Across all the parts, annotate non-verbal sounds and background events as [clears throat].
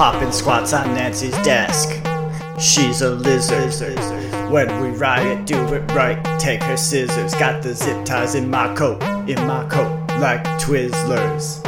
popping squats on Nancy's desk. She's a lizard. When we riot, do it right. Take her scissors. Got the zip ties in my coat, in my coat, like Twizzlers.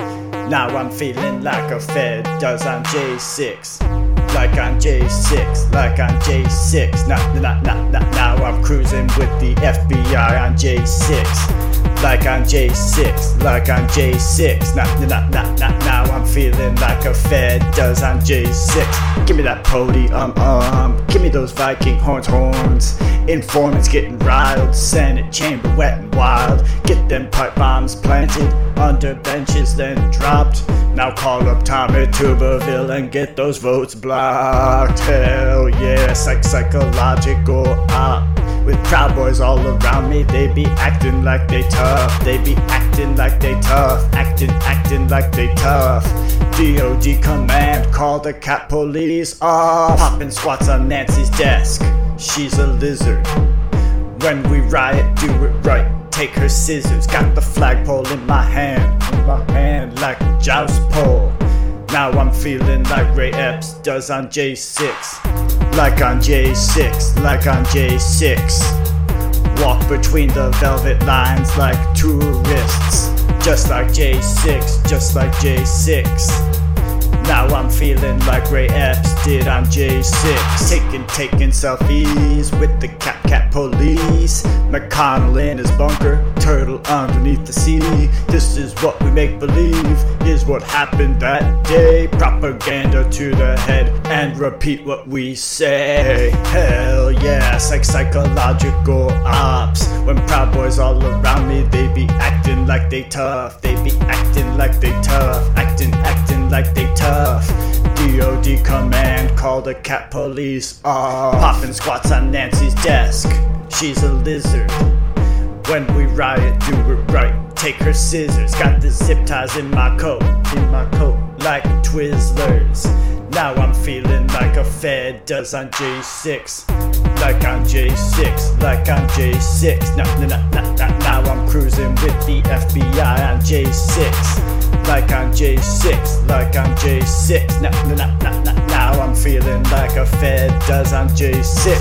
Now I'm feeling like a Fed does on J6 like on J6, like on J6. Nah, nah, nah, nah, now I'm cruising with the FBI on J6, like I'm J6, like I'm J6. Nah, nah, nah, nah, now I'm feeling like a Fed does I'm J6. Give me that podium, um, um. give me those Viking horns, horns. Informants getting riled, Senate chamber wet and wild. Get them pipe bombs planted under benches, then dropped. Now call up Tommy Tuberville and get those votes blocked. Hell yeah, psych psychological op. With Proud Boys all around me, they be acting like they tough. They be acting like they tough. Acting, acting like they tough. DOD command, call the cat police off. Popping squats on Nancy's desk. She's a lizard. When we riot, do it right. Take her scissors. Got the flagpole in my hand. In my hand, like a joust pole. Now I'm feeling like Ray Epps does on J6. Like on J6, like on J6. Walk between the velvet lines like tourists. Just like J6, just like J6. Now I'm feeling like Ray Epps did on J6. Taking, taking selfies with the Cat Cat police. McConnell in his bunker, turtle underneath the sea. This is what we make believe is what happened that day. Propaganda to the head and repeat what we say. Hell yeah, like psychological ops. When Proud Boys all around me, they be acting like they tough. They be acting like they tough. Acting, acting like they tough. DOD command, call the cat police off. Popping squats on Nancy's desk. She's a lizard. When we riot, do it right. Take her scissors. Got the zip ties in my coat, in my coat, like Twizzlers. Now I'm feeling like a Fed does on J6. Like on J6, like on J6. Now, now, now, now, now I'm cruising with the FBI on J6. Like I'm J6, like I'm J6. Now, now, now, now, now I'm feeling like a Fed does I'm J6.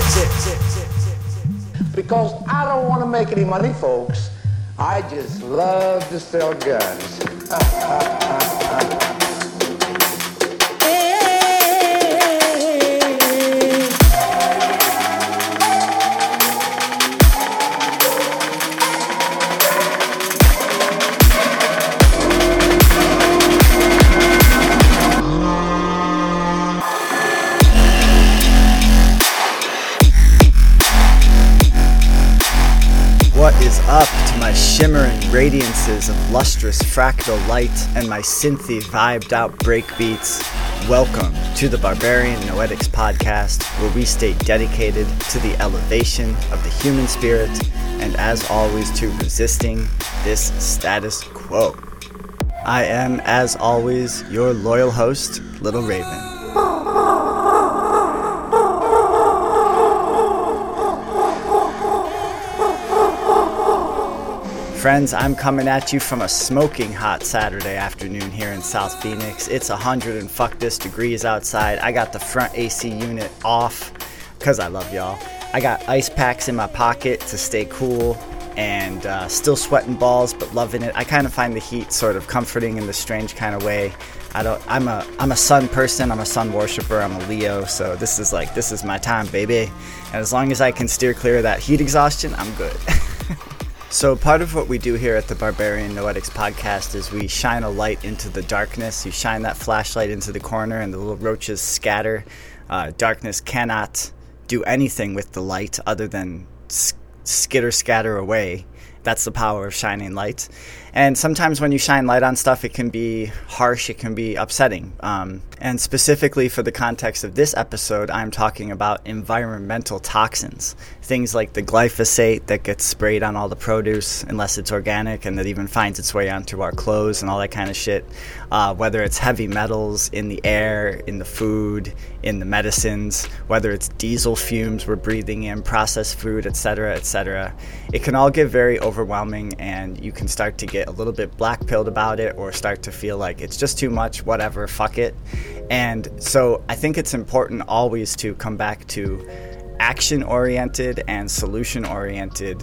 Because I don't want to make any money, folks. I just love to sell guns. [laughs] shimmering radiances of lustrous fractal light and my synthy vibed out breakbeats? Welcome to the Barbarian Noetics podcast, where we stay dedicated to the elevation of the human spirit and, as always, to resisting this status quo. I am, as always, your loyal host, Little Raven. Friends, I'm coming at you from a smoking hot Saturday afternoon here in South Phoenix. It's 100 and fuck this degrees outside. I got the front AC unit off because I love y'all. I got ice packs in my pocket to stay cool and uh, still sweating balls but loving it. I kind of find the heat sort of comforting in the strange kind of way. I don't I'm a I'm a sun person, I'm a sun worshiper, I'm a Leo, so this is like this is my time, baby. And as long as I can steer clear of that heat exhaustion, I'm good. [laughs] So, part of what we do here at the Barbarian Noetics podcast is we shine a light into the darkness. You shine that flashlight into the corner, and the little roaches scatter. Uh, darkness cannot do anything with the light other than sk- skitter scatter away. That's the power of shining light. And sometimes when you shine light on stuff, it can be harsh, it can be upsetting. Um, and specifically for the context of this episode, I'm talking about environmental toxins. Things like the glyphosate that gets sprayed on all the produce, unless it's organic, and that even finds its way onto our clothes and all that kind of shit. Uh, whether it's heavy metals in the air, in the food, in the medicines, whether it's diesel fumes we're breathing in, processed food, etc., etc. It can all get very overwhelming and you can start to get a little bit black pilled about it or start to feel like it's just too much, whatever, fuck it. And so I think it's important always to come back to action oriented and solution oriented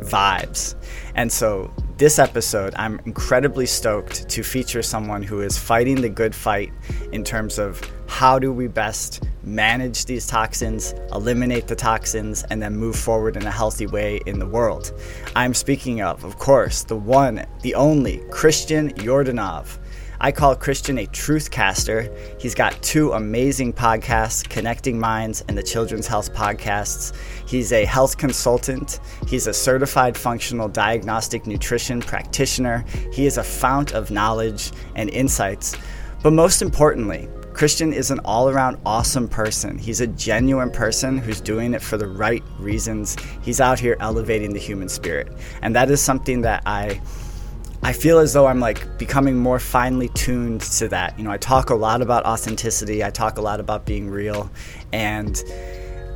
vibes. And so this episode, I'm incredibly stoked to feature someone who is fighting the good fight in terms of how do we best manage these toxins, eliminate the toxins, and then move forward in a healthy way in the world. I'm speaking of, of course, the one, the only Christian Yordanov. I call Christian a truth caster. He's got two amazing podcasts, Connecting Minds and the Children's Health Podcasts. He's a health consultant. He's a certified functional diagnostic nutrition practitioner. He is a fount of knowledge and insights. But most importantly, Christian is an all around awesome person. He's a genuine person who's doing it for the right reasons. He's out here elevating the human spirit. And that is something that I I feel as though I'm like becoming more finely tuned to that. You know, I talk a lot about authenticity, I talk a lot about being real, and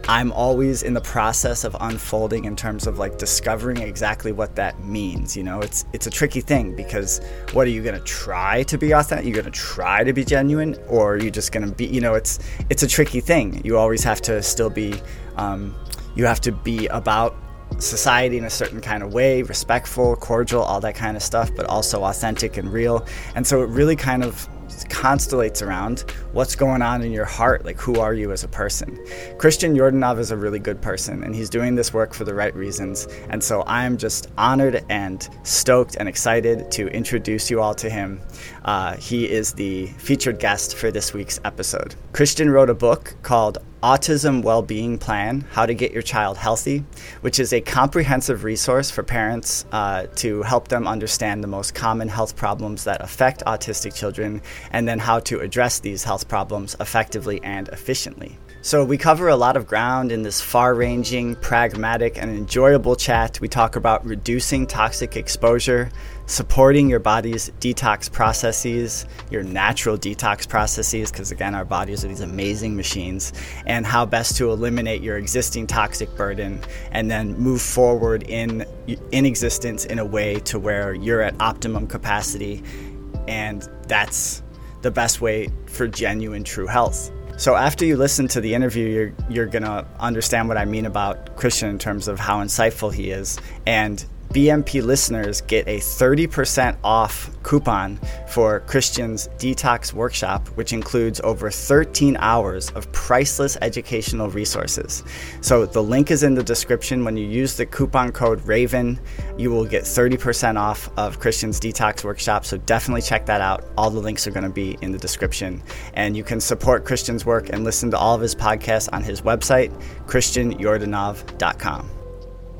I'm always in the process of unfolding in terms of like discovering exactly what that means. You know, it's it's a tricky thing because what are you gonna try to be authentic? You're gonna try to be genuine, or are you just gonna be? You know, it's it's a tricky thing. You always have to still be. Um, you have to be about society in a certain kind of way, respectful, cordial, all that kind of stuff, but also authentic and real. And so it really kind of constellates around what's going on in your heart. Like, who are you as a person? Christian Yordanov is a really good person, and he's doing this work for the right reasons. And so I'm just honored and stoked and excited to introduce you all to him. Uh, he is the featured guest for this week's episode. Christian wrote a book called Autism Wellbeing Plan How to Get Your Child Healthy, which is a comprehensive resource for parents uh, to help them understand the most common health problems that affect autistic children and then how to address these health problems effectively and efficiently. So, we cover a lot of ground in this far ranging, pragmatic, and enjoyable chat. We talk about reducing toxic exposure, supporting your body's detox processes, your natural detox processes, because again, our bodies are these amazing machines, and how best to eliminate your existing toxic burden and then move forward in, in existence in a way to where you're at optimum capacity. And that's the best way for genuine, true health. So after you listen to the interview, you're you're gonna understand what I mean about Christian in terms of how insightful he is, and BNP listeners get a 30% off coupon for Christian's Detox Workshop, which includes over 13 hours of priceless educational resources. So the link is in the description. When you use the coupon code RAVEN, you will get 30% off of Christian's Detox Workshop. So definitely check that out. All the links are going to be in the description. And you can support Christian's work and listen to all of his podcasts on his website, christianyordanov.com.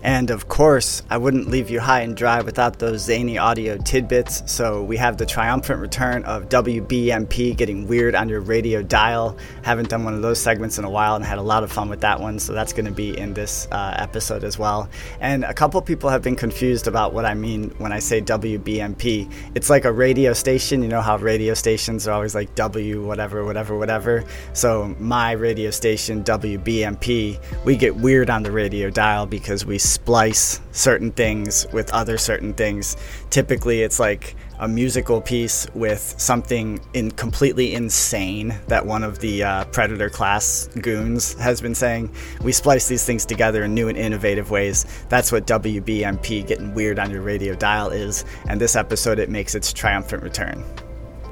And of course, I wouldn't leave you high and dry without those zany audio tidbits. So we have the triumphant return of WBNP getting weird on your radio dial. Haven't done one of those segments in a while and had a lot of fun with that one. So that's going to be in this uh, episode as well. And a couple people have been confused about what I mean when I say WBNP. It's like a radio station. You know how radio stations are always like W, whatever, whatever, whatever. So my radio station, WBNP, we get weird on the radio dial because we splice certain things with other certain things. Typically, it's like a musical piece with something in completely insane that one of the uh, Predator class goons has been saying. We splice these things together in new and innovative ways. That's what WBNP getting weird on your radio dial is, and this episode it makes its triumphant return.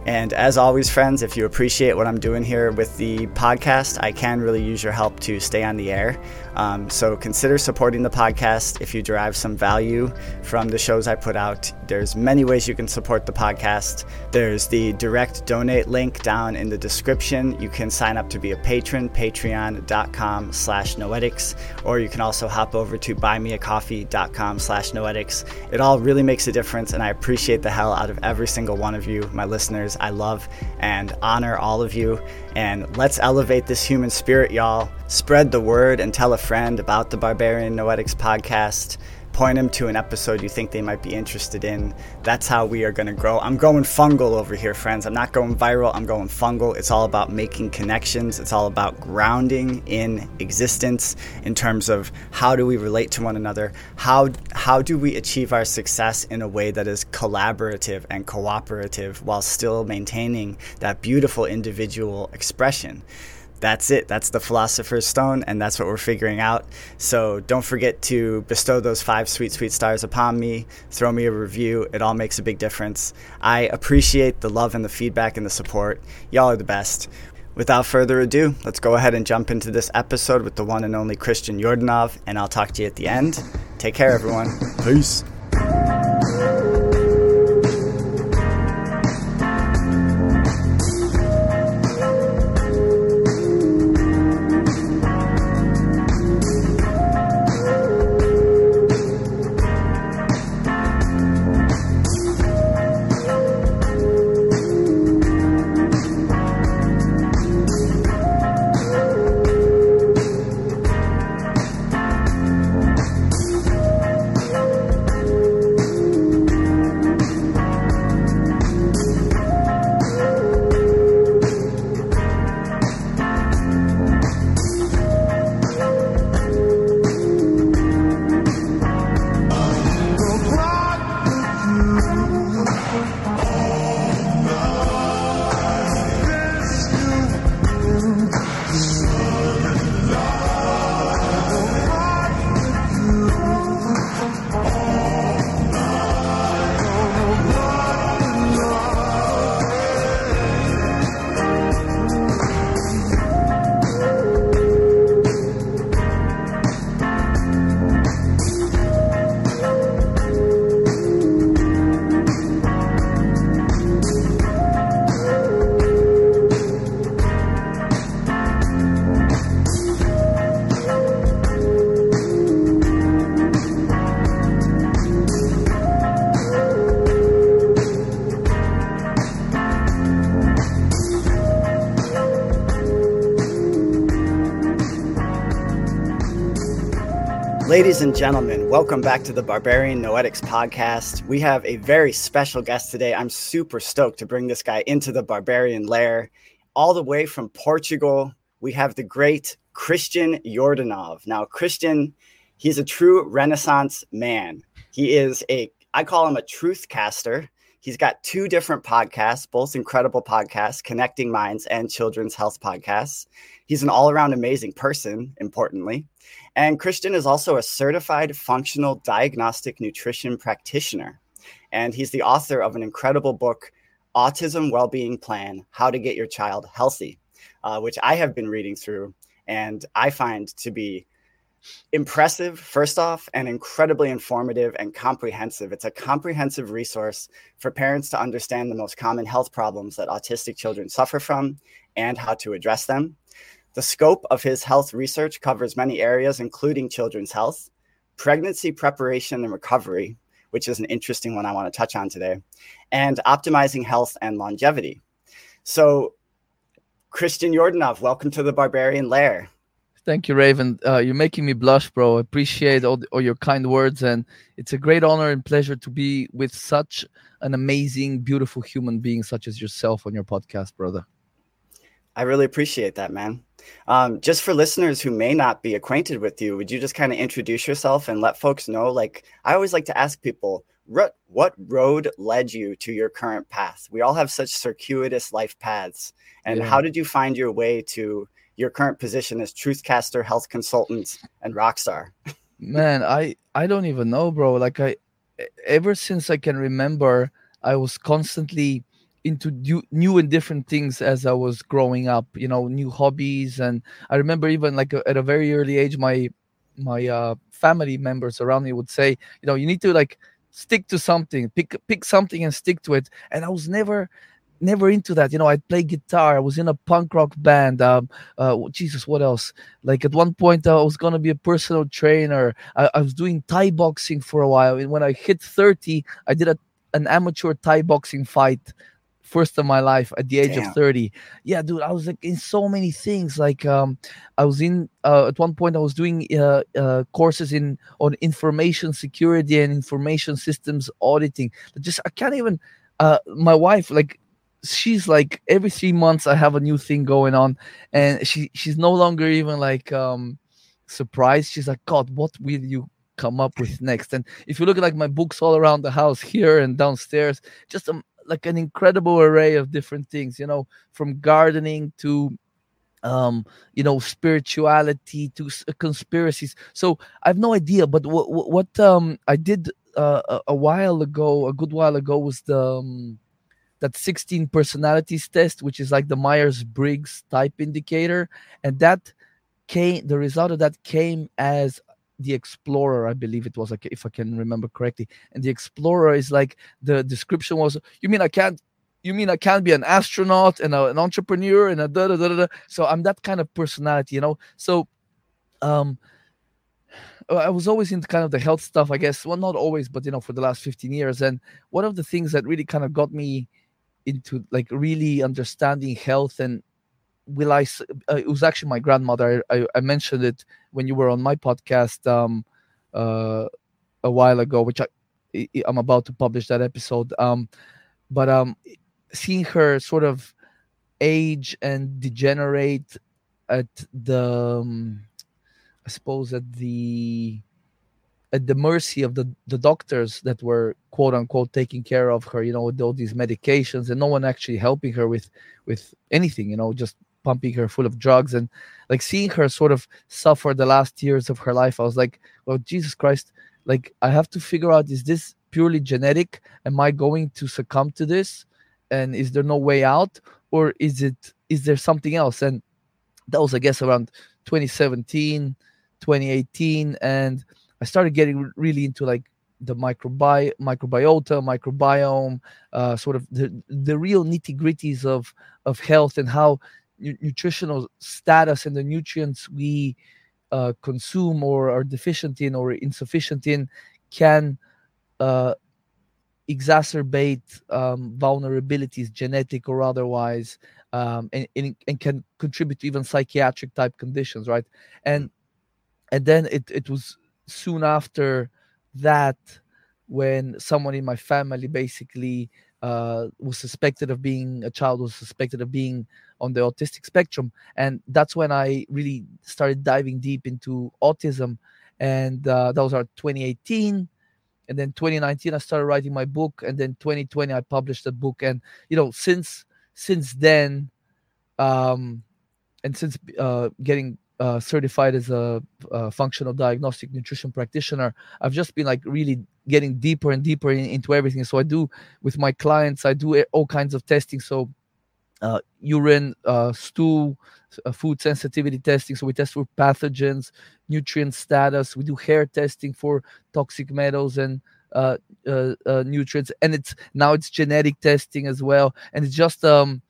And as always, friends, if you appreciate what I'm doing here with the podcast, I can really use your help to stay on the air. Um, so consider supporting the podcast if you derive some value from the shows I put out. There's many ways you can support the podcast. There's the direct donate link down in the description. You can sign up to be a patron, patreon.com slash noetics, or you can also hop over to buymeacoffee.com slash noetics. It all really makes a difference, and I appreciate the hell out of every single one of you, my listeners. I love and honor all of you. And let's elevate this human spirit, y'all. Spread the word and tell a friend about the Barbarian Noetics podcast. point them to an episode you think they might be interested in. That's how we are going to grow. I'm going fungal over here, friends. I'm not going viral, I'm going fungal. It's all about making connections, it's all about grounding in existence in terms of how do we relate to one another? How, how do we achieve our success in a way that is collaborative and cooperative while still maintaining that beautiful individual expression? That's it. That's the Philosopher's Stone, and that's what we're figuring out. So don't forget to bestow those five sweet, sweet stars upon me. Throw me a review. It all makes a big difference. I appreciate the love and the feedback and the support. Y'all are the best. Without further ado, let's go ahead and jump into this episode with the one and only Christian Yordanov, and I'll talk to you at the end. Take care, everyone. Peace. Ladies and gentlemen, welcome back to the Barbarian Noetics podcast. We have a very special guest today. I'm super stoked to bring this guy into the Barbarian lair. All the way from Portugal, we have the great Christian Yordanov. Now, Christian, he's a true Renaissance man. He is a, I call him a truth caster. He's got two different podcasts, both incredible podcasts, Connecting Minds and Children's Health Podcasts. He's an all around amazing person, importantly. And Christian is also a certified functional diagnostic nutrition practitioner. And he's the author of an incredible book, Autism Wellbeing Plan How to Get Your Child Healthy, uh, which I have been reading through and I find to be impressive, first off, and incredibly informative and comprehensive. It's a comprehensive resource for parents to understand the most common health problems that autistic children suffer from and how to address them. The scope of his health research covers many areas, including children's health, pregnancy preparation and recovery, which is an interesting one I want to touch on today, and optimizing health and longevity. So, Christian Yordanov, welcome to the Barbarian Lair. Thank you, Raven. Uh, you're making me blush, bro. I appreciate all, the, all your kind words, and it's a great honor and pleasure to be with such an amazing, beautiful human being such as yourself on your podcast, brother. I really appreciate that, man. Um, just for listeners who may not be acquainted with you, would you just kind of introduce yourself and let folks know? Like, I always like to ask people, what, what road led you to your current path? We all have such circuitous life paths. And yeah. how did you find your way to your current position as truthcaster, health consultant, and rock star? Man, I, I don't even know, bro. Like, I, ever since I can remember, I was constantly into new, new and different things as I was growing up. You know, new hobbies, and I remember even like at a very early age, my my uh, family members around me would say, you know, you need to like stick to something, pick pick something and stick to it. And I was never never into that. You know, I'd play guitar. I was in a punk rock band. Um, uh, Jesus, what else? Like at one point, I was gonna be a personal trainer. I, I was doing Thai boxing for a while. And when I hit thirty, I did a, an amateur Thai boxing fight first of my life at the age Damn. of 30 yeah dude i was like in so many things like um i was in uh, at one point i was doing uh, uh courses in on information security and information systems auditing. Just i can't even uh my wife like she's like every three months i have a new thing going on and she she's no longer even like um surprised. She's like god what will you come up with next? And if you look at like my books all around the house here and downstairs just um, like an incredible array of different things you know from gardening to um you know spirituality to s- conspiracies. So i have no idea but what what um i did uh, a, a while ago a good while ago was the um, that 16 personalities test which is like the myers-briggs type indicator and that came the result of that came as the explorer i believe it was like if i can remember correctly. And the explorer is like the description was you mean i can't you mean i can't be an astronaut and a, an entrepreneur and a da, da, da, da, so i'm that kind of personality you know? So um i was always into kind of the health stuff i guess. Well not always but you know for the last 15 years. And one of the things that really kind of got me into like really understanding health and will I? Uh, it was actually my grandmother. I, I, mentioned it when you were on my podcast um, uh, a while ago, which I, I'm about to publish that episode. Um, but um, seeing her sort of age and degenerate at the, um, I suppose at the at the mercy of the, the doctors that were quote unquote taking care of her, you know, with all these medications and no one actually helping her with with anything, you know, just pumping her full of drugs and like seeing her sort of suffer the last years of her life. I was like, well, Jesus Christ, like I have to figure out is this purely genetic? Am I going to succumb to this? And is there no way out? Or is it is there something else? And that was I guess around 2017, 2018. And I started getting really into like the microbi- microbiota, microbiome, uh, sort of the, the real nitty gritties of, of health and how nu- nutritional status and the nutrients we uh, consume or are deficient in or insufficient in can uh, exacerbate um, vulnerabilities, genetic or otherwise, um, and, and, and can contribute to even psychiatric type conditions, right? And and then it, it was soon after that when someone in my family basically uh, was suspected of being a child was suspected of being on the autistic spectrum. And that's when i really started diving deep into autism. And uh, that was our 2018 and then 2019 i started writing my book. And then 2020 i published the book. And you know since since then um and since uh getting uh, certified as a, functional diagnostic nutrition practitioner i've just been like really getting deeper and deeper in, into everything. So i do with my clients i do all kinds of testing. So uh, urine uh, stool uh, food sensitivity testing. So we test for pathogens nutrient status. We do hair testing for toxic metals and uh, uh, uh, nutrients. And it's now it's genetic testing as well. And it's just um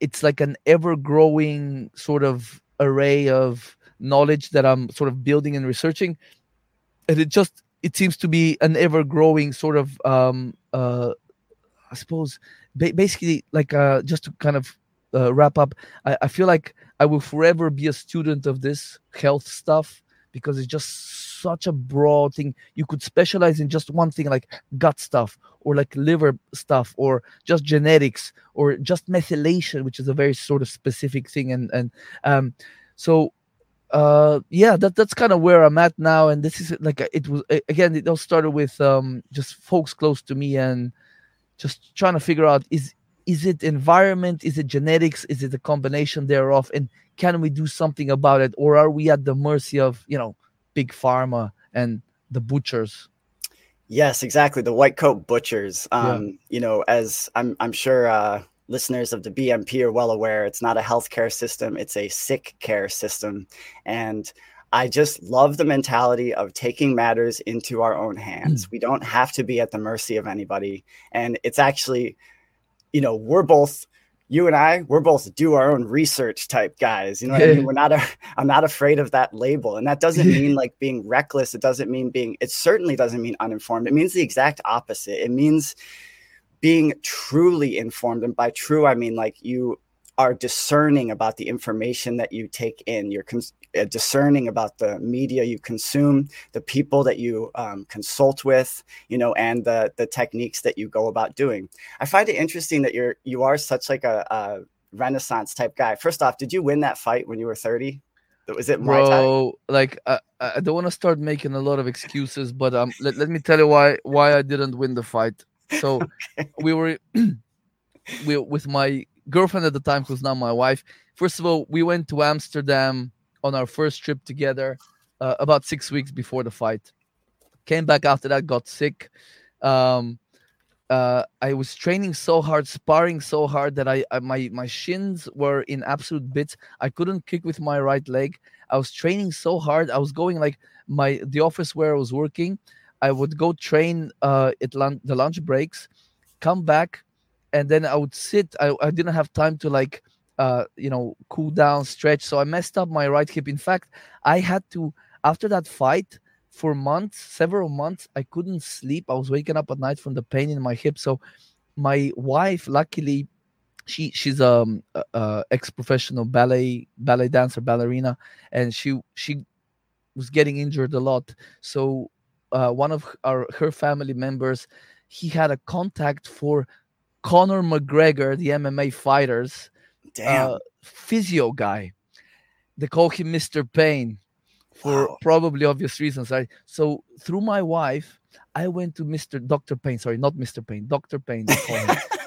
it's like an ever growing sort of array of knowledge that I'm sort of building and researching. And it just it seems to be an ever growing sort of um uh I suppose ba- basically like uh just to kind of uh, wrap up I, I feel like I will forever be a student of this health stuff because it's just such a broad thing. You could specialize in just one thing, like gut stuff, or like liver stuff, or just genetics, or just methylation, which is a very sort of specific thing. And and um, so uh yeah that that's kind of where i'm at now and this is like it was again it all started with um just folks close to me and just trying to figure out is is it environment? Is it genetics? Is it a combination thereof? And can we do something about it? Or are we at the mercy of you know big pharma and the butchers? Yes exactly. The white coat butchers. Um yeah. you know as i'm i'm sure uh listeners of the bnp are well aware it's not a healthcare system it's a sick care system. And I just love the mentality of taking matters into our own hands. Mm. We don't have to be at the mercy of anybody. And it's actually, you know, we're both you and I, we're both do our own research type guys. You know what I mean? [laughs] We're not a, I'm not afraid of that label. And that doesn't [laughs] mean like being reckless. It doesn't mean being, it certainly doesn't mean uninformed. It means the exact opposite. It means being truly informed and by true i mean like you are discerning about the information that you take in. You're cons- uh, discerning about the media you consume the people that you um, consult with you know and the the techniques that you go about doing. I find it interesting that you're you are such like a, a renaissance type guy. First off did you win that fight when you were 30 was it Muay Bro, like I, I don't want to start making a lot of excuses, but um, let, let me tell you why why I didn't win the fight. So [laughs] okay. we were [clears throat] we with my girlfriend at the time, who's now my wife. First of all, we went to Amsterdam on our first trip together uh, about six weeks before the fight. Came back after that, got sick. Um, uh, I was training so hard, sparring so hard that I, I, my my shins were in absolute bits. I couldn't kick with my right leg. I was training so hard. I was going like my the office where I was working. I would go train uh, at the lunch breaks, come back, and then I would sit. I, I didn't have time to like uh, you know cool down, stretch. So I messed up my right hip. In fact, I had to after that fight for months, several months, I couldn't sleep. I was waking up at night from the pain in my hip. So my wife, luckily, she she's um, a, a ex-professional ballet ballet dancer ballerina, and she she was getting injured a lot. So uh, one of our her family members, he had a contact for Conor McGregor, the MMA fighters, Damn. Uh, physio guy. They call him Mr. Pain for wow. probably obvious reasons. Right. So through my wife, I went to Mr. Dr. Payne. Sorry, not Mr. Payne, Dr. Payne.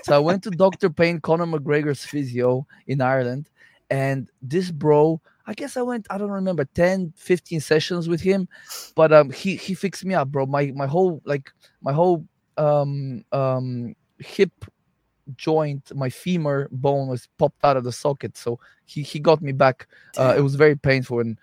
so I went to Dr. Payne, Conor McGregor's physio in Ireland. And this bro, I guess I went, I don't remember, 10, 15 sessions with him. But um he he fixed me up, bro. My my whole like my whole um um hip joint, my femur bone was popped out of the socket. So he he got me back. Uh, it was very painful and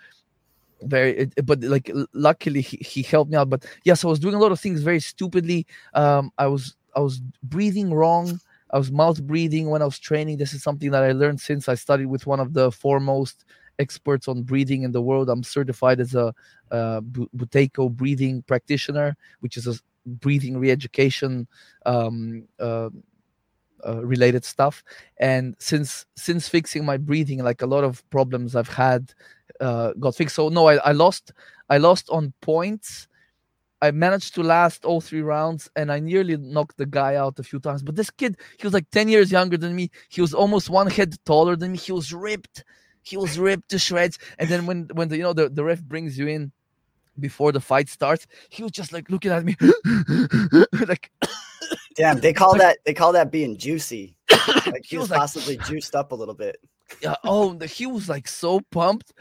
very it, but like luckily he, he helped me out but yes i was doing a lot of things very stupidly um i was i was breathing wrong i was mouth breathing when i was training this is something that i learned since i studied with one of the foremost experts on breathing in the world i'm certified as a uh, Buteyko breathing practitioner which is a breathing re-education um, uh, uh, related stuff and since since fixing my breathing like a lot of problems i've had uh, got fixed. So no, I, I lost. I lost on points. I managed to last all three rounds, and I nearly knocked the guy out a few times. But this kid, he was like ten years younger than me. He was almost one head taller than me. He was ripped. He was ripped to shreds. And then when when the you know the, the ref brings you in before the fight starts, he was just like looking at me, [laughs] like. Damn, they call like, that they call that being juicy. [coughs] Like he, he was, was possibly juiced up a little bit. Yeah. Oh, he was like so pumped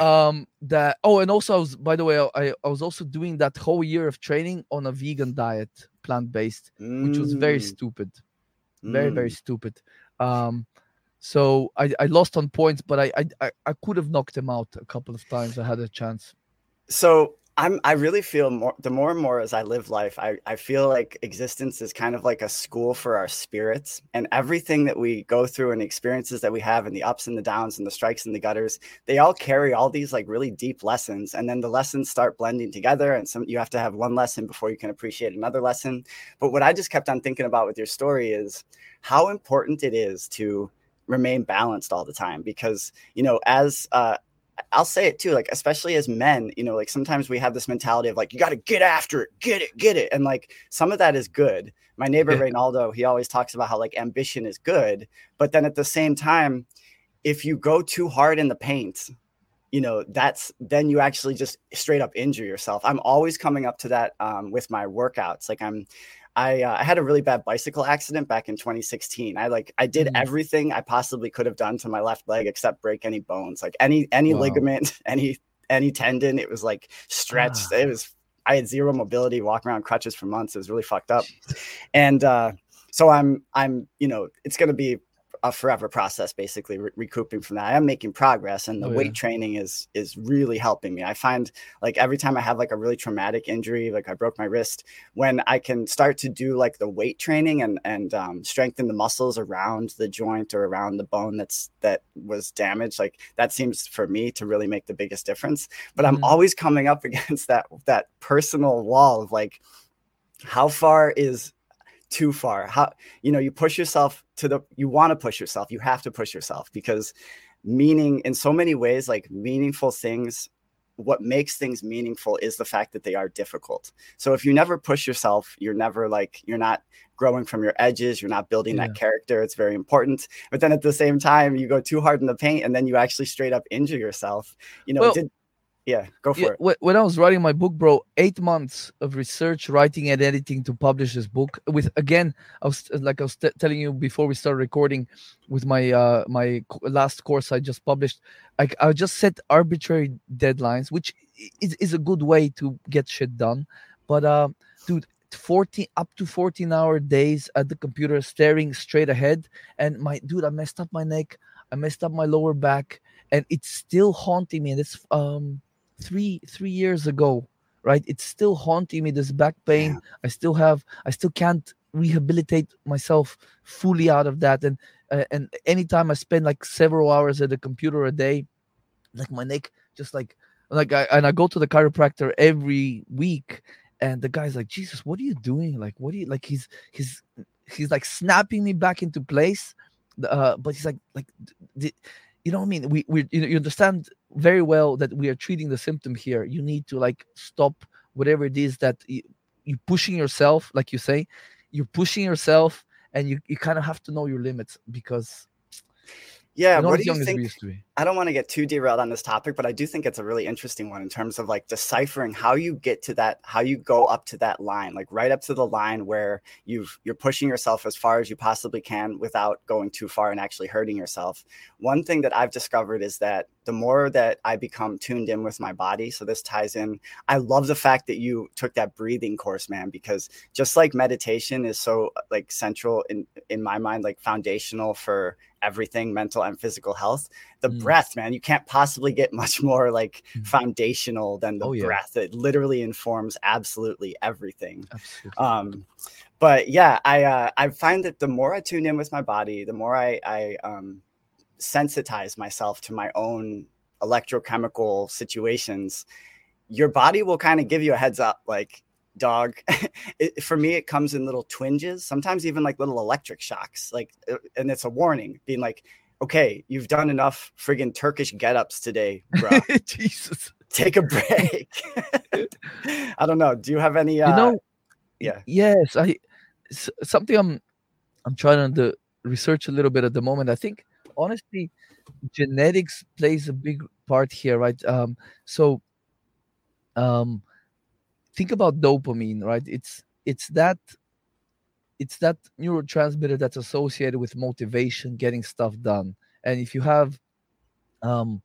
um that oh and also i was by the way I, I was also doing that whole year of training on a vegan diet plant-based mm. which was very mm. stupid very mm. very stupid um so I, I lost on points but I, I i could have knocked him out a couple of times i had a chance so I'm I really feel more the more and more as I live life, I, I feel like existence is kind of like a school for our spirits and everything that we go through and experiences that we have and the ups and the downs and the strikes and the gutters, they all carry all these like really deep lessons. And then the lessons start blending together and some you have to have one lesson before you can appreciate another lesson. But what I just kept on thinking about with your story is how important it is to remain balanced all the time because you know as uh, I'll say it too, like especially as men, you know, like sometimes we have this mentality of like you got to get after it, get it, get it, and like some of that is good. My neighbor yeah. Reynaldo, he always talks about how like ambition is good, but then at the same time, if you go too hard in the paint, you know, that's then you actually just straight up injure yourself. I'm always coming up to that um, with my workouts. Like I'm, I, uh, I had a really bad bicycle accident back in 2016. I like I did mm-hmm. everything I possibly could have done to my left leg except break any bones, like any any wow. ligament, [laughs] any any tendon. It was like stretched. Ah. It was I had zero mobility, walking around crutches for months. It was really fucked up. And uh, so I'm I'm you know it's gonna be a forever process basically re- recouping from that i am making progress and the oh, yeah. weight training is is really helping me i find like every time i have like a really traumatic injury like i broke my wrist when i can start to do like the weight training and and um, strengthen the muscles around the joint or around the bone that's that was damaged like that seems for me to really make the biggest difference but i'm mm-hmm. always coming up [laughs] against that that personal wall of like how far is too far. How you know you push yourself to the you want to push yourself. You have to push yourself because meaning in so many ways like meaningful things what makes things meaningful is the fact that they are difficult. So if you never push yourself you're never like you're not growing from your edges you're not building yeah. that character it's very important. But then at the same time you go too hard in the paint and then you actually straight up injure yourself. You know well, did, yeah go for yeah, it when i was writing my book bro eight months of research writing and editing to publish this book with again i was like i was t- telling you before we started recording with my uh my last course i just published like i just set arbitrary deadlines which is, is a good way to get shit done. But uh dude 14 up to 14 hour days at the computer staring straight ahead. And my dude i messed up my neck i messed up my lower back and it's still haunting me. And it's um three three years ago right it's still haunting me this back pain. Yeah. i still have i still can't rehabilitate myself fully out of that. And uh, and anytime i spend like several hours at the computer a day like my neck just like like I and I go to the chiropractor every week and the guy's like Jesus what are you doing? Like what do you like he's he's he's like snapping me back into place. Uh but he's like like you know what I mean? We we you, know, you understand very well that we are treating the symptom here you need to like stop whatever it is that you, you're pushing yourself like you say you're pushing yourself and you, you kind of have to know your limits because yeah, what do you think? I don't want to get too derailed on this topic, but I do think it's a really interesting one in terms of like deciphering how you get to that, how you go up to that line, like right up to the line where you've you're pushing yourself as far as you possibly can without going too far and actually hurting yourself. One thing that I've discovered is that the more that I become tuned in with my body, so this ties in. I love the fact that you took that breathing course, man, because just like meditation is so like central in in my mind, like foundational for everything mental and physical health the mm. breath man you can't possibly get [laughs] much more like mm. foundational than the oh, yeah. breath it literally informs absolutely everything absolutely. um but yeah i uh, i find that the more i tune in with my body the more i i um sensitize myself to my own electrochemical situations your body will kind of give you a heads up like dog [laughs] it, for me it comes in little twinges sometimes even like little electric shocks like uh, and it's a warning being like okay you've done enough friggin turkish get-ups today bro [laughs] jesus. Take a break. [laughs] I don't know do you have any uh, you know yeah. yes i something i'm i'm trying to research a little bit at the moment i think honestly genetics plays a big part here right? Um so um think about dopamine right? It's it's that it's that neurotransmitter that's associated with motivation getting stuff done. And if you have um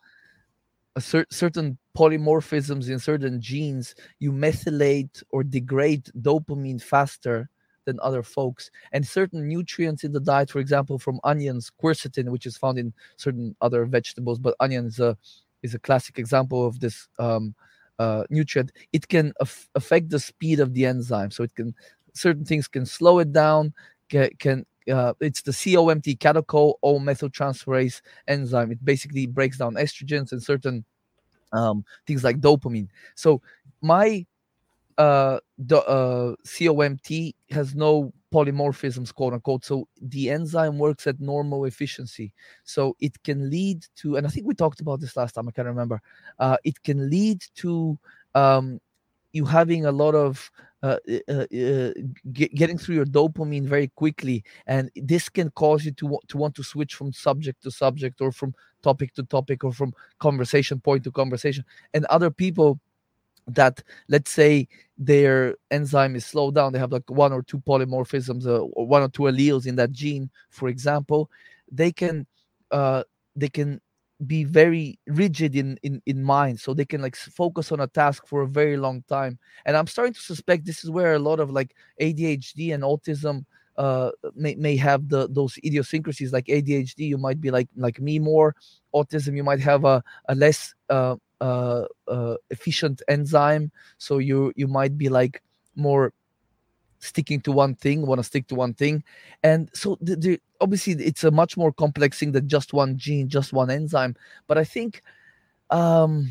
a cer- certain polymorphisms in certain genes you methylate or degrade dopamine faster than other folks and certain nutrients in the diet for example from onions quercetin which is found in certain other vegetables but onions uh, is a classic example of this um, uh, nutrient, it can af- affect the speed of the enzyme. So it can certain things can slow it down. Can, can uh, it's the COMT catechol O methyltransferase enzyme. It basically breaks down estrogens and certain um, things like dopamine. So my uh, the uh, COMT has no polymorphisms, quote unquote. So the enzyme works at normal efficiency. So it can lead to, and I think we talked about this last time, I can't remember. Uh, it can lead to um, you having a lot of uh, uh, uh, get, getting through your dopamine very quickly, and this can cause you to to want to switch from subject to subject, or from topic to topic, or from conversation point to conversation. And other people that let's say their enzyme is slowed down they have like one or two polymorphisms uh, or one or two alleles in that gene for example they can uh, they can be very rigid in, in in mind. So they can like focus on a task for a very long time. And i'm starting to suspect this is where a lot of like adhd and autism uh, may, may have the those idiosyncrasies like adhd you might be like like me more. Autism you might have a, a less uh, uh, uh, efficient enzyme. So you you might be like more sticking to one thing want to stick to one thing. And so the, the, obviously it's a much more complex thing than just one gene just one enzyme. But i think um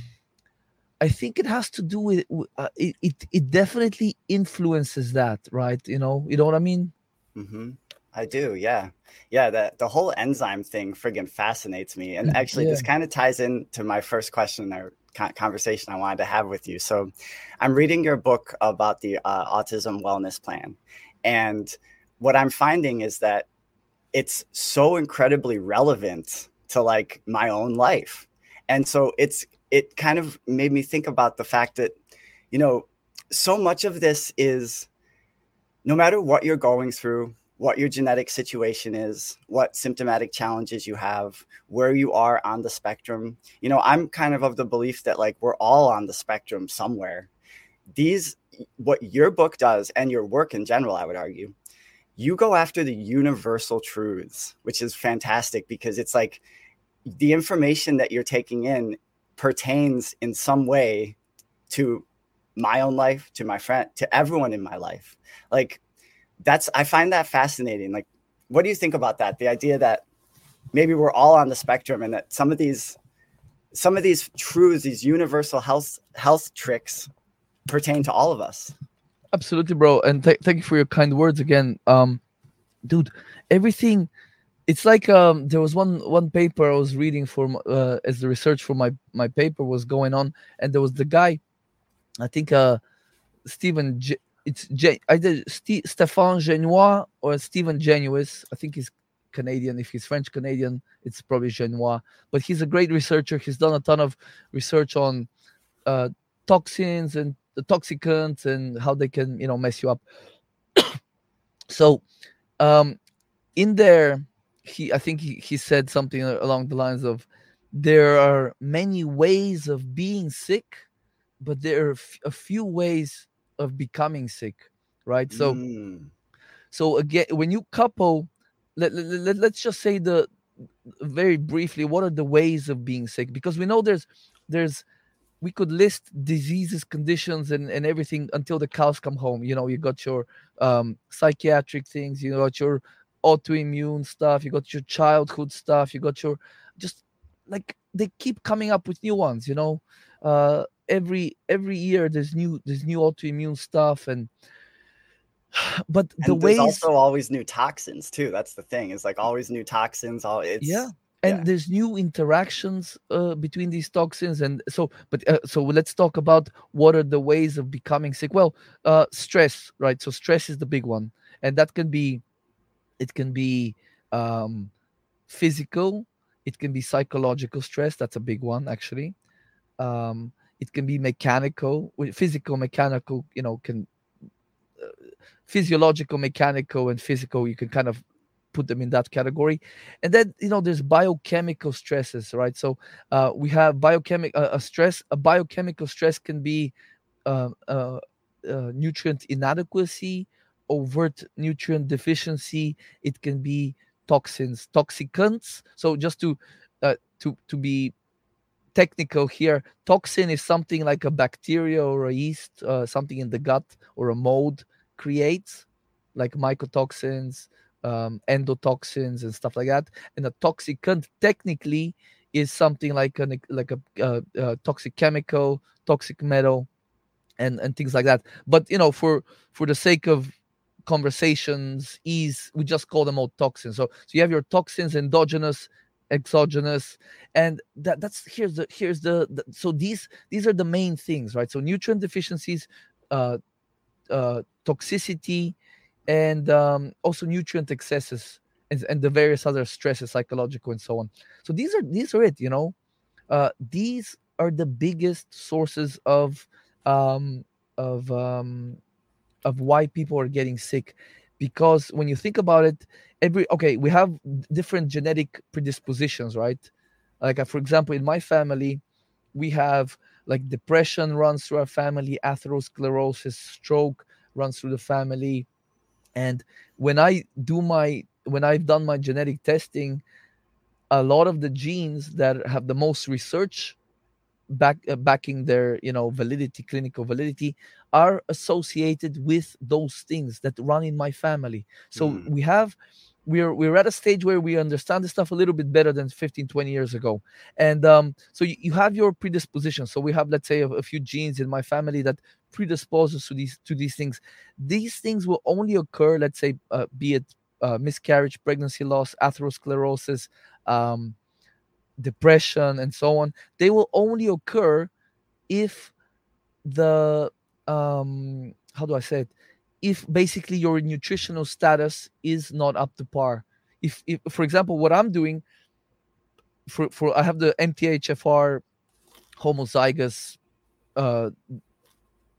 i think it has to do with uh, it, it it definitely influences that right? You know? You know what i mean? Mm-hmm. I do, yeah, yeah. That the whole enzyme thing friggin' fascinates me, and actually, Yeah. this kind of ties into my first question or conversation I wanted to have with you. So, I'm reading your book about the uh, autism wellness plan, and what I'm finding is that it's so incredibly relevant to like my own life, and so it's it kind of made me think about the fact that you know so much of this is no matter what you're going through, what your genetic situation is, what symptomatic challenges you have, where you are on the spectrum. You know, I'm kind of of the belief that like we're all on the spectrum somewhere. These, what your book does and your work in general, I would argue, you go after the universal truths, which is fantastic because it's like the information that you're taking in pertains in some way to my own life, to my friend, to everyone in my life. Like that's I find that fascinating. Like what do you think about that? The idea that maybe we're all on the spectrum and that some of these some of these truths, these universal health health tricks pertain to all of us. Absolutely, bro. And th- thank you for your kind words again. Um, dude, everything. It's like um, there was one one paper I was reading for uh, as the research for my my paper was going on, and there was the guy, I think uh, Stephen. J- it's J- either St- Stefan Genois or Stephen Genuis. I think he's Canadian. If he's French Canadian, it's probably Genois. But he's a great researcher. He's done a ton of research on uh, toxins and the toxicants and how they can you know mess you up [coughs] so um in there he i think he, he said something along the lines of there are many ways of being sick but there are f- a few ways of becoming sick right? So Mm, so again when you couple let, let, let, let's just say the very briefly what are the ways of being sick? Because we know there's there's we could list diseases conditions and, and everything until the cows come home. You know you got your um, psychiatric things you got your autoimmune stuff you got your childhood stuff you got your just like they keep coming up with new ones you know? Uh, every every year there's new there's new autoimmune stuff and [sighs] but the and ways also always new toxins too. That's the thing. It's like always new toxins. All it's yeah and yeah. there's new interactions uh, between these toxins and so but uh, so let's talk about what are the ways of becoming sick well uh stress right so stress is the big one and that can be it can be um physical it can be psychological stress that's a big one actually um it can be mechanical physical mechanical you know can uh, physiological mechanical and physical you can kind of put them in that category. And then you know there's biochemical stresses right? So uh, we have biochemical uh, a stress a biochemical stress can be uh, uh, uh, nutrient inadequacy overt nutrient deficiency it can be toxins toxicants. So just to uh, to to be technical here. Toxin is something like a bacteria or a yeast uh, something in the gut or a mold creates like mycotoxins um, endotoxins and stuff like that. And a toxicant technically is something like an like a uh, uh, toxic chemical toxic metal and and things like that. But you know for for the sake of conversations ease we just call them all toxins. So so you have your toxins endogenous exogenous and that that's here's the here's the, the so these these are the main things right? So nutrient deficiencies uh uh toxicity and um also nutrient excesses and, and the various other stresses psychological and so on. So these are these are it you know? Uh these are the biggest sources of um of um of why people are getting sick because when you think about it every okay we have different genetic predispositions right? Like uh, for example in my family we have like depression runs through our family atherosclerosis stroke runs through the family. And when i do my when i've done my genetic testing a lot of the genes that have the most research back uh, backing their you know validity clinical validity are associated with those things that run in my family. So Mm. we have we're we're at a stage where we understand the stuff a little bit better than 15 20 years ago. And um, so you, you have your predisposition. So we have let's say a, a few genes in my family that predisposes to these to these things. These things will only occur let's say uh, be it uh, miscarriage pregnancy loss atherosclerosis um, depression and so on. They will only occur if the um how do i say it if basically your nutritional status is not up to par. If, if for example, what I'm doing for, for I have the MTHFR homozygous, uh,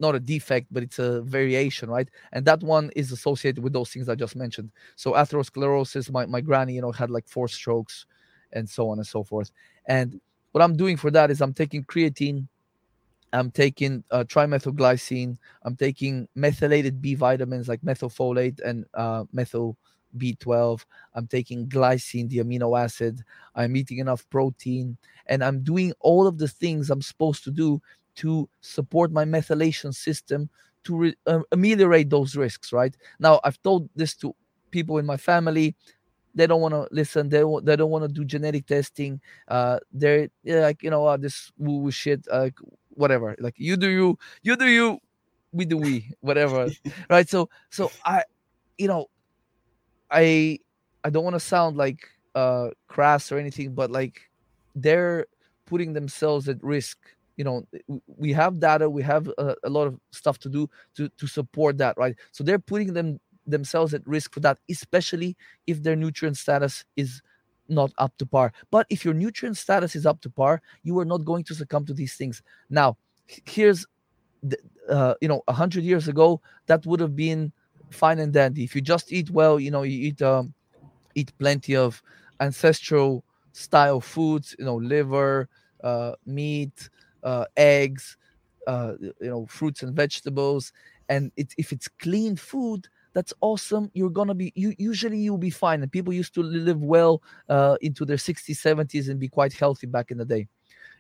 not a defect, but it's a variation, right? And that one is associated with those things I just mentioned. So atherosclerosis, my, my granny, you know, had like four strokes and so on and so forth. And what I'm doing for that is I'm taking creatine I'm taking uh, trimethylglycine. I'm taking methylated B vitamins like methylfolate and uh, methyl B12. I'm taking glycine, the amino acid. I'm eating enough protein, and I'm doing all of the things I'm supposed to do to support my methylation system to re- uh, ameliorate those risks. Right now, I've told this to people in my family. They don't want to listen. They they don't want to do genetic testing. Uh, they're, they're like you know uh, this woo woo shit. Uh, whatever. Like you do you you do you we do we whatever [laughs] right? So so i you know i i don't want to sound like uh crass or anything but like they're putting themselves at risk. You know we have data we have a, a, lot of stuff to do to to support that right? So they're putting them themselves at risk for that especially if their nutrient status is not up to par. But if your nutrient status is up to par, you are not going to succumb to these things. Now, here's, the, uh, you know, a hundred years ago, that would have been fine and dandy. If you just eat well, you know, you eat um, eat plenty of ancestral style foods, you know, liver, uh, meat, uh, eggs, uh, you know, fruits and vegetables, and it, if it's clean food, that's awesome you're gonna be you usually you'll be fine and people used to live well uh, into their 60s 70s and be quite healthy back in the day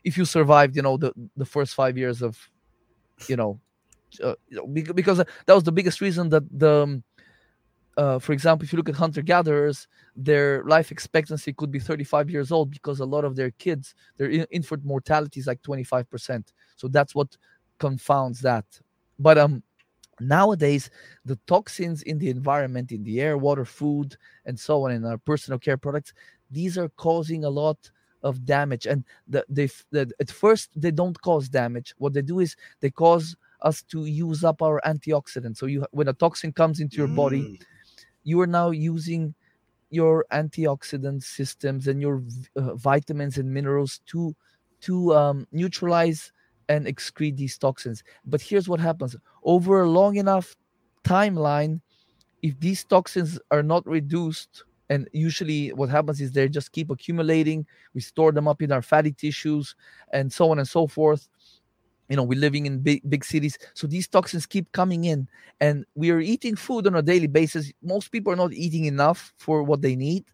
if you survived you know the the first five years of you know uh, because that was the biggest reason that the um, uh, for example, if you look at hunter gatherers, their life expectancy could be 35 years old because a lot of their kids, their infant mortality is like 25%. So that's what confounds that. But um, nowadays the toxins in the environment in the air water food and so on in our personal care products these are causing a lot of damage and the, they the, at first they don't cause damage what they do is they cause us to use up our antioxidants so you when a toxin comes into your mm. body you are now using your antioxidant systems and your uh, vitamins and minerals to to um, neutralize and excrete these toxins. But here's what happens over a long enough timeline, if these toxins are not reduced, and usually what happens is they just keep accumulating, we store them up in our fatty tissues, and so on and so forth. You know, we're living in big, big cities, so these toxins keep coming in, and we are eating food on a daily basis. Most people are not eating enough for what they need,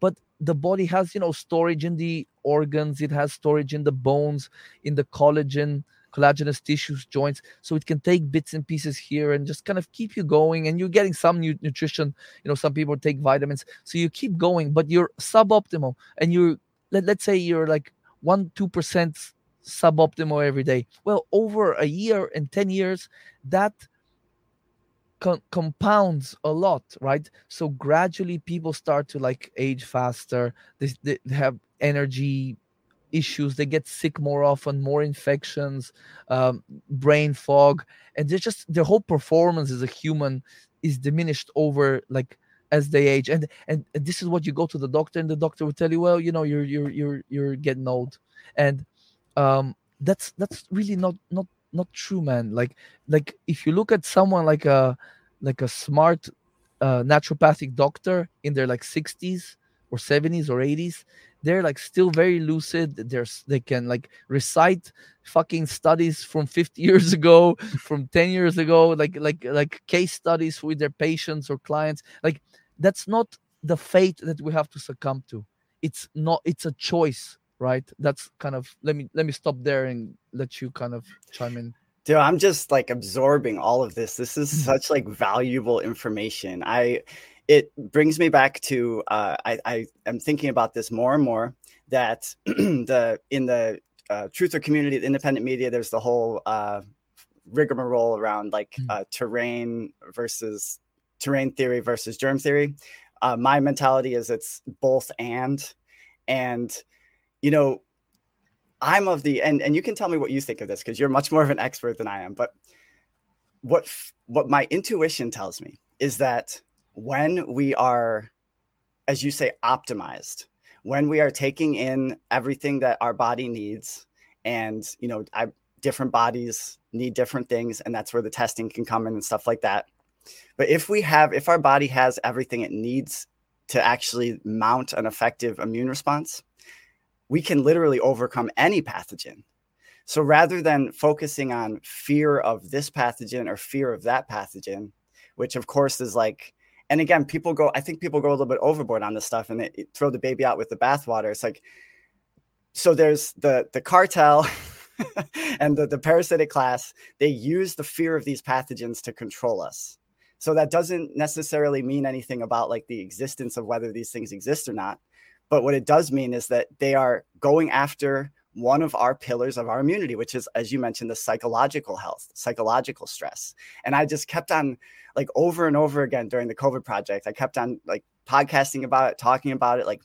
but the body has you know storage in the organs it has storage in the bones in the collagen collagenous tissues joints so it can take bits and pieces here and just kind of keep you going and you're getting some new nutrition. You know some people take vitamins so you keep going but you're suboptimal and you're let, let's say you're like 1 2% suboptimal every day. Well over a year and 10 years that compounds a lot right? So gradually people start to like age faster they, they have energy issues they get sick more often more infections um, brain fog and they just their whole performance as a human is diminished over like as they age. And, and and this is what you go to the doctor and the doctor will tell you well you know you're you're you're you're getting old. And um that's that's really not not not true man. Like like if you look at someone like a like a smart uh, naturopathic doctor in their like 60s or 70s or 80s they're like still very lucid. There's they can like recite fucking studies from 50 [laughs] years ago from 10 years ago like like like case studies with their patients or clients. Like that's not the fate that we have to succumb to. It's not it's a choice right? That's kind of let me let me stop there and let you kind of chime in. Dude i'm just like absorbing all of this. This is mm. such like valuable information. I it brings me back to uh, I, I am thinking about this more and more that [clears throat] the in the uh, truther community, the independent media, there's the whole uh, rigmarole around like hmm. uh, terrain versus terrain theory versus germ theory. Uh, my mentality is it's both and, and you know, I'm of the and and you can tell me what you think of this because you're much more of an expert than I am. But what what my intuition tells me is that when we are, as you say, optimized, when we are taking in everything that our body needs, and you know, I, different bodies need different things, and that's where the testing can come in and stuff like that. But if we have, if our body has everything it needs to actually mount an effective immune response, we can literally overcome any pathogen. So rather than focusing on fear of this pathogen or fear of that pathogen, which of course is like and again, people go, I think people go a little bit overboard on this stuff and they throw the baby out with the bathwater. It's like, so there's the the cartel [laughs] and the, the parasitic class, they use the fear of these pathogens to control us. So that doesn't necessarily mean anything about like the existence of whether these things exist or not. But what it does mean is that they are going after one of our pillars of our immunity, which is, as you mentioned, the psychological health, psychological stress. And I just kept on like over and over again during the COVID project. I kept on like podcasting about it, talking about it. Like,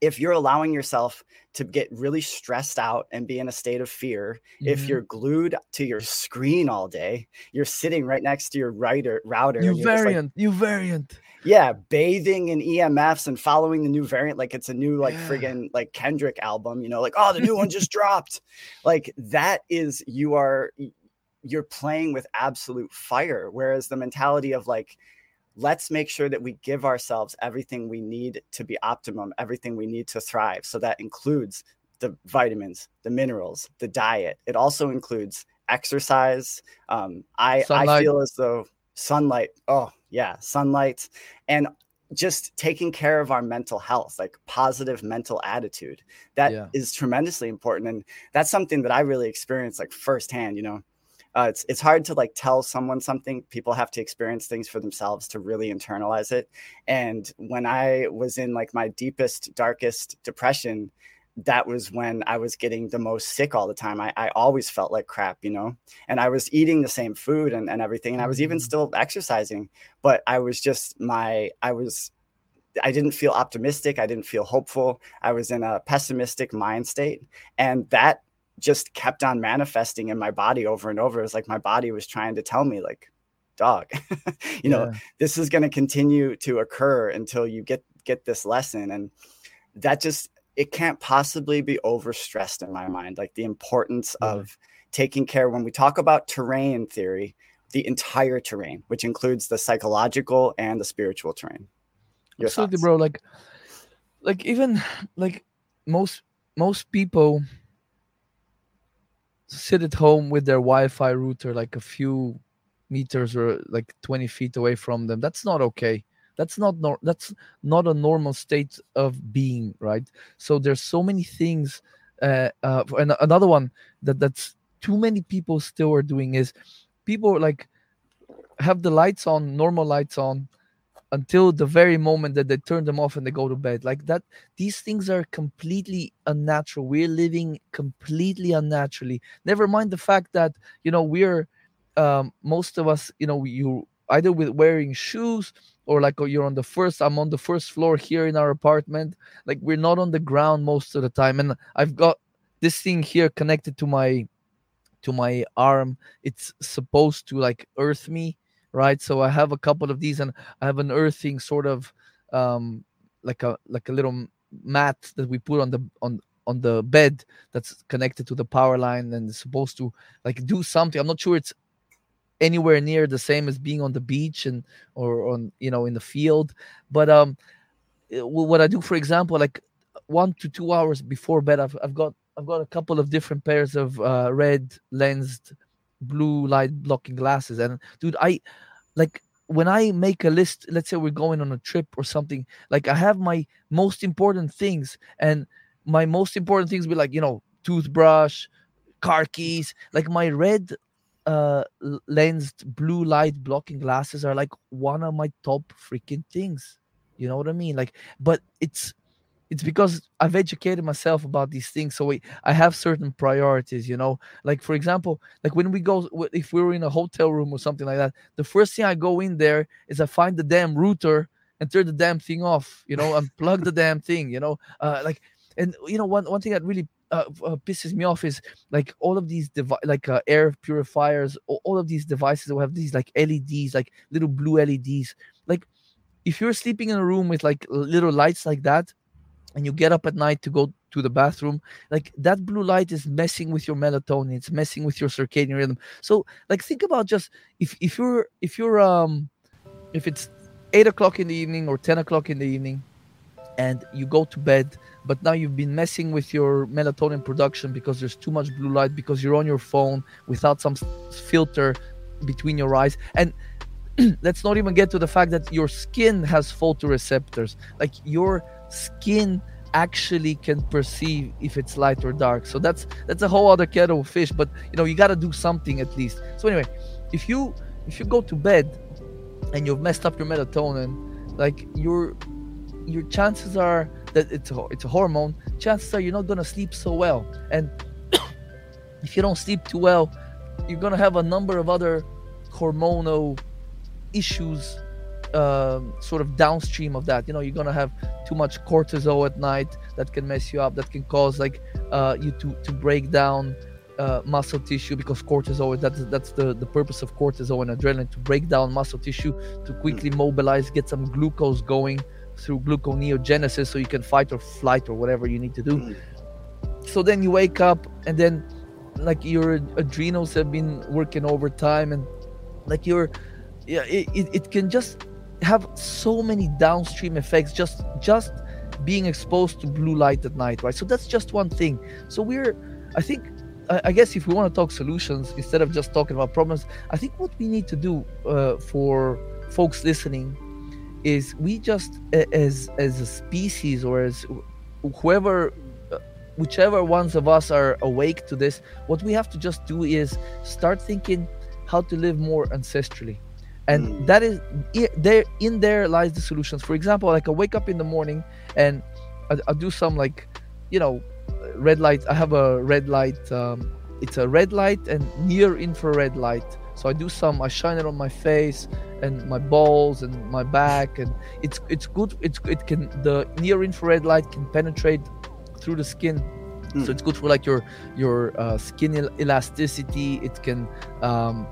if you're allowing yourself to get really stressed out and be in a state of fear, mm-hmm. if you're glued to your screen all day, you're sitting right next to your writer router. New variant, like, new variant. Yeah, bathing in EMFs and following the new variant like it's a new like yeah. friggin' like Kendrick album, you know, like oh the new one just dropped. Like that is you are you're playing with absolute fire. Whereas the mentality of like, let's make sure that we give ourselves everything we need to be optimum, everything we need to thrive. So that includes the vitamins, the minerals, the diet. It also includes exercise. Um, I, I feel as though sunlight, oh, yeah, sunlight. And just taking care of our mental health like positive mental attitude that yeah. is tremendously important and that's something that i really experienced like firsthand you know uh, it's it's hard to like tell someone something. People have to experience things for themselves to really internalize it. And when I was in like my deepest, darkest depression, that was when I was getting the most sick all the time. I, I always felt like crap, you know, and I was eating the same food and, and everything. And I was even mm-hmm. still exercising, but I was just my, I was, I didn't feel optimistic. I didn't feel hopeful. I was in a pessimistic mind state. And that just kept on manifesting in my body over and over. It was like my body was trying to tell me, like, dog, [laughs] you know, this is going to continue to occur until you get get this lesson. And that just it can't possibly be overstressed in my mind. Like the importance yeah. of taking care when we talk about terrain theory, the entire terrain, which includes the psychological and the spiritual terrain. Your Absolutely, thoughts? bro. Like, like even like most most people sit at home with their Wi-Fi router like a few meters or like 20 feet away from them. That's not okay. That's not nor- that's not a normal state of being, right? So there's so many things. Uh, uh, and another one that that's too many people still are doing is people like have the lights on, normal lights on, until the very moment that they turn them off and they go to bed. Like that these things are completely unnatural. We're living completely unnaturally. Never mind the fact that you know we're um, most of us you know you either with wearing shoes or like oh, you're on the first i'm on the first floor here in our apartment. Like we're not on the ground most of the time. And i've got this thing here connected to my to my arm. It's supposed to like earth me right? So I have a couple of these, and I have an earthing sort of um, like a like a little mat that we put on the on on the bed that's connected to the power line and is supposed to like do something. I'm not sure it's anywhere near the same as being on the beach and or on you know in the field, but um, eh, what I do, for example, like one to two hours before bed, I've I've got I've got a couple of different pairs of uh, red lensed blue light blocking glasses. And dude, I like when I make a list, let's say we're going on a trip or something, like I have my most important things, and my most important things be like, you know, toothbrush, car keys, like my red uh lensed blue light blocking glasses are like one of my top freaking things you know what i mean like but it's it's because I've educated myself about these things. So we, I have certain priorities, you know. Like for example, like when we go, if we were in a hotel room or something like that, the first thing I go in there is I find the damn router and turn the damn thing off, you know, and plug the damn thing, you know. Uh, like, and you know, one one thing that really uh, uh, pisses me off is like all of these devi- like uh, air purifiers, all, all of these devices that have these like LEDs, like little blue LEDs. Like, if you're sleeping in a room with like little lights like that and you get up at night to go to the bathroom like that blue light is messing with your melatonin it's messing with your circadian rhythm. So like think about just if if you're if you're um if it's eight o'clock in the evening or 10 o'clock in the evening and you go to bed but now you've been messing with your melatonin production because there's too much blue light because you're on your phone without some filter between your eyes and [clears throat] let's not even get to the fact that your skin has photoreceptors. Like your skin actually can perceive if it's light or dark. So that's that's a whole other kettle of fish but you know you got to do something at least. So anyway if you if you go to bed and you've messed up your melatonin like your your chances are that it's a, it's a hormone chances are you're not going to sleep so well. And [coughs] if you don't sleep too well you're going to have a number of other hormonal issues um, sort of downstream of that. You know, you're gonna have too much cortisol at night that can mess you up. That can cause like uh, you to to break down uh, muscle tissue because cortisol that's that's the the purpose of cortisol and adrenaline to break down muscle tissue to quickly mobilize, get some glucose going through gluconeogenesis so you can fight or flight or whatever you need to do. So then you wake up and then like your adrenals have been working overtime and like your yeah it, it, it can just have so many downstream effects just just being exposed to blue light at night right? So that's just one thing. So we're i think i, guess if we want to talk solutions instead of just talking about problems i think what we need to do uh, for folks listening is we just as as a species or as whoever uh, whichever ones of us are awake to this what we have to just do is start thinking how to live more ancestrally and mm. that is there in there lies the solutions. For example like i wake up in the morning and i, I do some like you know red light i have a red light um, it's a red light and near infrared light. So i do some i shine it on my face and my balls and my back and it's it's good it's it can the near infrared light can penetrate through the skin. Mm. so it's good for like your your uh, skin elasticity. It can um,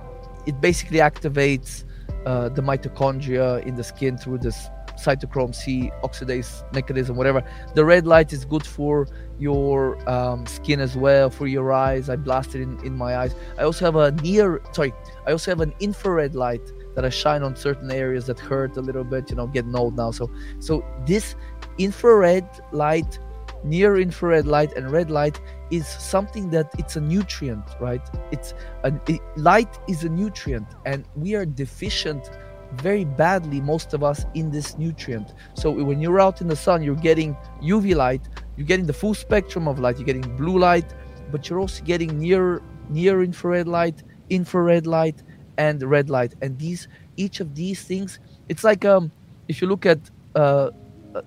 it basically activates uh, the mitochondria in the skin through this cytochrome C oxidase mechanism, whatever. The red light is good for your um, skin as well, for your eyes. I blast it in, in my eyes. I also have a near, sorry, I also have an infrared light that I shine on certain areas that hurt a little bit, you know, getting old now. So, so this infrared light, near infrared light, and red light is something that it's a nutrient right? It's a it, light is a nutrient and we are deficient very badly most of us in this nutrient. So when you're out in the sun you're getting uv light you're getting the full spectrum of light you're getting blue light but you're also getting near near infrared light infrared light and red light. And these each of these things it's like um if you look at uh,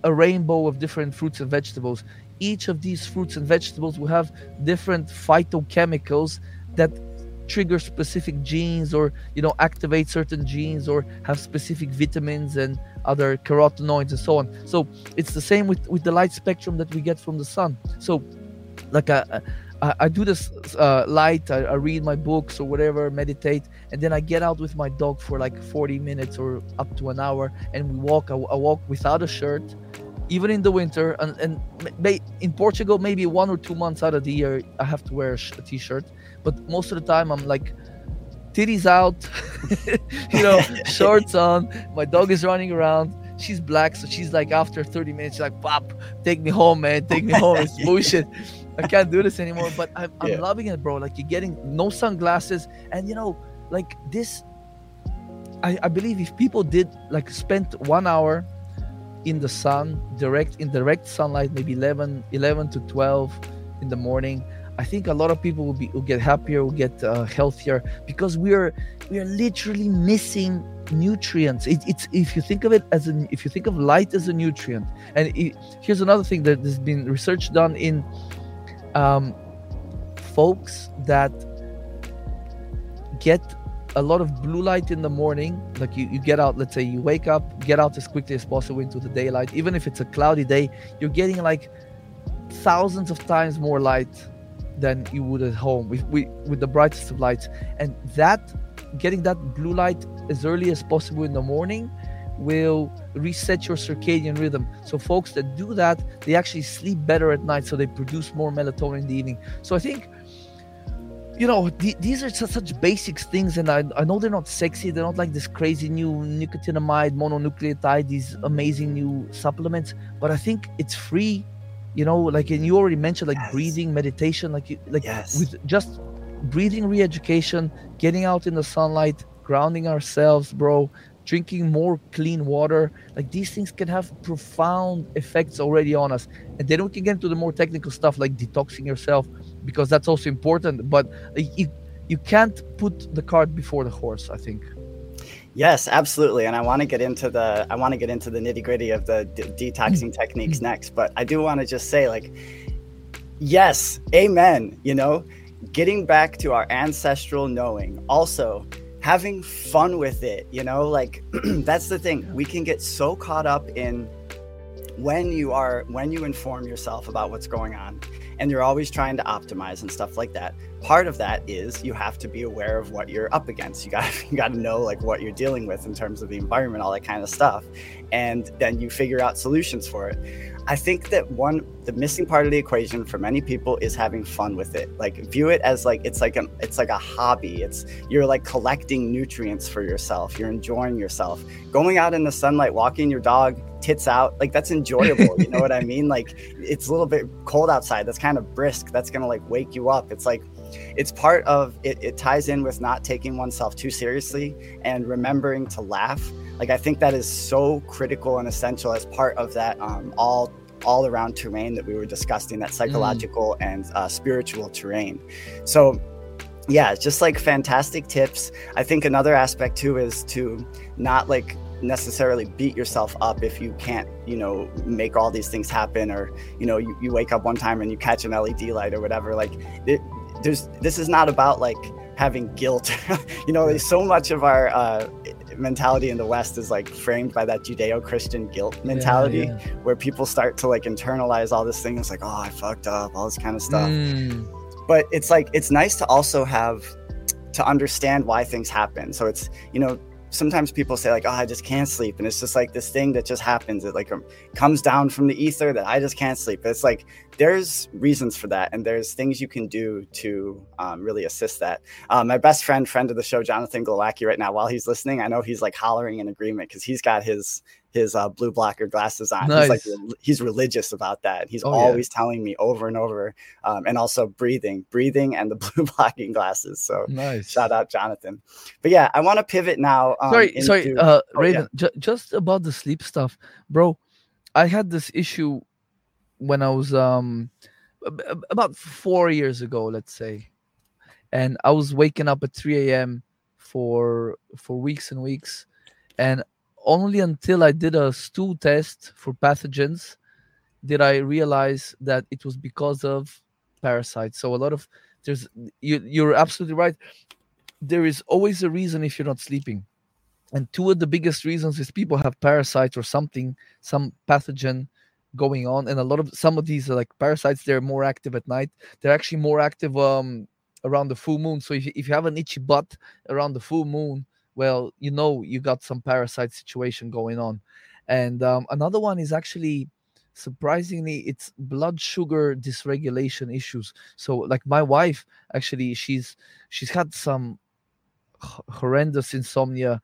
a rainbow of different fruits and vegetables each of these fruits and vegetables will have different phytochemicals that trigger specific genes or you know activate certain genes or have specific vitamins and other carotenoids and so on. So it's the same with with the light spectrum that we get from the sun. So like I, do this uh, light I, I read my books or whatever meditate and then i get out with my dog for like 40 minutes or up to an hour and we walk I, I walk without a shirt even in the winter and, and may, in portugal maybe one or two months out of the year i have to wear a, sh- a t-shirt. But most of the time i'm like titties out [laughs] you know [laughs] shorts on my dog is running around she's black so she's like after 30 minutes she's like pop take me home man take me home it's [laughs] bullshit. I can't do this anymore but i'm, I'm loving it bro like you're getting no sunglasses and you know like this I, I believe if people did like spent one hour in the sun direct in direct sunlight maybe 11 11 to 12 in the morning I think a lot of people will be will get happier, will get uh, healthier because we are we are literally missing nutrients. It, it's if you think of it as an if you think of light as a nutrient, and it, here's another thing that has been research done in um, folks that get a lot of blue light in the morning. Like you, you get out let's say you wake up get out as quickly as possible into the daylight. Even if it's a cloudy day you're getting like thousands of times more light than you would at home with, with, with the brightest of lights. And that getting that blue light as early as possible in the morning will reset your circadian rhythm. So folks that do that they actually sleep better at night so they produce more melatonin in the evening. So i think you know th- these are such, such basic things and I, I know they're not sexy they're not like this crazy new nicotinamide mononucleotide these amazing new supplements but i think it's free you know like and you already mentioned like Yes. breathing meditation like you like Yes. with just breathing re-education getting out in the sunlight grounding ourselves bro drinking more clean water like these things can have profound effects already on us and then we can get into the more technical stuff like detoxing yourself because that's also important but you you can't put the cart before the horse i think Yes, absolutely. And I want to get into the I want to get into the nitty gritty of the de- detoxing mm-hmm. techniques mm-hmm. next. But I do want to just say, like, yes, amen. You know, getting back to our ancestral knowing. Also, having fun with it. You know, like [clears throat] that's the thing. We can get so caught up in when you are when you inform yourself about what's going on and you're always trying to optimize and stuff like that part of that is you have to be aware of what you're up against you got [laughs] you got to know like what you're dealing with in terms of the environment all that kind of stuff and then you figure out solutions for it i think that one the missing part of the equation for many people is having fun with it. Like view it as like it's like an it's like a hobby. It's you're like collecting nutrients for yourself. You're enjoying yourself. Going out in the sunlight walking your dog tits out like that's enjoyable. You know what i mean? Like it's a little bit cold outside. That's kind of brisk. That's gonna like wake you up. It's like it's part of it, it ties in with not taking oneself too seriously and remembering to laugh. Like i think that is so critical and essential as part of that um, all all around terrain that we were discussing that psychological and uh, spiritual terrain. So yeah just like fantastic tips. I think another aspect too is to not like necessarily beat yourself up if you can't you know make all these things happen or you know you, you wake up one time and you catch an led light or whatever. Like it, there's this is not about like having guilt [laughs] you know there's so much of our uh, mentality in the west is like framed by that judeo-christian guilt mentality yeah. where people start to like internalize all this thing. things like oh i fucked up all this kind of stuff Mm, but it's like it's nice to also have to understand why things happen so it's you know sometimes people say like oh i just can't sleep. And it's just like this thing that just happens. It like um, comes down from the ether that i just can't sleep. It's like there's reasons for that and there's things you can do to um, really assist that. Um, my best friend friend of the show jonathan glowacki right now while he's listening i know he's like hollering in agreement because he's got his his uh, blue blocker glasses on. Nice. he's like he's religious about that. He's Oh, yeah. always telling me over and over um, and also breathing breathing and the [laughs] blue blocking glasses. So nice. shout out jonathan. But yeah i want to pivot now um, sorry sorry into- uh oh, yeah. Ju- just about the sleep stuff. Bro i had this issue when i was um ab- ab- about four years ago let's say. And i was waking up at 3 a.m for for weeks and weeks. And only until i did a stool test for pathogens did i realize that it was because of parasites. So a lot of there's you you're absolutely right. There is always a reason if you're not sleeping. And two of the biggest reasons is people have parasites or something some pathogen going on. And a lot of some of these are like parasites they're more active at night. They're actually more active um around the full moon. So if you, if you have an itchy butt around the full moon well you know you got some parasite situation going on. And um, another one is actually surprisingly it's blood sugar dysregulation issues. So like my wife actually she's she's had some horrendous insomnia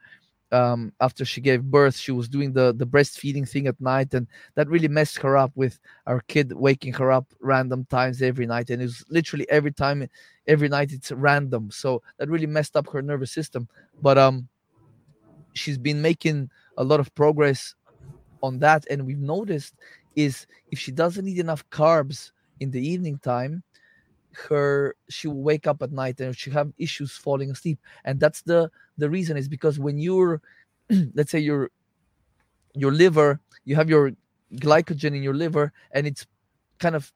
um, after she gave birth she was doing the the breastfeeding thing at night and that really messed her up with our kid waking her up random times every night and it was literally every time every night it's random. So that really messed up her nervous system. But um she's been making a lot of progress on that and we've noticed is if she doesn't eat enough carbs in the evening time her she will wake up at night and she have issues falling asleep. And that's the the reason is because when you're [clears throat] let's say your your liver you have your glycogen in your liver and it's kind of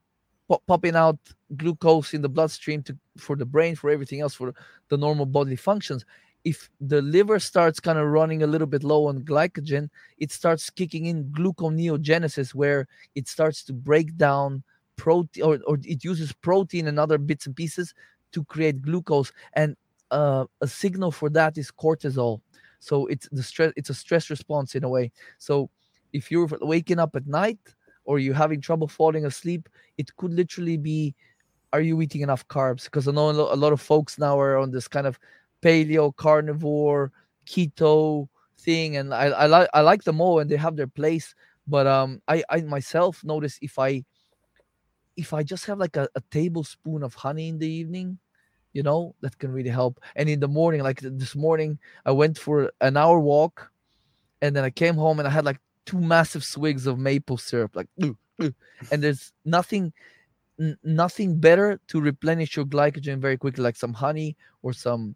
pop- popping out glucose in the bloodstream to for the brain for everything else for the normal bodily functions. If the liver starts kind of running a little bit low on glycogen it starts kicking in gluconeogenesis where it starts to break down protein or, or it uses protein and other bits and pieces to create glucose and uh, a signal for that is cortisol. So it's the stress it's a stress response in a way. So if you're waking up at night or you're having trouble falling asleep it could literally be are you eating enough carbs? Because i know a lot of folks now are on this kind of paleo carnivore keto thing and i i like i like them all and they have their place but um i i myself notice if i if i just have like a, a tablespoon of honey in the evening you know that can really help. And in the morning like this morning i went for an hour walk and then i came home and i had like two massive swigs of maple syrup like and there's nothing nothing better to replenish your glycogen very quickly like some honey or some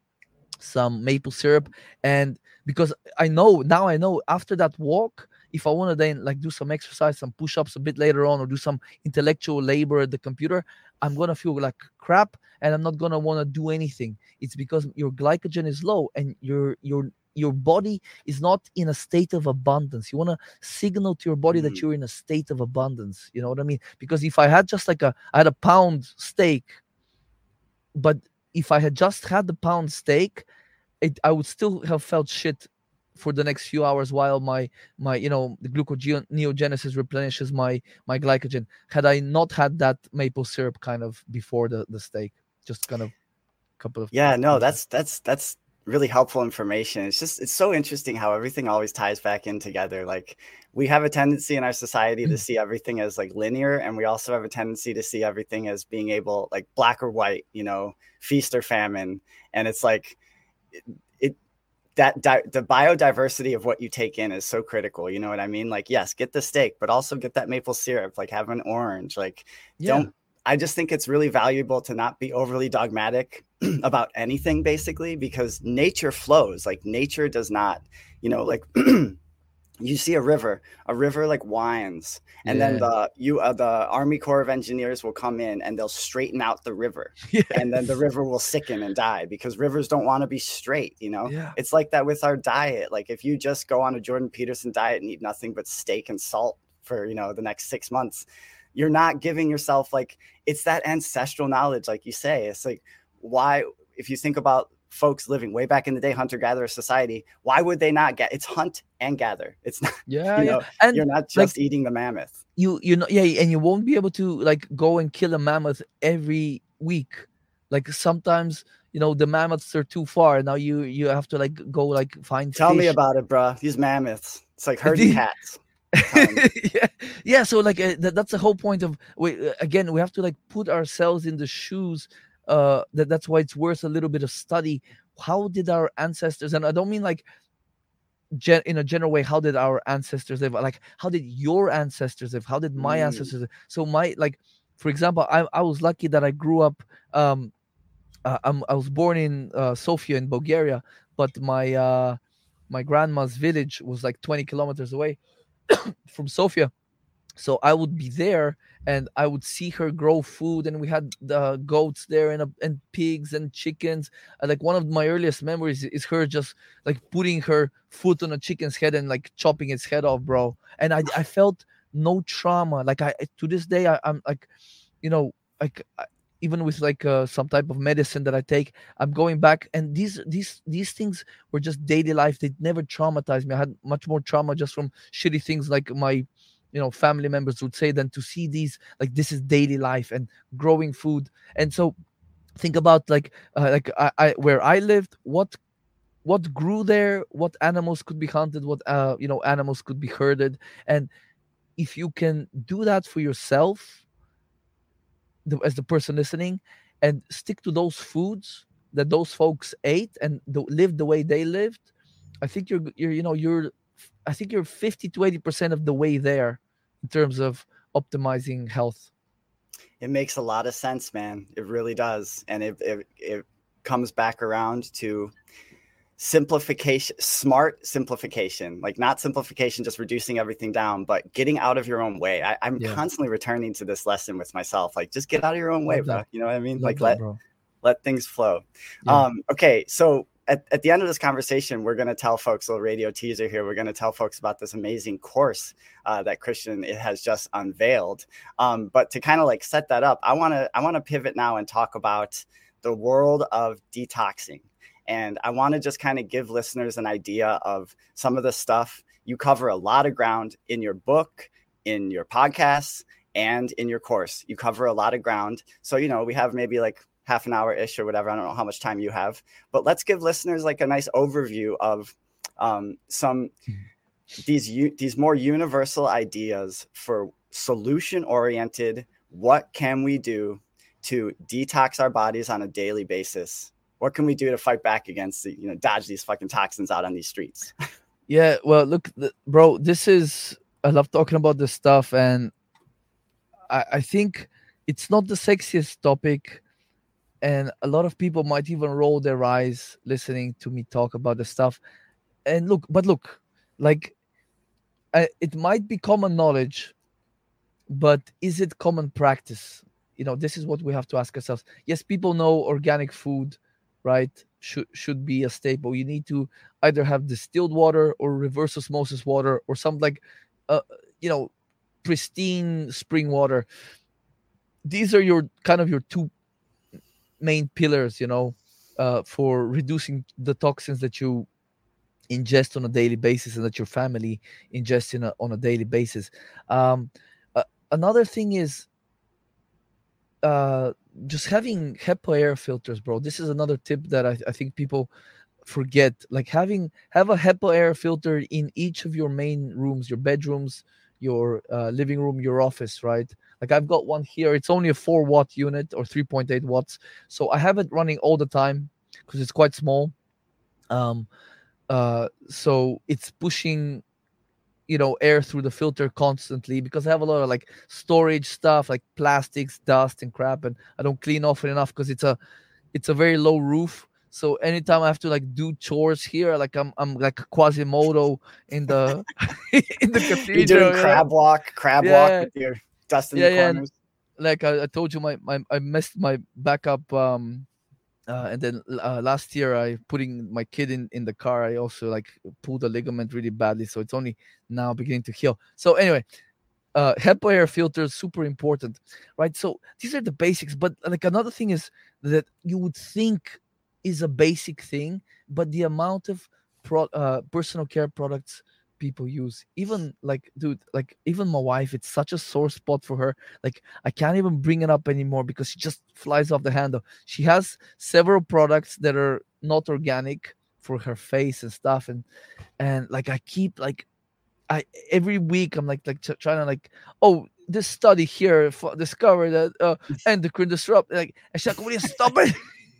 some maple syrup. And because i know now i know after that walk if i want to then like do some exercise some push-ups a bit later on or do some intellectual labor at the computer i'm gonna feel like crap and i'm not gonna want to do anything. It's because your glycogen is low and your your your body is not in a state of abundance. You want to signal to your body mm-hmm. that you're in a state of abundance you know what i mean? Because if i had just like a i had a pound steak but if I had just had the pound steak, it, I would still have felt shit for the next few hours while my my you know the gluconeogenesis replenishes my my glycogen. Had I not had that maple syrup kind of before the the steak, just kind of couple of yeah, no, that's that's that's really helpful information. It's just it's so interesting how everything always ties back in together. Like we have a tendency in our society to mm. see everything as like linear and we also have a tendency to see everything as being able like black or white, you know, feast or famine. And it's like that di- the biodiversity of what you take in is so critical. You know what I mean? Like, yes, get the steak, but also get that maple syrup, like have an orange. Like, yeah. don't I just think it's really valuable to not be overly dogmatic [clears throat] about anything basically because nature flows like nature does not you know like [clears throat] you see a river a river like winds and yeah. then the you uh, the army corps of engineers will come in and they'll straighten out the river [laughs] yeah. and then the river will sicken and die because rivers don't want to be straight you know yeah. it's like that with our diet like if you just go on a jordan peterson diet and eat nothing but steak and salt for you know the next six months you're not giving yourself like it's that ancestral knowledge like you say it's like why if you think about folks living way back in the day hunter gatherer society why would they not get it's hunt and gather [laughs] it's not yeah, you know, yeah. and you're not just like, eating the mammoth you you know yeah and you won't be able to like go and kill a mammoth every week like sometimes you know the mammoths are too far now you you have to like go like find tell fish. me about it bro these mammoths it's like [laughs] herding cats [laughs] yeah, yeah. So like uh, th- that's the whole point of. We, uh, again, we have to like put ourselves in the shoes. Uh, that that's why it's worth a little bit of study. How did our ancestors? And I don't mean like gen- in a general way. How did our ancestors live? Like how did your ancestors live? How did my mm. ancestors? Live? So my like, for example, I I was lucky that I grew up. Um, uh, I'm, I was born in uh, Sofia in Bulgaria, but my uh, my grandma's village was like 20 kilometers away. [coughs] from Sofia. So I would be there and I would see her grow food, and we had the goats there and uh, and pigs and chickens. And like one of my earliest memories is her just like putting her foot on a chicken's head and like chopping its head off, bro. And I I felt no trauma. Like I to this day I, I'm like, you know, like even with like uh, some type of medicine that I take, I'm going back, and these these these things were just daily life. They never traumatized me. I had much more trauma just from shitty things like my, you know, family members would say than to see these like this is daily life and growing food. And so, think about like uh, like I, I where I lived, what what grew there, what animals could be hunted, what uh you know animals could be herded, and if you can do that for yourself the, as the person listening and stick to those foods that those folks ate and the, lived the way they lived i think you're you're you know you're i think you're 50 to 80 percent of the way there in terms of optimizing health it makes a lot of sense, man. It really does, and it it, it comes back around to simplification smart simplification like not simplification just reducing everything down but getting out of your own way I, am yeah. constantly returning to this lesson with myself like just get out of your own way bro you know what i mean Love like that, let bro. let things flow yeah. um okay so at, at the end of this conversation, we're going to tell folks a little radio teaser here. We're going to tell folks about this amazing course uh, that Christian has just unveiled. Um, but to kind of like set that up, I want to I want to pivot now and talk about the world of detoxing. And I want to just kind of give listeners an idea of some of the stuff you cover a lot of ground in your book, in your podcasts, and in your course. You cover a lot of ground. So, you know, we have maybe like half an hour ish or whatever. I don't know how much time you have, but let's give listeners like a nice overview of um, some [laughs] these these more universal ideas for solution oriented. What can we do to detox our bodies on a daily basis? What can we do to fight back against the, you know, dodge these fucking toxins out on these streets? [laughs] yeah, well, look, the, bro, this is I love talking about this stuff, and I, I think it's not the sexiest topic and a lot of people might even roll their eyes listening to me talk about the stuff. And look but look like uh, it might be common knowledge but is it common practice? You know this is what we have to ask ourselves. Yes people know organic food right should should be a staple. You need to either have distilled water or reverse osmosis water or something like uh, you know pristine spring water. These are your kind of your two main pillars, you know, uh, for reducing the toxins that you ingest on a daily basis and that your family ingests in a, on a daily basis. Um, uh, another thing is uh, just having HEPA air filters, bro. This is another tip that I, I think people forget. Like having have a HEPA air filter in each of your main rooms, your bedrooms, your uh, living room, your office, right? Like I've got one here. It's only a four watt unit or 3.8 watts. So I have it running all the time because it's quite small. Um, uh, so it's pushing, you know, air through the filter constantly because I have a lot of like storage stuff, like plastics, dust, and crap, and I don't clean often enough because it's a, it's a very low roof. So anytime I have to like do chores here, like I'm I'm like Quasimodo in the [laughs] in the cathedral. You're doing crab walk, crab yeah. walk with your dust in yeah, the corners. Yeah. Like I, I, told you, my, my I messed my backup. Um, uh, and then uh, last year, I putting my kid in in the car. I also like pulled a ligament really badly, so it's only now beginning to heal. So anyway, uh, HEPA air filters super important, right? So these are the basics. But like another thing is that you would think is a basic thing, but the amount of pro, uh, personal care products people use even like dude like even my wife it's such a sore spot for her like i can't even bring it up anymore because she just flies off the handle. She has several products that are not organic for her face and stuff and and like i keep like i every week i'm like like t- trying to like oh this study here discovered that uh [laughs] endocrine disrupt like and she's like will you stop it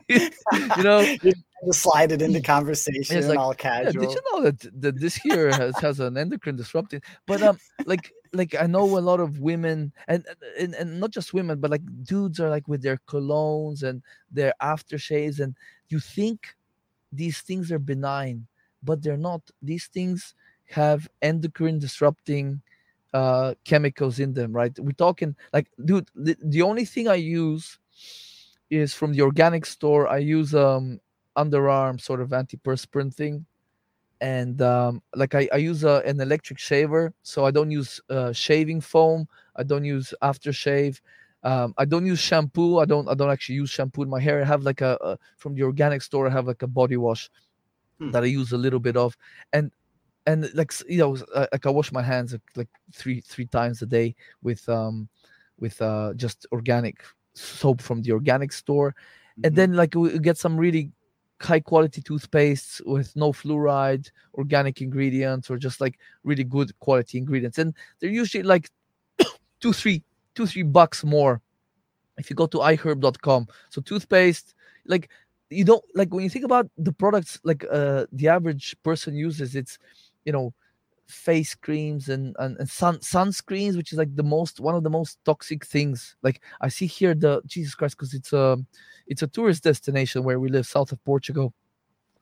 you know [laughs] just slide it into conversation like, all casual. Yeah, did you know that, that this here has, has an endocrine disrupting? But um, like like I know a lot of women and, and and not just women, but like dudes are like with their colognes and their aftershaves, and you think these things are benign, but they're not. These things have endocrine disrupting uh chemicals in them, right? We're talking like, dude, the, the only thing I use is from the organic store. I use um underarm sort of antiperspirant thing and um, like I, I use a, an electric shaver, so I don't use uh, shaving foam. I don't use aftershave. Um, I don't use shampoo. I don't. I don't actually use shampoo in my hair. I have like a, a from the organic store. I have like a body wash hmm. that I use a little bit of, and and like you know, uh, like I wash my hands like three three times a day with um with uh just organic soap from the organic store, mm-hmm. and then like we get some really high quality toothpastes with no fluoride, organic ingredients, or just like really good quality ingredients. And they're usually like [coughs] two, three, two, three bucks more if you go to iherb.com. So toothpaste, like you don't like when you think about the products like uh the average person uses, it's you know face creams and, and, and sun sunscreens, which is like the most one of the most toxic things. Like I see here the Jesus Christ, because it's a it's a tourist destination where we live south of Portugal.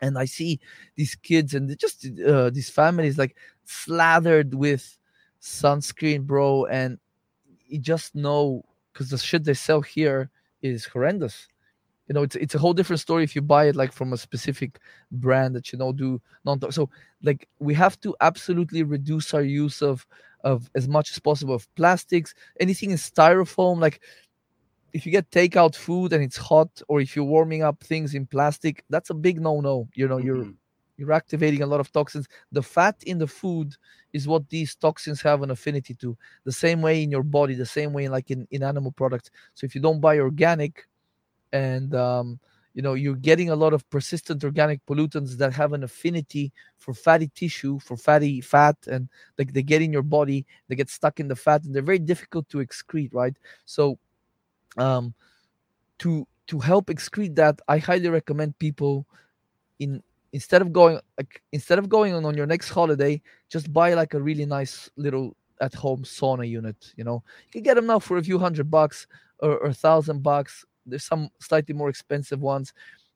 And I see these kids and just uh, these families like slathered with sunscreen, bro. And you just know because the shit they sell here is horrendous you know it's it's a whole different story if you buy it like from a specific brand that you know do non so like we have to absolutely reduce our use of of as much as possible of plastics anything in styrofoam like if you get takeout food and it's hot or if you're warming up things in plastic that's a big no no you know mm-hmm. you're you're activating a lot of toxins the fat in the food is what these toxins have an affinity to the same way in your body the same way like in, in animal products so if you don't buy organic and um, you know you're getting a lot of persistent organic pollutants that have an affinity for fatty tissue for fatty fat and like they get in your body they get stuck in the fat and they're very difficult to excrete right? So um to to help excrete that i highly recommend people in instead of going like instead of going on on your next holiday just buy like a really nice little at home sauna unit you know? You can get them now for a few hundred bucks or, or a thousand bucks there's some slightly more expensive ones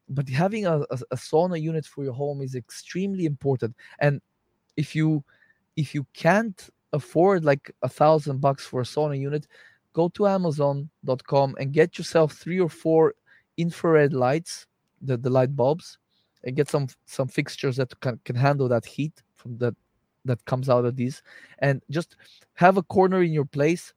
but having a, a, a, sauna unit for your home is extremely important. And if you if you can't afford like a thousand bucks for a sauna unit go to amazon.com and get yourself three or four infrared lights the, the light bulbs and get some some fixtures that can, can handle that heat from that that comes out of these. And just have a corner in your place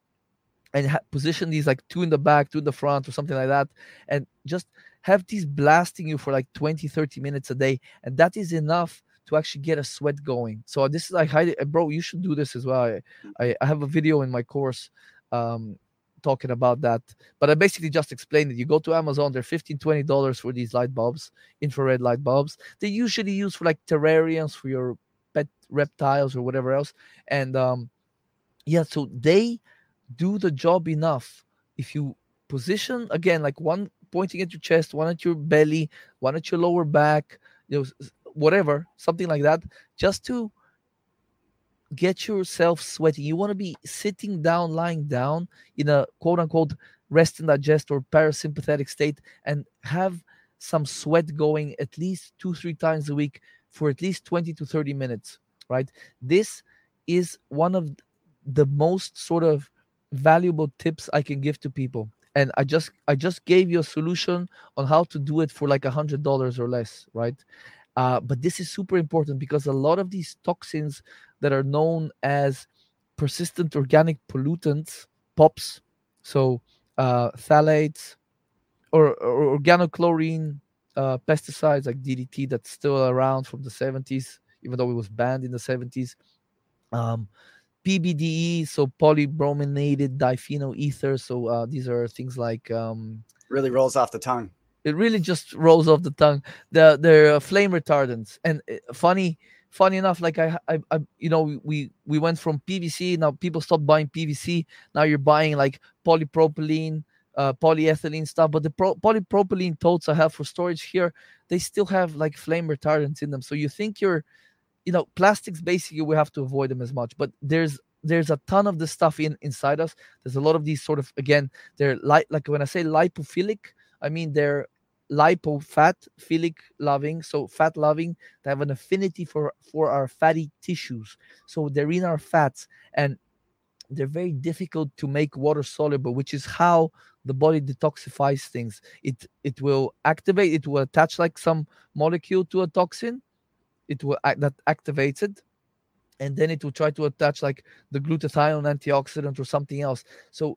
and ha- position these like two in the back two in the front or something like that and just have these blasting you for like 20 30 minutes a day and that is enough to actually get a sweat going. So this is like bro you should do this as well. I, I, I have a video in my course um, talking about that but i basically just explained it. You go to amazon they're 15 20 dollars for these light bulbs infrared light bulbs. They usually use for like terrariums for your pet reptiles or whatever else and um yeah so they do the job enough. If you position again like one pointing at your chest one at your belly one at your lower back you know whatever something like that just to get yourself sweating you want to be sitting down lying down in a quote unquote rest and digest or parasympathetic state and have some sweat going at least two three times a week for at least 20 to 30 minutes right? This is one of the most sort of valuable tips I can give to people. And I just I just gave you a solution on how to do it for like a hundred dollars or less, right? Uh, but this is super important because a lot of these toxins that are known as persistent organic pollutants, POPs, so uh, phthalates or, or organochlorine uh, pesticides like DDT that's still around from the 70s, even though it was banned in the 70s. Um, PBDE, so polybrominated diphenyl ether. So uh, these are things like um, really rolls off the tongue. It really just rolls off the tongue. The they're uh, flame retardants, and uh, funny, funny enough, like I, I, I, you know, we we went from PVC. Now people stopped buying PVC. Now you're buying like polypropylene, uh, polyethylene stuff. But the pro- polypropylene totes I have for storage here, they still have like flame retardants in them. So you think you're you know plastics basically we have to avoid them as much but there's there's a ton of the stuff in inside us. There's a lot of these sort of again they're like like when i say lipophilic i mean they're lipo fat philic loving so fat loving they have an affinity for for our fatty tissues. So they're in our fats and they're very difficult to make water soluble which is how the body detoxifies things. It it will activate it will attach like some molecule to a toxin it will act, that activates it and then it will try to attach like the glutathione antioxidant or something else. So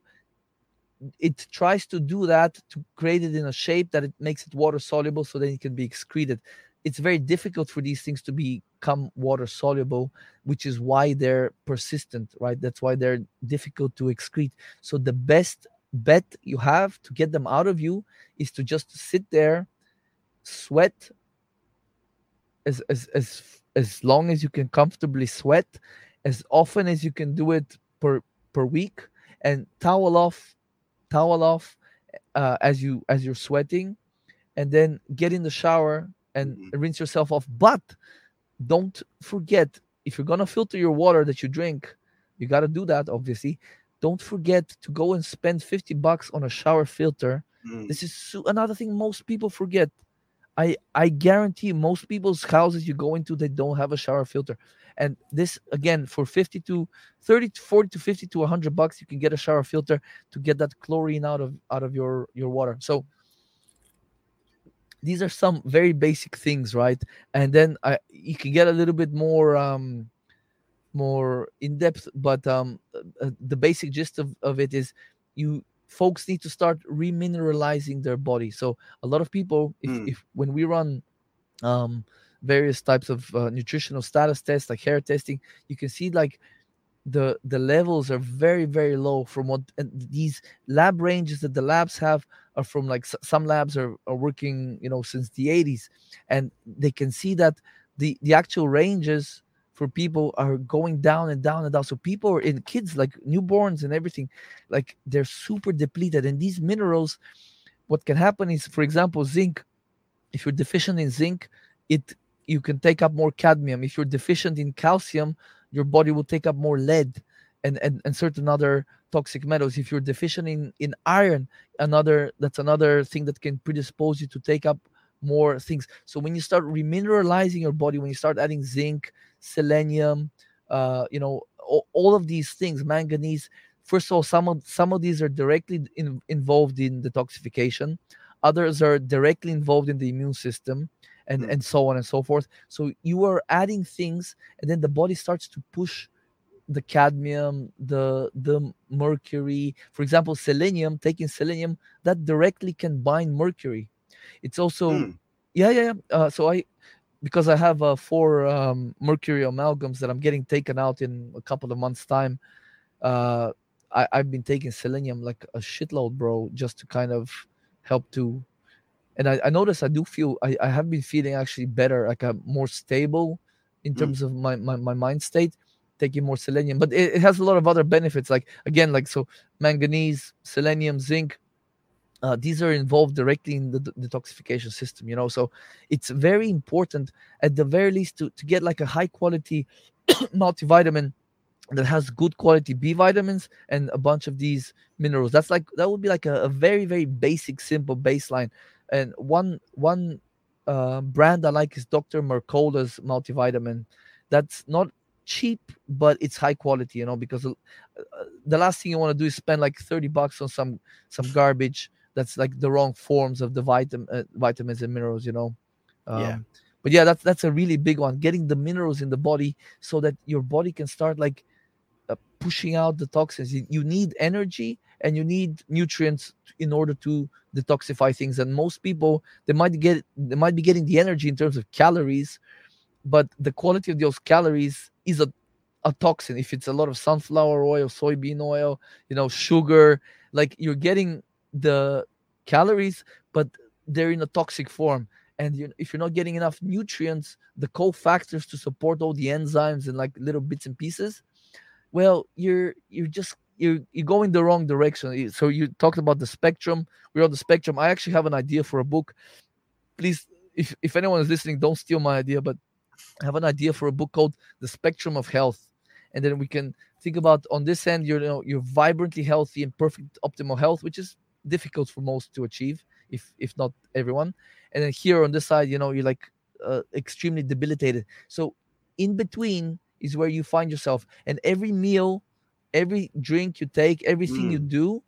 it tries to do that to create it in a shape that it makes it water soluble so then it can be excreted. It's very difficult for these things to become water soluble which is why they're persistent right? That's why they're difficult to excrete. So the best bet you have to get them out of you is to just sit there sweat as as as as long as you can comfortably sweat, as often as you can do it per per week, and towel off, towel off uh, as you as you're sweating, and then get in the shower and mm-hmm. rinse yourself off. But don't forget if you're gonna filter your water that you drink, you got to do that. Obviously, don't forget to go and spend 50 bucks on a shower filter. Mm. This is so, another thing most people forget. I I guarantee most people's houses you go into they don't have a shower filter. And this again for 50 to 30 to 40 to 50 to 100 bucks you can get a shower filter to get that chlorine out of out of your your water. So these are some very basic things, right? And then I you can get a little bit more um more in depth, but um uh, the basic gist of, of it is you folks need to start remineralizing their body. So a lot of people, if, Mm. if when we run um, various types of uh, nutritional status tests, like hair testing, you can see like the the levels are very very low from what and these lab ranges that the labs have are from like s- some labs are, are working you know since the 80s and they can see that the the actual ranges for people are going down and down and down. So people are in kids like newborns and everything like they're super depleted. And these minerals what can happen is for example zinc if you're deficient in zinc it you can take up more cadmium. If you're deficient in calcium your body will take up more lead and and, and certain other toxic metals. If you're deficient in in iron another that's another thing that can predispose you to take up more things. So when you start remineralizing your body when you start adding zinc selenium uh you know all, all of these things manganese first of all some of some of these are directly in, involved in detoxification others are directly involved in the immune system and Mm. and so on and so forth. So you are adding things and then the body starts to push the cadmium the the mercury. For example selenium taking selenium that directly can bind mercury it's also Mm. yeah yeah, yeah. Uh, so i because i have uh, four um, mercury amalgams that i'm getting taken out in a couple of months time uh I, i've been taking selenium like a shitload bro just to kind of help to and I, I notice I do feel I, I have been feeling actually better, like a more stable in Mm. terms of my, my, my mind state, taking more selenium. But it, it has a lot of other benefits, like again, like so manganese, selenium, zinc. Uh, these are involved directly in the detoxification system, you know. So it's very important, at the very least, to, to get like a high quality [coughs] multivitamin that has good quality B vitamins and a bunch of these minerals. That's like that would be like a, a very very basic, simple baseline. And one one uh, brand I like is Dr. Mercola's multivitamin. That's not cheap, but it's high quality, you know, because uh, the last thing you want to do is spend like 30 bucks on some some garbage that's like the wrong forms of the vitam- uh, vitamins and minerals, you know. Um, Yeah. But yeah, that's that's a really big one. Getting the minerals in the body so that your body can start like uh, pushing out the toxins. You, you need energy and you need nutrients in order to detoxify things. And most people they might get they might be getting the energy in terms of calories, but the quality of those calories is a a toxin. If it's a lot of sunflower oil, soybean oil, you know, sugar, like you're getting the calories, but they're in a toxic form. And you, if you're not getting enough nutrients, the cofactors to support all the enzymes and like little bits and pieces, well, you're you're just you're you're going the wrong direction. So you talked about the spectrum. We're on the spectrum. I actually have an idea for a book. Please, if if anyone is listening, don't steal my idea, but I have an idea for a book called The Spectrum of Health. And then we can think about on this end, you're you know, you're vibrantly healthy and perfect optimal health, which is difficult for most to achieve, if if not everyone. And then here on this side, you know, you're like uh, extremely debilitated. So in between is where you find yourself. And every meal, every drink you take, everything you do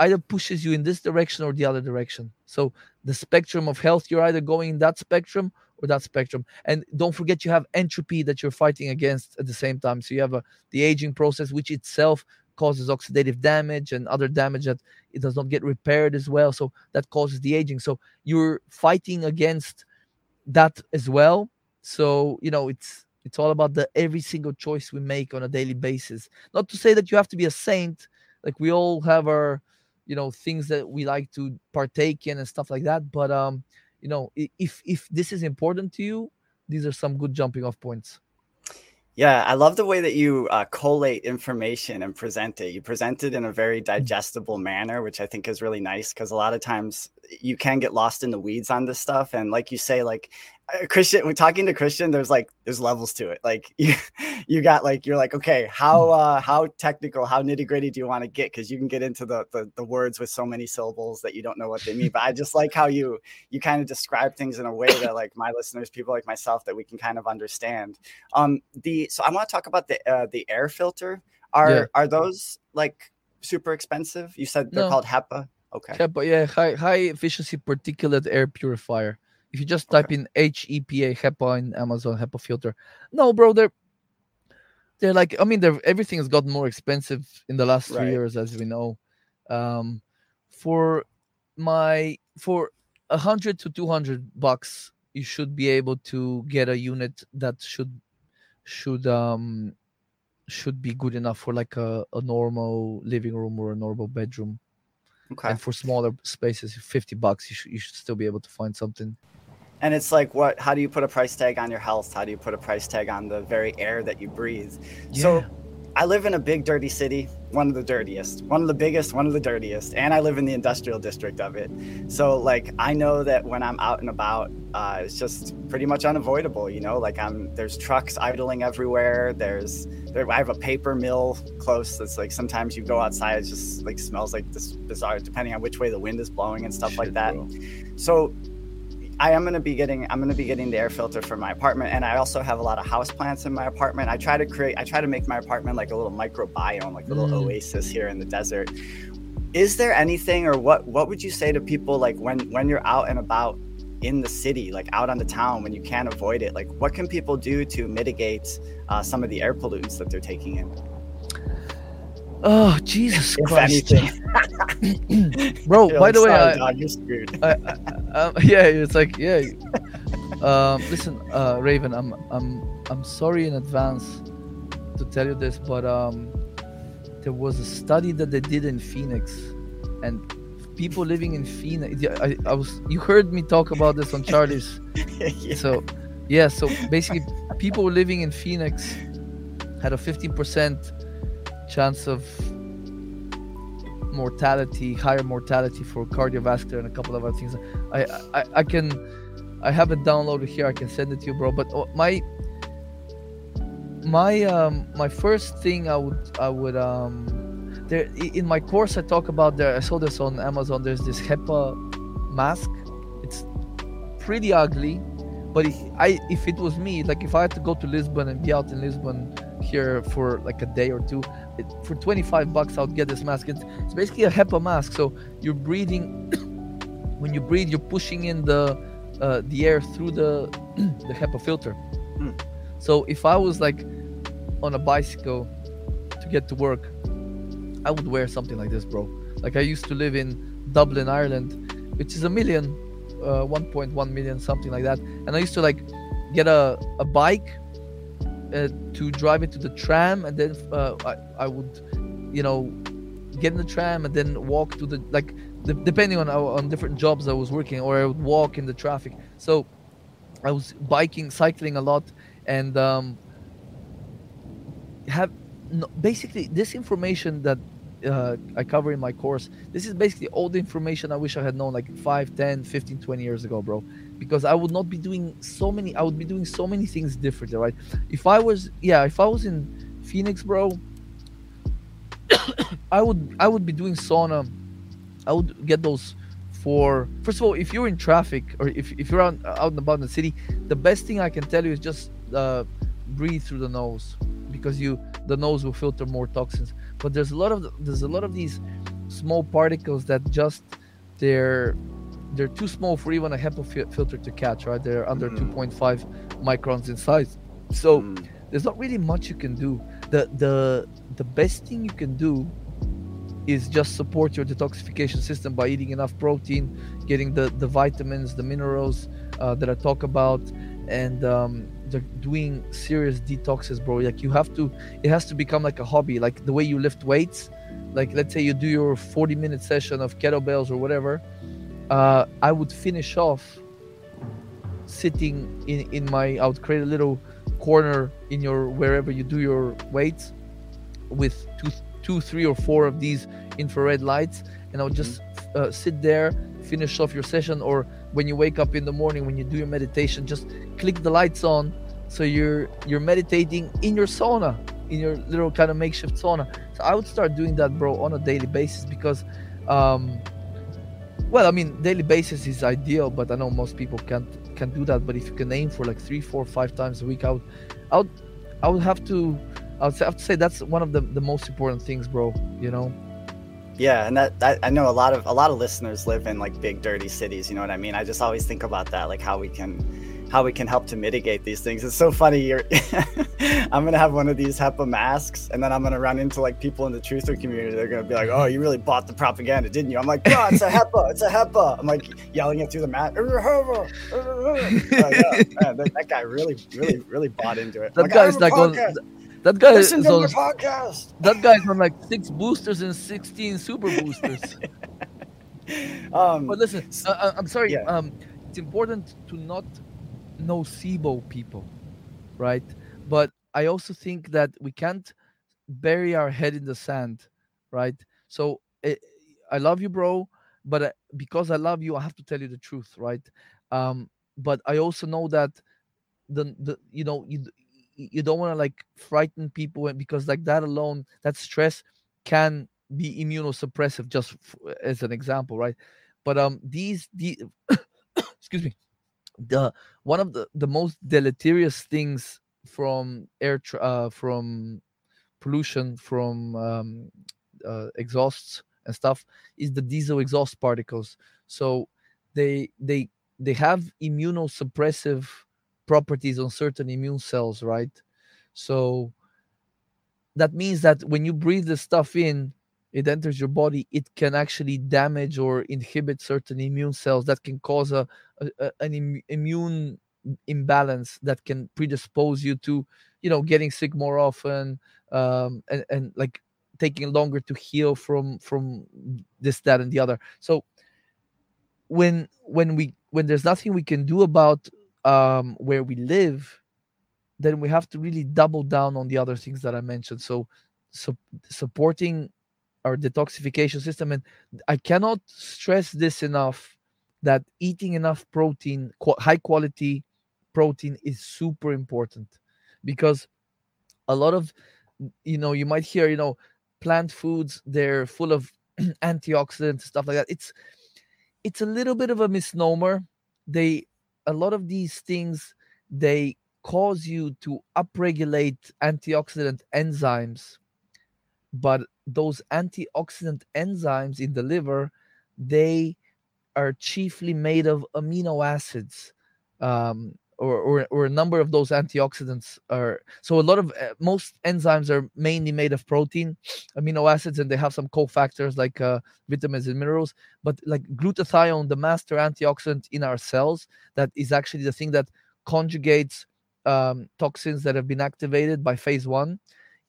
either pushes you in this direction or the other direction. So the spectrum of health, you're either going in that spectrum or that spectrum. And don't forget you have entropy that you're fighting against at the same time. So you have a, the aging process, which itself causes oxidative damage and other damage that it does not get repaired as well. So that causes the aging. So you're fighting against that as well. So you know it's it's all about the every single choice we make on a daily basis. Not to say that you have to be a saint. Like we all have our you know things that we like to partake in and stuff like that. But um, you know if if this is important to you, these are some good jumping off points. Yeah, I love the way that you uh, collate information and present it. You present it in a very digestible manner, which I think is really nice because a lot of times you can get lost in the weeds on this stuff and like you say like Christian, when talking to Christian, there's like there's levels to it. Like [laughs] you, you got like you're like, okay, how Hmm. uh how technical, how nitty gritty do you want to get? Because you can get into the, the the words with so many syllables that you don't know what they mean. But I just like how you you kind of describe things in a way that like my listeners, people like myself, that we can kind of understand. Um, the so I want to talk about the uh, the air filter. Are Yeah. are those like super expensive? You said they're No. called HEPA. Okay. HEPA, yeah, high high efficiency particulate air purifier. If you just type in HEPA HEPA in Amazon HEPA filter, no, bro, they're they're like I mean, they're everything has gotten more expensive in the last three Right. years, as we know. Um, for my for a hundred to two hundred bucks, you should be able to get a unit that should should um should be good enough for like a, a normal living room or a normal bedroom Okay. and for smaller spaces 50 bucks you should, you should still be able to find something And it's like, what? How do you put a price tag on your health? How do you put a price tag on the very air that you breathe? So, I live in a big, dirty city, one of the dirtiest, one of the biggest, one of the dirtiest, and I live in the industrial district of it. So, like, I know that when I'm out and about, uh, it's just pretty much unavoidable. You know, like I'm there's trucks idling everywhere. There's there, I have a paper mill close. That's like sometimes you go outside, it just like smells like this bizarre, depending on which way the wind is blowing and stuff like that. bro. So I am gonna be getting I'm gonna be getting the air filter for my apartment, and I also have a lot of house plants in my apartment. I try to create I try to make my apartment like a little microbiome, like a little Mm. oasis here in the desert. Is there anything, or what what would you say to people like when when you're out and about in the city, like out on the town, when you can't avoid it? Like, what can people do to mitigate uh, some of the air pollutants that they're taking in? Oh jesus If christ anything, [laughs] bro You're by like, the way "Sorry, I, dog, you're screwed. I, I, um, [laughs] yeah it's like yeah um listen uh raven i'm i'm i'm sorry in advance to tell you this but um there was a study that they did in phoenix and people living in phoenix I, I was you heard me talk about this on charlie's [laughs] Yeah. so yeah so basically people living in phoenix had a 15% chance of mortality higher mortality for cardiovascular and a couple of other things. I i, I can i have it downloaded here. I can send it to you bro. But uh, my my um my first thing i would i would um there in my course i talk about there i saw this on amazon. There's this hepa mask. It's pretty ugly but if i if it was me like if i had to go to lisbon and be out in lisbon here for like a day or two it, for 25 bucks i would get this mask. It's, it's basically a hepa mask so you're breathing [coughs] when you breathe you're pushing in the uh, the air through the [coughs] the hepa filter. Hmm. so if i was like on a bicycle to get to work i would wear something like this bro. Like i used to live in dublin ireland which is a million uh, 1.1 million something like that. And i used to like get a, a bike uh, to drive into the tram and then uh, I, I would you know get in the tram and then walk to the like de- depending on on different jobs i was working or i would walk in the traffic so i was biking cycling a lot and um have no, basically this information that uh, I cover in my course. This is basically all the information I wish I had known like 5, 10, 15, 20 years ago, bro. Because I would not be doing so many, I would be doing so many things differently, right? If I was, yeah, if I was in Phoenix, bro, [coughs] I would, I would be doing sauna. I would get those for, first of all, if you're in traffic or if, if you're out, out and about in the city, the best thing I can tell you is just uh, breathe through the nose because you, the nose will filter more toxins but there's a lot of there's a lot of these small particles that just they're they're too small for even a HEPA fi- filter to catch right? They're under Mm. 2.5 microns in size. So Mm. there's not really much you can do. The the the best thing you can do is just support your detoxification system by eating enough protein getting the the vitamins the minerals uh, that i talk about and um, they're doing serious detoxes bro. Like you have to it has to become like a hobby. Like the way you lift weights like let's say you do your 40 minute session of kettlebells or whatever uh, i would finish off sitting in in my i would create a little corner in your wherever you do your weights with two two three or four of these infrared lights. And i would just uh, sit there finish off your session or when you wake up in the morning when you do your meditation just click the lights on. So you're you're meditating in your sauna in your little kind of makeshift sauna. So i would start doing that bro on a daily basis because um well i mean daily basis is ideal but i know most people can't can't do that but if you can aim for like three four five times a week i would i would i would have to i would have to say that's one of the the most important things bro you know yeah, and that, that, I know a lot of a lot of listeners live in like big dirty cities. You know what I mean? I just always think about that, like how we can how we can help to mitigate these things. It's so funny. You're, [laughs] I'm gonna have one of these HEPA masks, and then I'm gonna run into like people in the truther community. They're gonna be like, "Oh, you really bought the propaganda, didn't you?" I'm like, "God, it's a HEPA, it's a HEPA." I'm like yelling it through the mat. oh, man, that, that, guy really, really, really bought into it. That like, guy's like on that guy Listen is on, podcast. that guy's on like six boosters and 16 super boosters. [laughs] Um, but listen, uh, I'm sorry. Yeah. Um, it's important to not nocebo people, right? But I also think that we can't bury our head in the sand, right? So eh, I love you, bro, but uh, because I love you, I have to tell you the truth, right? Um, but I also know that the the you know you you don't want to like frighten people and because like that alone that stress can be immunosuppressive just f- as an example right but um these the [coughs] excuse me the one of the the most deleterious things from air tra- uh, from pollution from um, uh, exhausts and stuff is the diesel exhaust particles so they they they have immunosuppressive properties on certain immune cells, right? So that means that when you breathe the stuff in, it enters your body, it can actually damage or inhibit certain immune cells that can cause a, a an Im- immune imbalance that can predispose you to, you know, getting sick more often, um, and, and like taking longer to heal from from this, that, and the other. So when when we when there's nothing we can do about um, where we live, then we have to really double down on the other things that I mentioned. So, so supporting our detoxification system, and I cannot stress this enough that eating enough protein, high quality protein, is super important because a lot of you know you might hear you know plant foods they're full of [clears throat] antioxidants stuff like that. It's it's a little bit of a misnomer. They a lot of these things they cause you to upregulate antioxidant enzymes but those antioxidant enzymes in the liver they are chiefly made of amino acids um, or, or, or a number of those antioxidants are so a lot of uh, most enzymes are mainly made of protein [sniffs] amino acids and they have some cofactors like uh, vitamins and minerals but like glutathione the master antioxidant in our cells that is actually the thing that conjugates um, toxins that have been activated by phase one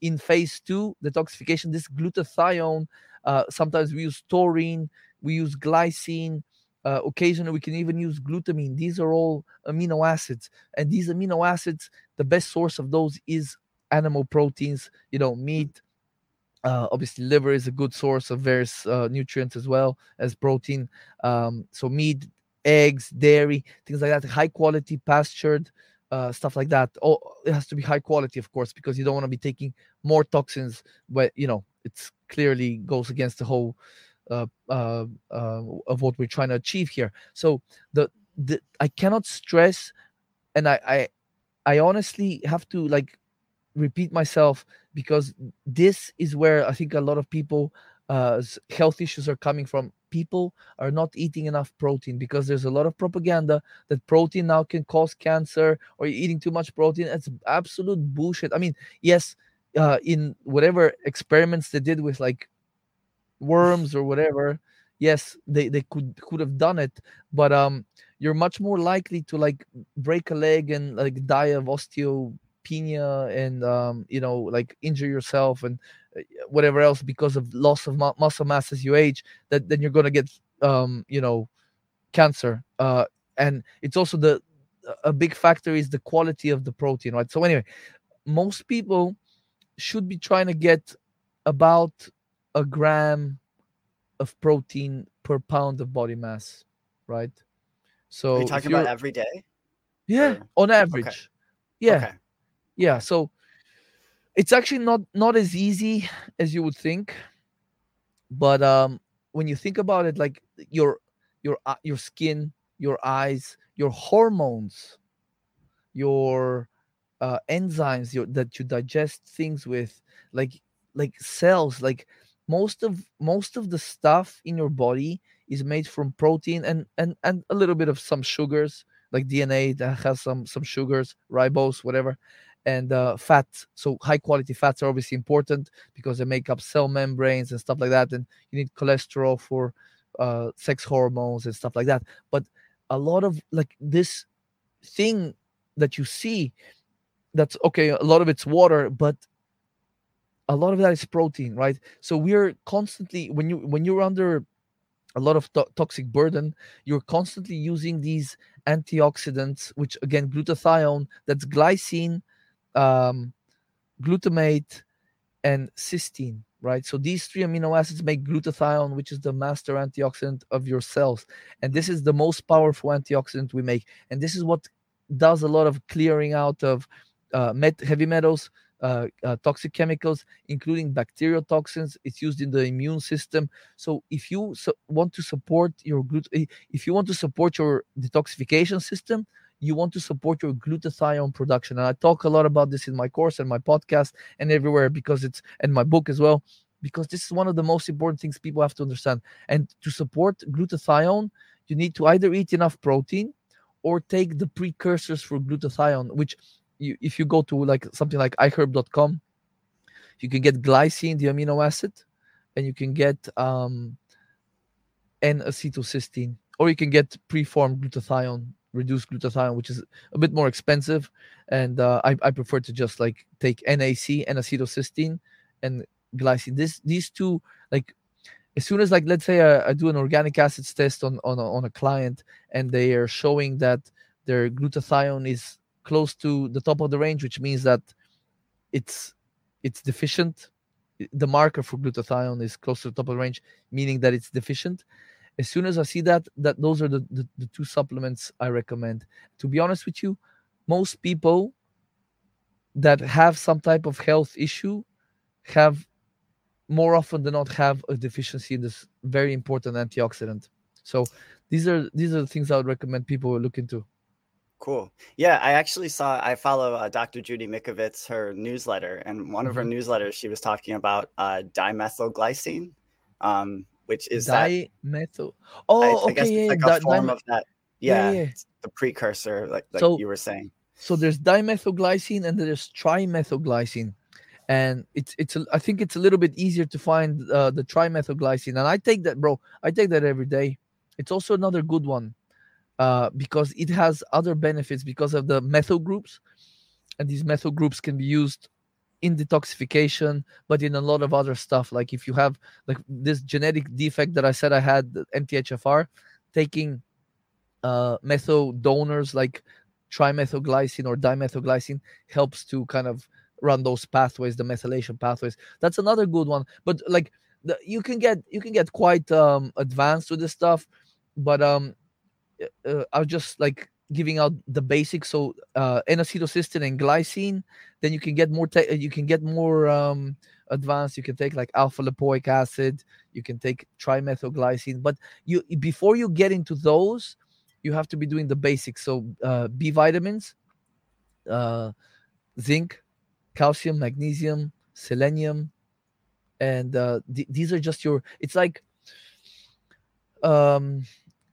in phase two detoxification this glutathione uh, sometimes we use taurine we use glycine uh, occasionally, we can even use glutamine. These are all amino acids, and these amino acids, the best source of those is animal proteins. You know, meat. Uh, obviously, liver is a good source of various uh, nutrients as well as protein. Um, so, meat, eggs, dairy, things like that. High quality, pastured uh, stuff like that. Oh, it has to be high quality, of course, because you don't want to be taking more toxins. But you know, it's clearly goes against the whole uh, uh, uh, of what we're trying to achieve here. So the, the I cannot stress, and I, I I honestly have to like repeat myself because this is where I think a lot of people uh, health issues are coming from. People are not eating enough protein because there's a lot of propaganda that protein now can cause cancer or you're eating too much protein. It's absolute bullshit. I mean, yes, uh, in whatever experiments they did with like worms or whatever yes they, they could could have done it but um you're much more likely to like break a leg and like die of osteopenia and um you know like injure yourself and uh, whatever else because of loss of mu- muscle mass as you age that then you're going to get um you know cancer uh and it's also the a big factor is the quality of the protein right so anyway most people should be trying to get about a gram of protein per pound of body mass, right? So Are you talking about every day? yeah, or- on average. Yeah, Okay. Yeah. So it's actually not not as easy as you would think, but um, when you think about it, like your your uh, your skin, your eyes, your hormones, your uh, enzymes your, that you digest things with, like like cells, like most of most of the stuff in your body is made from protein and and and a little bit of some sugars like DNA that has some some sugars, ribose, whatever, and uh, fat. So high quality fats are obviously important because they make up cell membranes and stuff like that. And you need cholesterol for uh, sex hormones and stuff like that. But a lot of like this thing that you see, that's okay. A lot of it's water, but a lot of that is protein, right? So we're constantly when you when you're under a lot of to- toxic burden, you're constantly using these antioxidants, which again, glutathione, that's glycine, um, glutamate, and cysteine, right? So these three amino acids make glutathione, which is the master antioxidant of your cells. And this is the most powerful antioxidant we make. And this is what does a lot of clearing out of uh, met- heavy metals, uh, uh, toxic chemicals, including bacterial toxins. It's used in the immune system. So if you want to support your glut- if you want to support your detoxification system, you want to support your glutathione production. And I talk a lot about this in my course and my podcast and everywhere because it's and my book as well. Because this is one of the most important things people have to understand. And to support glutathione, you need to either eat enough protein or take the precursors for glutathione, which you, if you go to like something like iherb.com, you can get glycine, the amino acid, and you can get um, N-acetylcysteine, or you can get preformed glutathione, reduced glutathione, which is a bit more expensive. And uh, I, I prefer to just like take NAC, N-acetylcysteine, and glycine. This these two like as soon as like let's say I, I do an organic acids test on on a, on a client and they are showing that their glutathione is close to the top of the range, which means that it's it's deficient. The marker for glutathione is close to the top of the range, meaning that it's deficient. As soon as I see that, that those are the, the, the two supplements I recommend. To be honest with you, most people that have some type of health issue have more often than not have a deficiency in this very important antioxidant. So these are these are the things I would recommend people look into. Cool. Yeah, I actually saw. I follow uh, Dr. Judy Mikovits, her newsletter, and one of her newsletters, she was talking about uh, dimethylglycine, um, which is that. Dimethyl. I, Oh, I guess okay, yeah, like yeah, a di- form of that. Yeah, Yeah, yeah. the precursor, like like So- you were saying. so there's dimethylglycine and there's trimethylglycine and it's it's a, i think it's a little bit easier to find uh, the trimethylglycine and i take that bro i take that every day it's also another good one uh, because it has other benefits because of the methyl groups and these methyl groups can be used in detoxification but in a lot of other stuff. Like if you have like this genetic defect that i said i had mthfr taking uh methyl donors like trimethylglycine or dimethylglycine helps to kind of run those pathways the methylation pathways. That's another good one. But like the, you can get you can get quite um advanced with this stuff but um uh, i was just like giving out the basics. So uh n-acetylcysteine and glycine then you can get more te- you can get more um advanced. You can take like alpha lipoic acid. You can take trimethylglycine but you before you get into those you have to be doing the basics. So uh b vitamins uh zinc calcium magnesium selenium and uh th- these are just your it's like um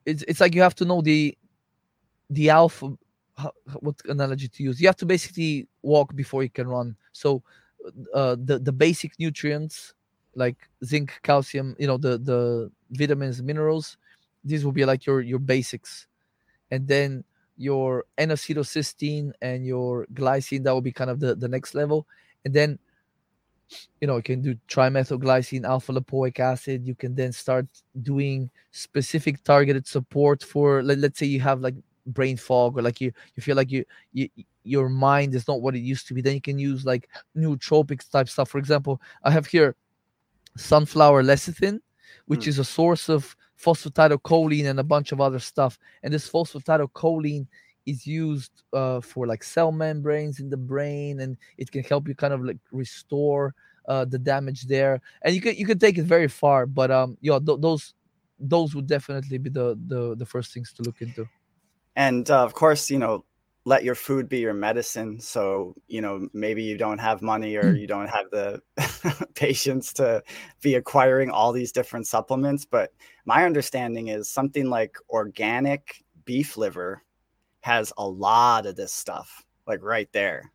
it's, it's like you have to know the the alpha what analogy to use? You have to basically walk before you can run. So uh the the basic nutrients like zinc calcium you know the the vitamins minerals these will be like your your basics. And then your N-acetylcysteine and your glycine that will be kind of the the next level. And then you know you can do trimethylglycine alpha lipoic acid. You can then start doing specific targeted support for let, let's say you have like brain fog or like you you feel like you, you your mind is not what it used to be then you can use like nootropics type stuff for example i have here sunflower lecithin which Mm. is a source of phosphatidylcholine and a bunch of other stuff. And this phosphatidylcholine is used uh, for like cell membranes in the brain, and it can help you kind of like restore uh, the damage there. And you can you can take it very far, but um, yeah, th- those those would definitely be the the the first things to look into. And uh, of course you know let your food be your medicine so you know maybe you don't have money or you don't have the [laughs] patience to be acquiring all these different supplements but my understanding is something like organic beef liver has a lot of this stuff like right there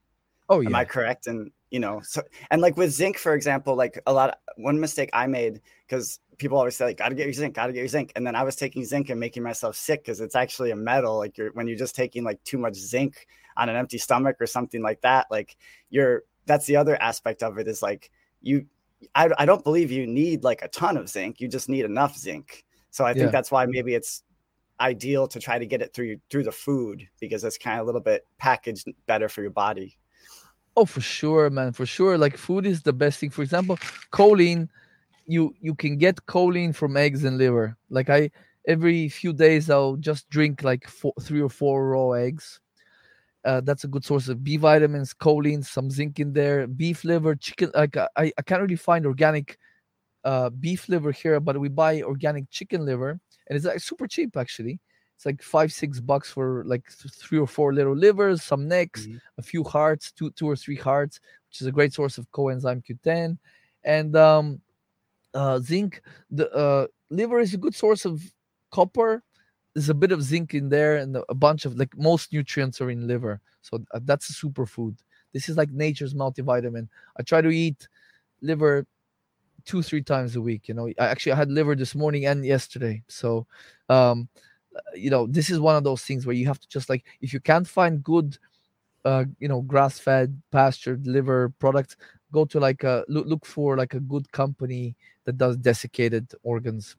Oh Am I correct? And you know, so and like with zinc, for example, like a lot. one mistake I made because people always say like, "Gotta get your zinc, gotta get your zinc," and then I was taking zinc and making myself sick because it's actually a metal. Like you're when you're just taking like too much zinc on an empty stomach or something like that. Like you're that's the other aspect of it is like you. I I don't believe you need like a ton of zinc. You just need enough zinc. So I think Yeah. that's why maybe it's ideal to try to get it through through the food because it's kind of a little bit packaged better for your body. Oh, for sure, man, for sure. Like food is the best thing. For example, choline, you you can get choline from eggs and liver. Like I every few days I'll just drink like four, three or four raw eggs. Uh, that's a good source of B vitamins, choline, some zinc in there, beef liver, chicken. Like I, I can't really find organic uh, beef liver here, but we buy organic chicken liver, and it's like super cheap actually. It's like five six bucks for like th- three or four little livers, some necks, Mhm. a few hearts, two two or three hearts, which is a great source of coenzyme Q10, and um, uh, zinc. The uh, liver is a good source of copper. There's a bit of zinc in there, and a bunch of like most nutrients are in liver. So uh, that's a superfood. This is like nature's multivitamin. I try to eat liver two three times a week. You know, I actually I had liver this morning and yesterday. So, um, you know, this is one of those things where you have to just like if you can't find good uh, you know, grass-fed, pastured liver products, go to like a look, look for like a good company that does desiccated organs.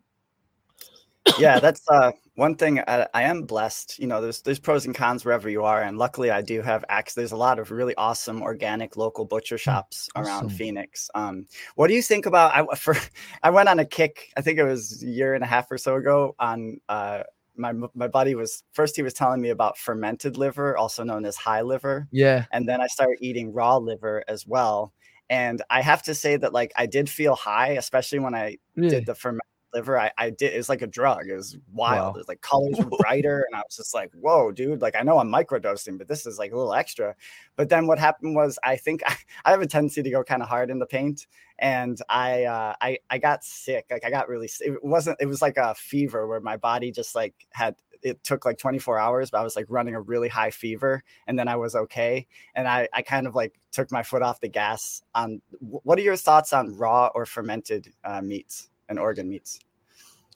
yeah that's uh one thing I, I am blessed you know there's there's pros and cons wherever you are and luckily i do have access there's a lot of really awesome organic local butcher shops around phoenix um what do you think about i [laughs] for i went on a kick i think it was a year and a half or so ago on uh my my buddy was first he was telling me about fermented liver also known as high liver Yeah, and then I started eating raw liver as well. And I have to say that like I did feel high, especially when I really. did the fermented liver. I, I did it's like a drug. It was wild. Wow. It's like colors were [laughs] brighter, and I was just like, whoa, dude. Like I know I'm microdosing, but this is like a little extra. But then what happened was I think I, [laughs] I have a tendency to go kind of hard in the paint. And I uh I, I got sick. Like I got really sick. It wasn't it was like a fever where my body just like had it took like 24 hours, but I was like running a really high fever and then I was okay. And I, I kind of like took my foot off the gas on what are your thoughts on raw or fermented uh, meats and organ meats?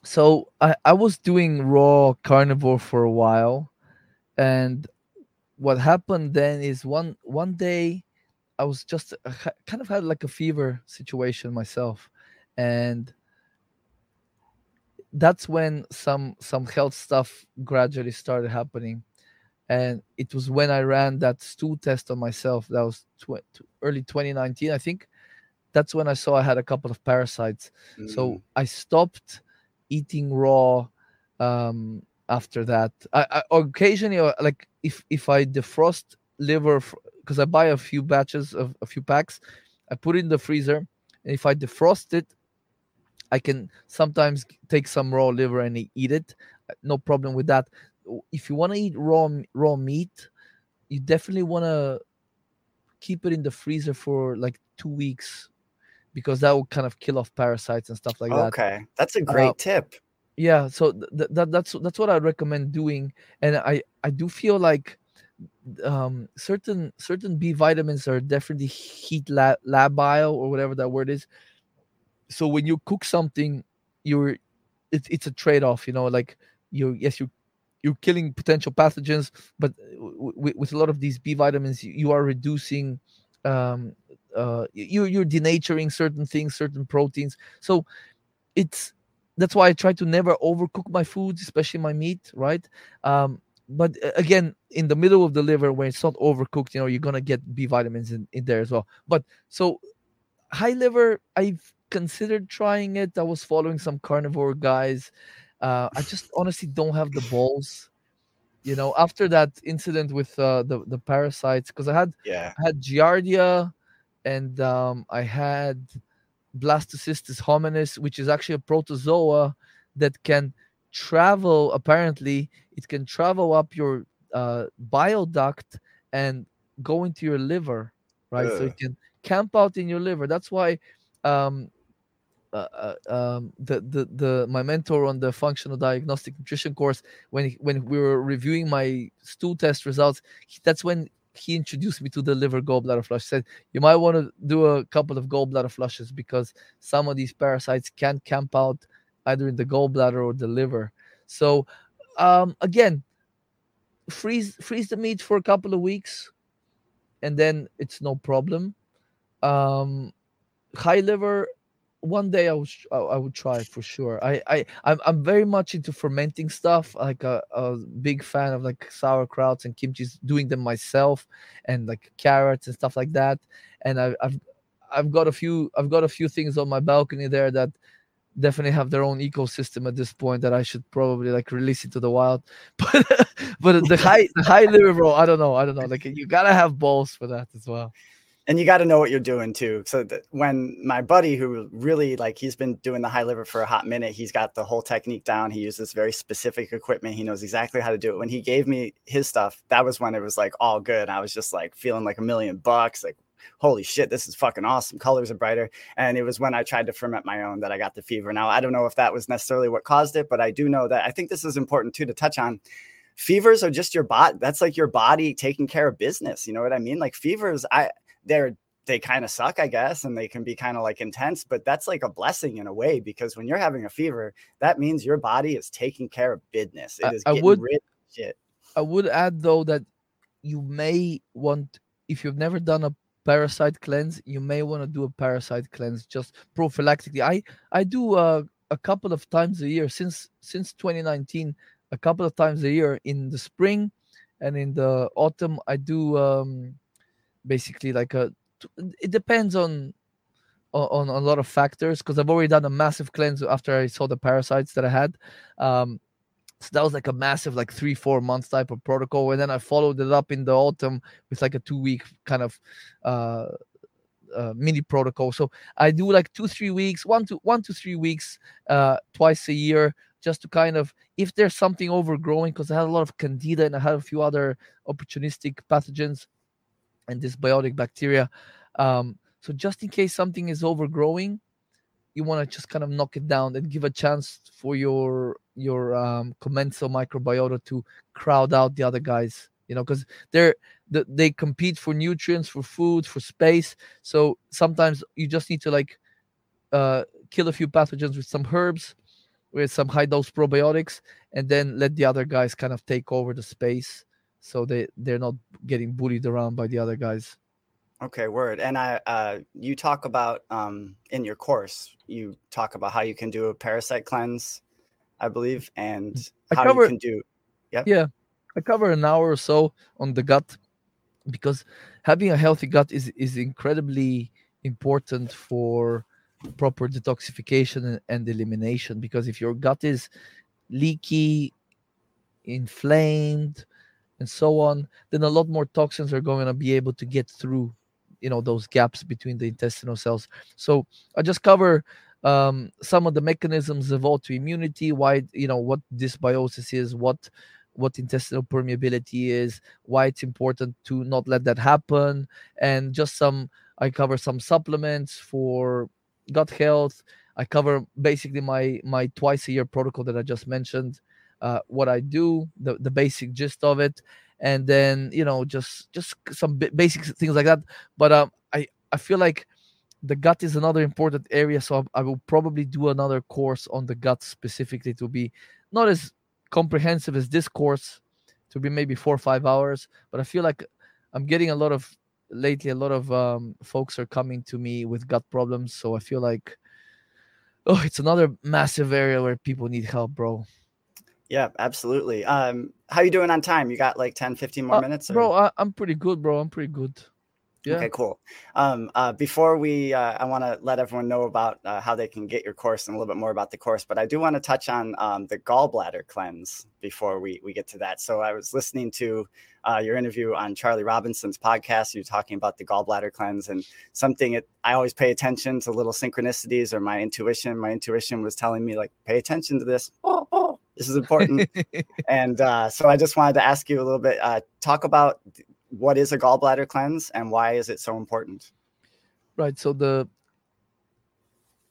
So I, I was doing raw carnivore for a while, and what happened then is one one day I was just I kind of had like a fever situation myself, and that's when some some health stuff gradually started happening, and it was when I ran that stool test on myself. That was tw- early 2019, I think. That's when I saw I had a couple of parasites. Mm, So I stopped eating raw um, after that. I, I occasionally uh, like if if I defrost liver because I buy a few batches of a few packs, I put it in the freezer, and if I defrost it, I can sometimes take some raw liver and eat it. No problem with that. If you want to eat raw raw meat, you definitely want to keep it in the freezer for like two weeks because that will kind of kill off parasites and stuff like that okay, that's a great Uh, tip. yeah so th- th- that that's that's what i recommend doing and i i do feel like um certain certain b vitamins are definitely heat la- labile or whatever that word is so when you cook something you're it's it's a trade-off you know like you yes you you're killing potential pathogens but w- w- with a lot of these b vitamins you, you are reducing um uh you you're denaturing certain things certain proteins so it's that's why I try to never overcook my foods, especially my meat, right? Um, but uh, again, in the middle of the liver, when it's not overcooked, you know, you're gonna get B vitamins in, in there as well. But so high liver, I've considered trying it. I was following some carnivore guys. Uh, I just honestly don't have the balls. You know, after that incident with uh, the the parasites, because I had Yeah. I had Giardia, and um, I had Blastocystis hominis, which is actually a protozoa that can travel. Apparently, it can travel up your uh, bile duct and go into your liver, right? So Ugh. it can camp out in your liver. That's why um, uh, uh, um, the, the the my mentor on the functional diagnostic nutrition course when when we were reviewing my stool test results, he, that's when he introduced me to the liver gallbladder flush. Said you might want to do a couple of gallbladder flushes because some of these parasites can camp out either in the gallbladder or the liver. So um, again, freeze freeze the meat for a couple of weeks, and then it's no problem. Um, high liver one day I would I would try for sure. I I I'm, I'm very much into fermenting stuff. Like a, a big fan of like sauerkrauts and kimchi's, doing them myself, and like carrots and stuff like that. And I, I've I've got a few I've got a few things on my balcony there that definitely have their own ecosystem at this point that I should probably like release into the wild. [laughs] But but the high the high liver, bro, I don't know, I don't know. Like you gotta have balls for that as well. And you got to know what you're doing too. So when my buddy, who really like, he's been doing the high liver for a hot minute, he's got the whole technique down. He uses very specific equipment. He knows exactly how to do it. When he gave me his stuff, that was when it was like all good. I was just like feeling like a million bucks, like holy shit, this is fucking awesome. Colors are brighter. And it was when I tried to ferment my own that I got the fever. Now I don't know if that was necessarily what caused it, but I do know that I think this is important too to touch on fevers are just your body that's like your body taking care of business you know what i mean like fevers i they're they kind of suck i guess and they can be kind of like intense but that's like a blessing in a way because when you're having a fever that means your body is taking care of business I- it is I getting would- rid of shit I would add though that you may want if you've never done a parasite cleanse, you may want to do a parasite cleanse just prophylactically. I I do uh, a couple of times a year since since 2019, a couple of times a year in the spring and in the autumn. I do um, basically like a. It depends on on, a lot of factors because I've already done a massive cleanse after I saw the parasites that I had. Um, so that was like a massive, like three, four months type of protocol. And then I followed it up in the autumn with like a two week kind of uh, uh, mini protocol. So I do like two, three weeks, one to one to three weeks, uh, twice a year, just to kind of if there's something overgrowing, because I had a lot of candida and I had a few other opportunistic pathogens and dysbiotic bacteria. Um, so just in case something is overgrowing, you want to just kind of knock it down and give a chance for your your um, commensal microbiota to crowd out the other guys. You know, because they're they compete for nutrients, for food, for space. So sometimes you just need to like uh, kill a few pathogens with some herbs, with some high dose probiotics, and then let the other guys kind of take over the space, so they they're not getting bullied around by the other guys. okay word and i uh you talk about um in your course you talk about how you can do a parasite cleanse i believe and I how cover- you can do Yeah, yeah. I cover an hour or so on the gut because having a healthy gut is is incredibly important for proper detoxification and, and elimination because if your gut is leaky inflamed and so on then a lot more toxins are going to be able to get through you know those gaps between the intestinal cells so i just cover um, some of the mechanisms of autoimmunity why you know what dysbiosis is what what intestinal permeability is, why it's important to not let that happen, and just some. I cover some supplements for gut health. I cover basically my my twice a year protocol that I just mentioned, uh, what I do, the the basic gist of it, and then you know just just some ba- basic things like that. But um, I I feel like the gut is another important area, so I will probably do another course on the gut specifically to be not as comprehensive as this course to be maybe four or five hours but i feel like i'm getting a lot of lately a lot of um, folks are coming to me with gut problems so i feel like oh it's another massive area where people need help bro yeah absolutely um how you doing on time you got like 10 15 more Uh, minutes or- bro I, i'm pretty good bro i'm pretty good Yeah. Okay, cool. Um, uh, before we, uh, I want to let everyone know about uh, how they can get your course and a little bit more about the course, but I do want to touch on um, the gallbladder cleanse before we, we get to that. So I was listening to uh, your interview on Charlie Robinson's podcast. You're talking about the gallbladder cleanse and something it, I always pay attention to little synchronicities or my intuition. My intuition was telling me like, pay attention to this. Oh, [laughs] oh, this is important. and uh, so I just wanted to ask you a little bit, uh, talk about what is a gallbladder cleanse and why is it so important? Right. So the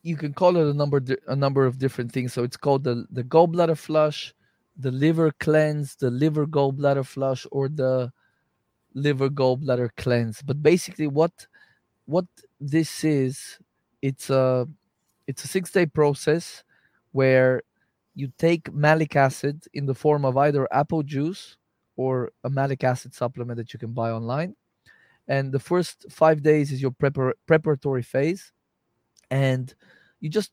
you can call it a number a number of different things. So it's called the the gallbladder flush, the liver cleanse, the liver gallbladder flush, or the liver gallbladder cleanse. But basically, what what this is, it's a it's a six day process where you take malic acid in the form of either apple juice or a malic acid supplement that you can buy online. And the first five days is your prepar- preparatory phase, and you just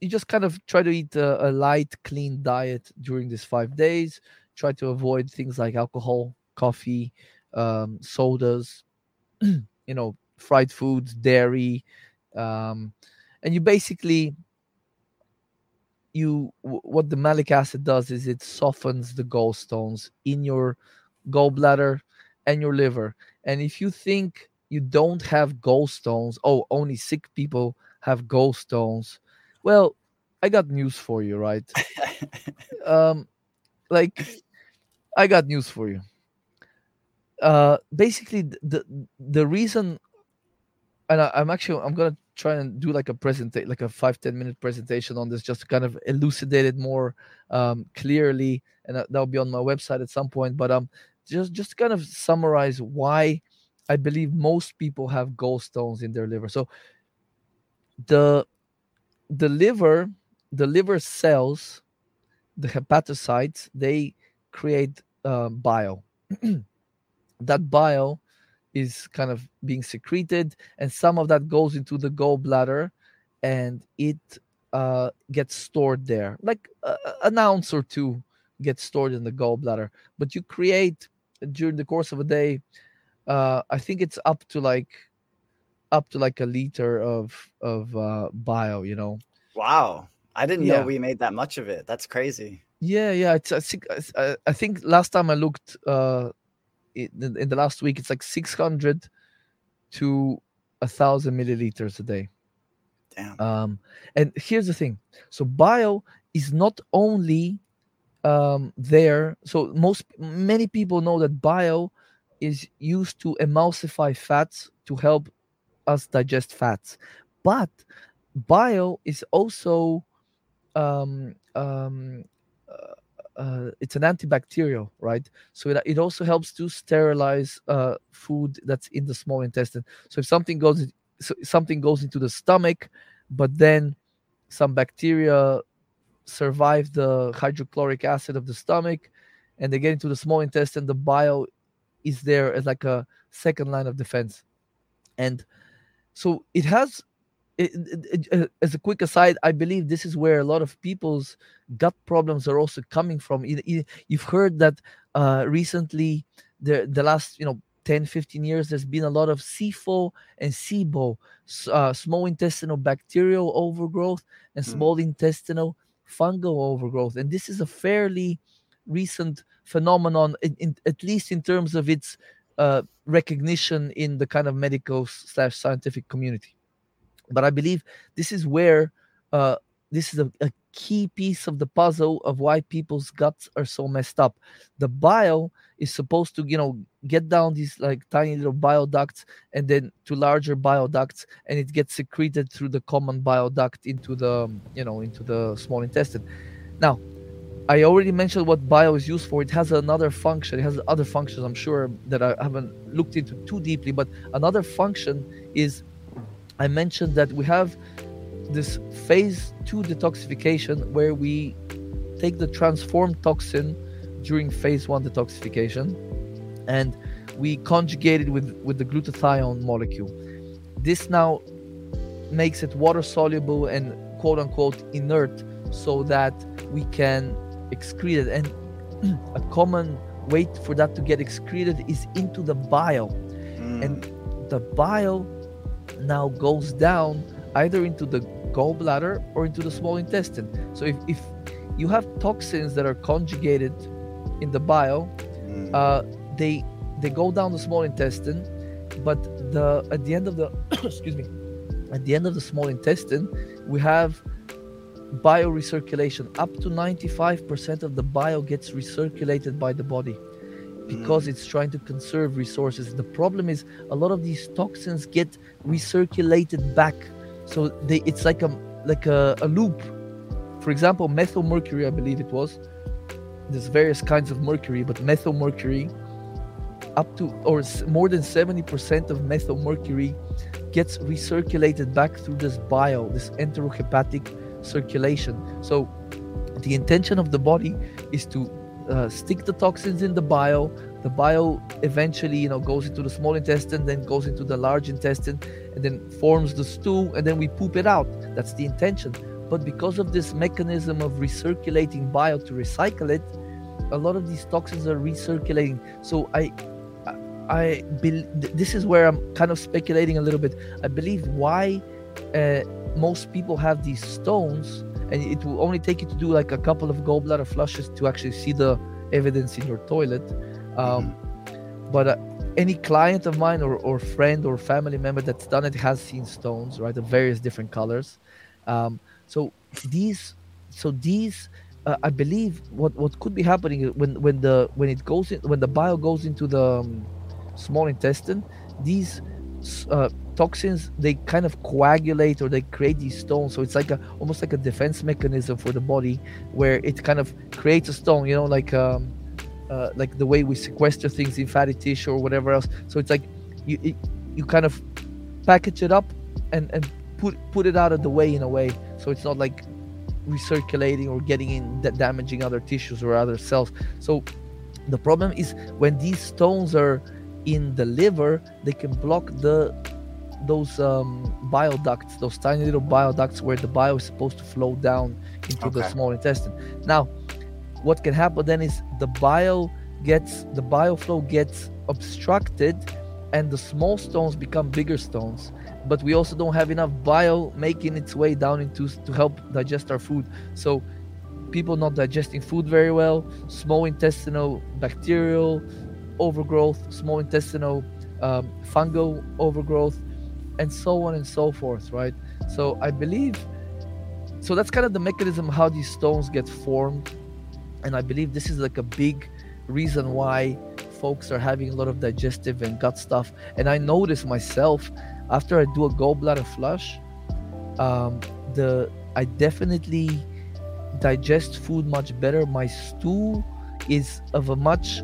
you just kind of try to eat a, a light, clean diet during these five days. Try to avoid things like alcohol, coffee, um, sodas, [clears throat] you know, fried foods, dairy, um, and you basically you what the malic acid does is it softens the gallstones in your gallbladder and your liver. And if you think you don't have gallstones oh only sick people have gallstones well i got news for you right? [laughs] Um like i got news for you. Uh basically the the reason and I, i'm actually i'm gonna try and do like a presentation like a five ten minute presentation on this just to kind of elucidate it more um, clearly. And that, that'll be on my website at some point. But um just just kind of summarize why i believe most people have gallstones in their liver. So the the liver the liver cells the hepatocytes they create um, bile. [clears throat] That bile is kind of being secreted and some of that goes into the gallbladder and it uh, gets stored there. Like a, an ounce or two gets stored in the gallbladder. But you create during the course of a day uh, i think it's up to like up to like a liter of of uh, bile you know? Wow. I didn't Yeah. know we made that much of it. That's crazy. Yeah, yeah. It's I think I, I think last time I looked uh in, in the last week, it's like six hundred to a thousand milliliters a day. damn Um, and here's the thing: so bile is not only um there. So most many people know that bile is used to emulsify fats to help us digest fats, but bile is also um um uh, uh, it's an antibacterial, right? So it, it also helps to sterilize uh, food that's in the small intestine. So if something goes, so something goes into the stomach, but then some bacteria survive the hydrochloric acid of the stomach, and they get into the small intestine, the bile is there as like a second line of defense, and so it has. It, it- it- uh, as a quick aside, I believe this is where a lot of people's gut problems are also coming from. You- you- You've heard that uh, recently, the the last you know 10, 15 years, there's been a lot of SIFO and SIBO, uh, small intestinal bacterial overgrowth and Hmm. small intestinal fungal overgrowth, and this is a fairly recent phenomenon, in, in, at least in terms of its uh, recognition in the kind of medical slash scientific community. But I believe this is where uh, this is a, a key piece of the puzzle of why people's guts are so messed up. The bile is supposed to, you know, get down these like tiny little bile ducts and then to larger bile ducts, and it gets secreted through the common bile duct into the, you know, into the small intestine. Now, I already mentioned what bile is used for. It has another function. It has other functions. I'm sure that I haven't looked into too deeply, but another function is I mentioned that we have this phase two detoxification where we take the transformed toxin during phase one detoxification and we conjugate it with, with the glutathione molecule. This now makes it water soluble and quote unquote inert so that we can excrete it. And [clears throat] a common way for that to get excreted is into the bile Mm. and the bile now goes down either into the gallbladder or into the small intestine. So if, if you have toxins that are conjugated in the bile, Mm. uh, they they go down the small intestine, but the at the end of the [coughs] excuse me, at the end of the small intestine, we have bile recirculation. Up to 95% of the bile gets recirculated by the body because mm. it's trying to conserve resources. The problem is a lot of these toxins get recirculated back. So they it's like a like a, a loop. For example, methyl mercury, I believe it was. There's various kinds of mercury, but methyl mercury up to or more than 70% of methyl mercury gets recirculated back through this bile, this enterohepatic circulation. So the intention of the body is to uh, stick the toxins in the bile. The bile eventually, you know, goes into the small intestine, then goes into the large intestine, and then forms the stool, and then we poop it out. That's the intention. But because of this mechanism of recirculating bile to recycle it, a lot of these toxins are recirculating. So I, I, I bel this is where I'm kind of speculating a little bit. I believe why uh, most people have these stones, and it will only take you to do like a couple of gallbladder flushes to actually see the evidence in your toilet. Um, But uh, any client of mine or, or friend or family member that's done it has seen stones, right, of various different colors. Um, so these, so these, uh, I believe what what could be happening when when the when it goes in when the bile goes into the um, small intestine, these uh, toxins they kind of coagulate or they create these stones. So it's like a almost like a defense mechanism for the body where it kind of creates a stone. You know, like um, uh, like the way we sequester things in fatty tissue or whatever else. So it's like you it, you kind of package it up and and put put it out of the way in a way. So it's not like recirculating or getting in damaging other tissues or other cells. So the problem is when these stones are in the liver, they can block the those um, bile ducts, those tiny little bile ducts where the bile is supposed to flow down into the small intestine. Now, what can happen then is the bile gets the bile flow gets obstructed and the small stones become bigger stones. But we also don't have enough bile making its way down into to help digest our food. So people not digesting food very well small intestinal bacterial overgrowth small intestinal um, fungal overgrowth and so on and so forth right? So i believe so that's kind of the mechanism how these stones get formed. And i believe this is like a big reason why folks are having a lot of digestive and gut stuff. And i notice myself. After i do a gallbladder flush um, the i definitely digest food much better. My stool is of a much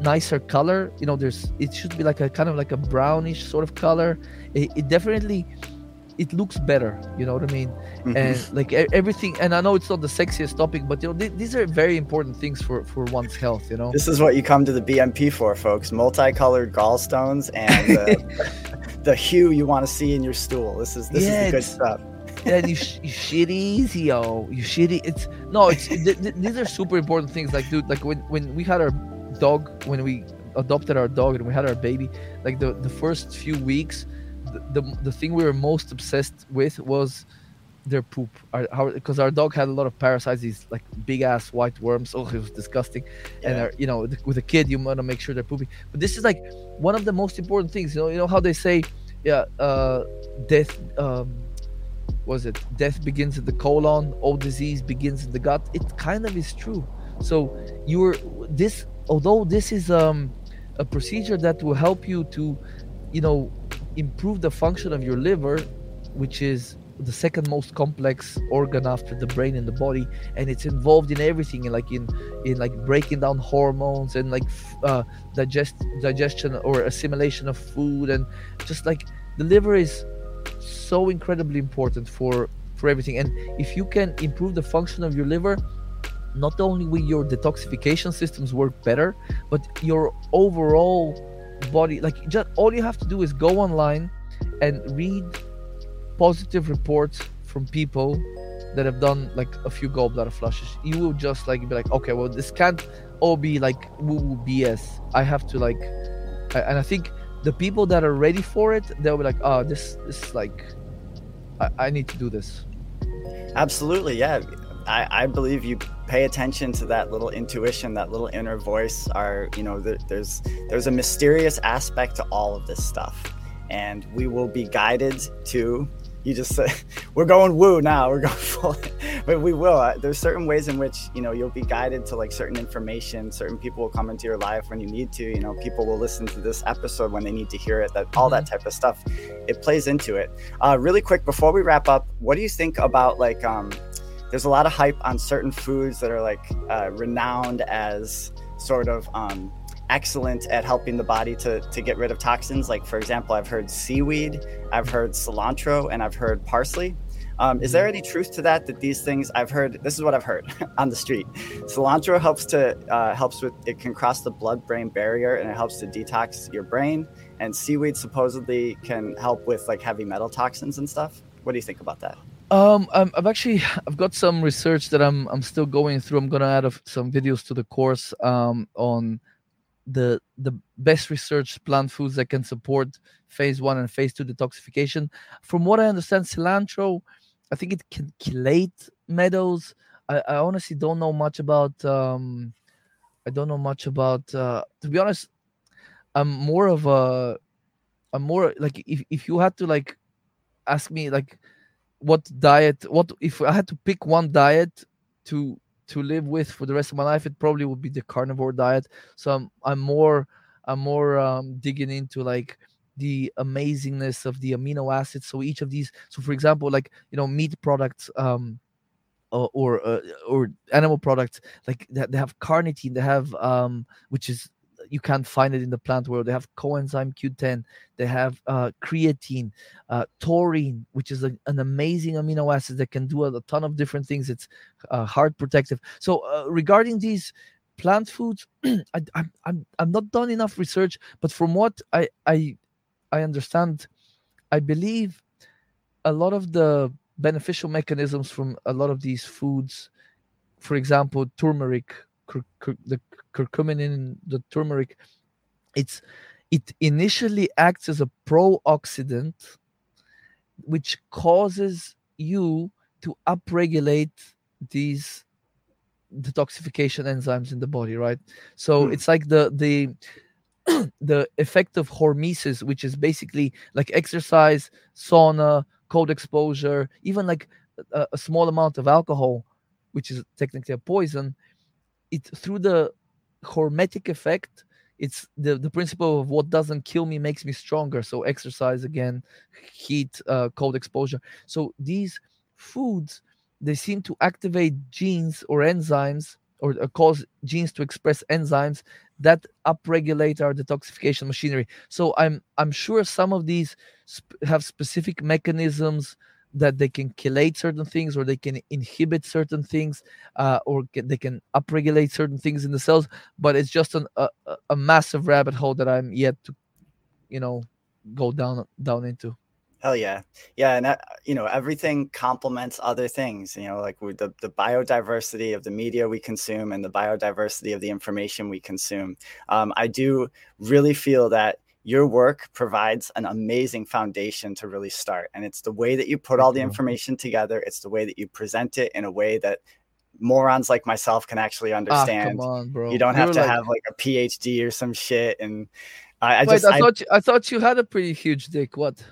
nicer color. You know there's it should be like a kind of like a brownish sort of color it, it definitely it looks better you know what i mean Mhm. and like everything and i know it's not the sexiest topic but you know th- these are very important things for for one's health you know This is what you come to the BNP for, folks. Multicolored gallstones and the, [laughs] the hue you want to see in your stool. This is this Yeah, is the good stuff. and you, sh- you shit easy yo you shitty it's no it's th- th- these are super important things like dude like when when we had our dog when we adopted our dog and we had our baby like the the first few weeks the the, thing we were most obsessed with was their poop. Our, because our dog had a lot of parasites these like big ass white worms. Oh it was disgusting. And our, you know th- with a kid you want to make sure they're pooping. But this is like one of the most important things you know you know how they say yeah uh death um was it? Death begins in the colon all disease begins in the gut. It kind of is true. So you're this although this is um a procedure that will help you to you know improve the function of your liver which is the second most complex organ after the brain in the body and it's involved in everything like in in like breaking down hormones and like uh digest digestion or assimilation of food and just like the liver is so incredibly important for for everything. And if you can improve the function of your liver not only will your detoxification systems work better but your overall body like just all you have to do is go online and read positive reports from people that have done like a few gallbladder flushes you will just like be like okay well this can't all be like woo woo bs i have to like and i think the people that are ready for it, they'll be like, oh, this, this is like, I, I need to do this. Absolutely, yeah. I, I believe you pay attention to that little intuition, that little inner voice. Are you know, there, there's there's a mysterious aspect to all of this stuff, and we will be guided to you just say [laughs] we're going woo now we're going [laughs] full but we will uh, there's certain ways in which you know you'll be guided to like certain information certain people will come into your life when you need to you know people will listen to this episode when they need to hear it that all that mm-hmm. type of stuff it plays into it uh, really quick before we wrap up what do you think about like um, there's a lot of hype on certain foods that are like uh, renowned as sort of um, excellent at helping the body to, to get rid of toxins. Like, for example, I've heard seaweed, I've heard cilantro, and I've heard parsley. Um, is there any truth to that? That these things I've heard. This is what I've heard [laughs] on the street. Cilantro helps to uh, helps with it can cross the blood-brain barrier and it helps to detox your brain. And seaweed supposedly can help with like heavy metal toxins and stuff. What do you think about that? Um, I've actually I've got some research that I'm I'm still going through. I'm gonna add some videos to the course um, on the the best researched plant foods that can support phase one and phase two detoxification. From what I understand, cilantro, I think it can chelate metals. I, I honestly don't know much about. Um, I don't know much about. Uh, to be honest, I'm more of a. I'm more like if if you had to like ask me like what diet what if I had to pick one diet to to live with for the rest of my life, it probably would be the carnivore diet. So I'm I'm more I'm more um, digging into like the amazingness of the amino acids. So each of these, so for example, like you know meat products. Um, or or, uh, or animal products like they, have carnitine they have um which is you can't find it in the plant world. They have coenzyme Q10, they have uh, creatine, uh, taurine, which is a, an amazing amino acid that can do a, a ton of different things. It's uh, heart protective. So uh, regarding these plant foods, [clears throat] I, I'm, I'm I'm not done enough research, but from what I I I understand, I believe a lot of the beneficial mechanisms from a lot of these foods, for example, turmeric, the curcumin in the turmeric, it's it initially acts as a pro-oxidant, which causes you to upregulate these detoxification enzymes in the body, right? So mm. it's like the the [clears throat] the effect of hormesis, which is basically like exercise, sauna, cold exposure, even like a, a small amount of alcohol, which is technically a poison. It through the hormetic effect it's the, the principle of what doesn't kill me makes me stronger. So exercise again heat uh, cold exposure. So these foods they seem to activate genes or enzymes or uh, cause genes to express enzymes that upregulate our detoxification machinery. So i'm i'm sure some of these sp- have specific mechanisms that they can chelate certain things or they can inhibit certain things uh, or can, they can upregulate certain things in the cells but it's just an, a, a massive rabbit hole that i'm yet to you know go down down into Hell yeah, yeah, and that, you know everything complements other things. You know, like with the the biodiversity of the media we consume and the biodiversity of the information we consume. Um, I do really feel that your work provides an amazing foundation to really start. And it's the way that you put all the information together, it's the way that you present it in a way that morons like myself can actually understand. Ah, come on, bro. You don't have You're to like... have like a PhD or some shit. And I, I Wait, just I, I thought you, I thought you had a pretty huge dick. What?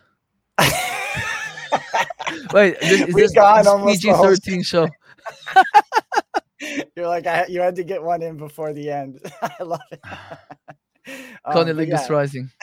Wait, is, [laughs] is this PG thirteen show? [laughs] You're like I, you had to get one in before the end. [laughs] I love it. [sighs] [laughs] Connie um, yeah. Rising. [laughs]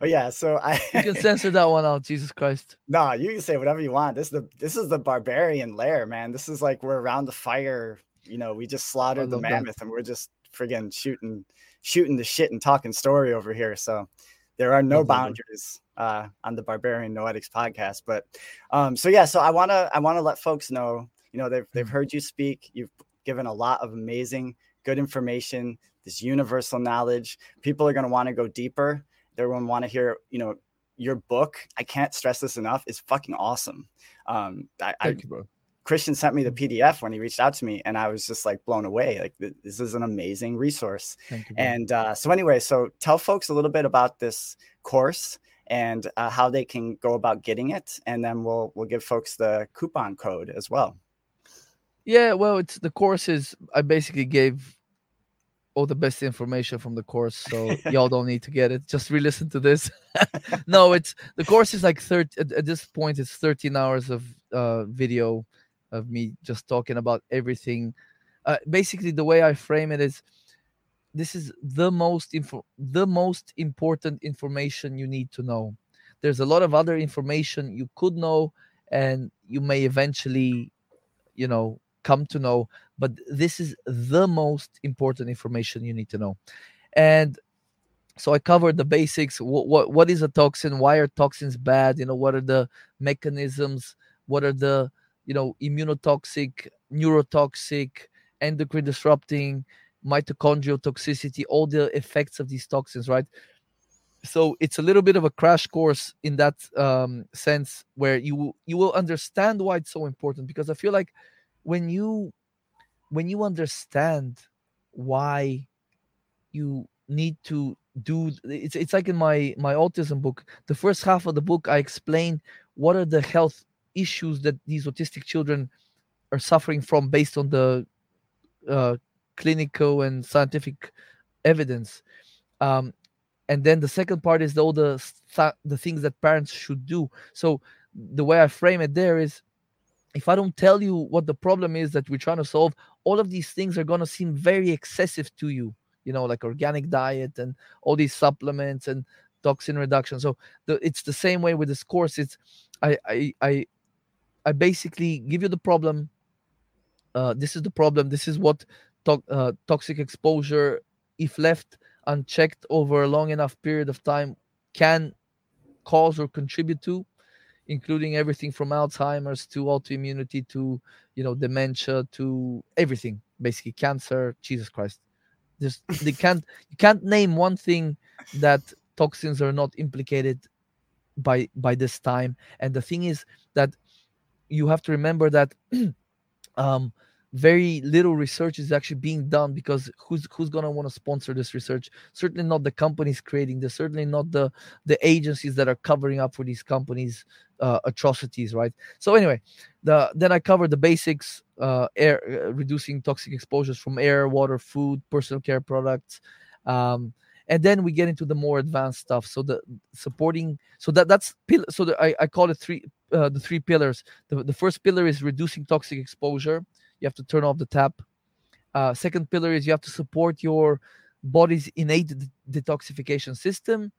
but yeah, so I you can censor that one out. Jesus Christ. No, [laughs] nah, you can say whatever you want. This is the this is the barbarian lair, man. This is like we're around the fire. You know, we just slaughtered the mammoth, that. and we're just friggin' shooting shooting the shit and talking story over here. So there are no boundaries uh, on the Barbarian Noetics podcast. But um, so yeah, so I wanna I wanna let folks know. You know, they've they've mm-hmm. heard you speak. You've given a lot of amazing, good information, this universal knowledge. People are going to want to go deeper. They're going to want to hear, you know, your book. I can't stress this enough. It's fucking awesome. Um, I, Thank I, you, bro. Christian sent me the PDF when he reached out to me, and I was just like blown away. Like this is an amazing resource. You, and uh, so anyway, so tell folks a little bit about this course and uh, how they can go about getting it, and then we'll we'll give folks the coupon code as well. Yeah, well, it's the course is I basically gave all the best information from the course, so [laughs] y'all don't need to get it. Just re-listen to this. [laughs] no, it's the course is like 30 at, at this point it's 13 hours of uh, video of me just talking about everything. Uh, basically, the way I frame it is, this is the most info, the most important information you need to know. There's a lot of other information you could know, and you may eventually, you know, come to know. But this is the most important information you need to know, and so I covered the basics. What, what what is a toxin? Why are toxins bad? You know, what are the mechanisms? What are the you know immunotoxic neurotoxic endocrine disrupting mitochondrial toxicity all the effects of these toxins right so it's a little bit of a crash course in that um, sense where you you will understand why it's so important because i feel like when you when you understand why you need to do it's it's like in my my autism book the first half of the book i explain what are the health issues that these autistic children are suffering from based on the uh, clinical and scientific evidence. Um, and then the second part is all the the things that parents should do. So the way I frame it there is, if I don't tell you what the problem is that we're trying to solve, all of these things are gonna seem very excessive to you. You know, like organic diet and all these supplements and toxin reduction. So the, it's the same way with this course. It's I I I I basically give you the problem. Uh, this is the problem. This is what to- uh, toxic exposure, if left unchecked over a long enough period of time, can cause or contribute to, including everything from Alzheimer's to autoimmunity to you know dementia to everything, basically cancer. Jesus Christ, just they [laughs] can't you can't name one thing that toxins are not implicated by by this time. And the thing is that you have to remember that [clears throat] um, very little research is actually being done because who's who's gonna want to sponsor this research? Certainly not the companies creating this. Certainly not the the agencies that are covering up for these companies' uh, atrocities, right? So anyway, the then I covered the basics: uh, air uh, reducing toxic exposures from air, water, food, personal care products. Um, and then we get into the more advanced stuff so the supporting so that that's so the, I, I call it three uh, the three pillars. The, the first pillar is reducing toxic exposure. You have to turn off the tap. Uh, second pillar is you have to support your body's innate detoxification system,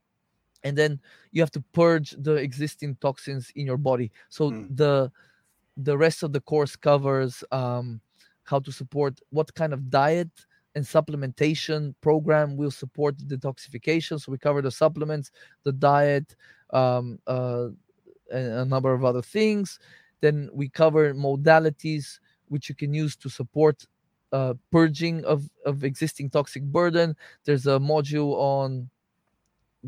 and then you have to purge the existing toxins in your body. So mm. the the rest of the course covers um, how to support what kind of diet and supplementation program will support detoxification. So we cover the supplements, the diet, um, uh, a number of other things. Then we cover modalities which you can use to support uh, purging of, of existing toxic burden. There's a module on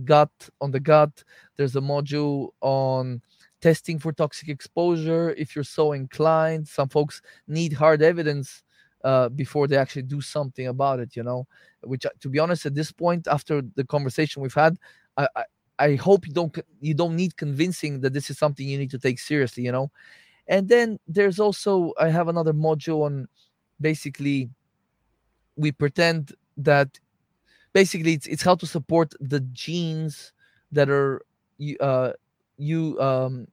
gut, on the gut. There's a module on testing for toxic exposure if you're so inclined. Some folks need hard evidence uh, before they actually do something about it, you know. Which, to be honest, at this point, after the conversation we've had, I, I hope you don't you don't need convincing that this is something you need to take seriously, you know. And then there's also I have another module on basically we pretend that basically it's, it's how to support the genes that are uh you um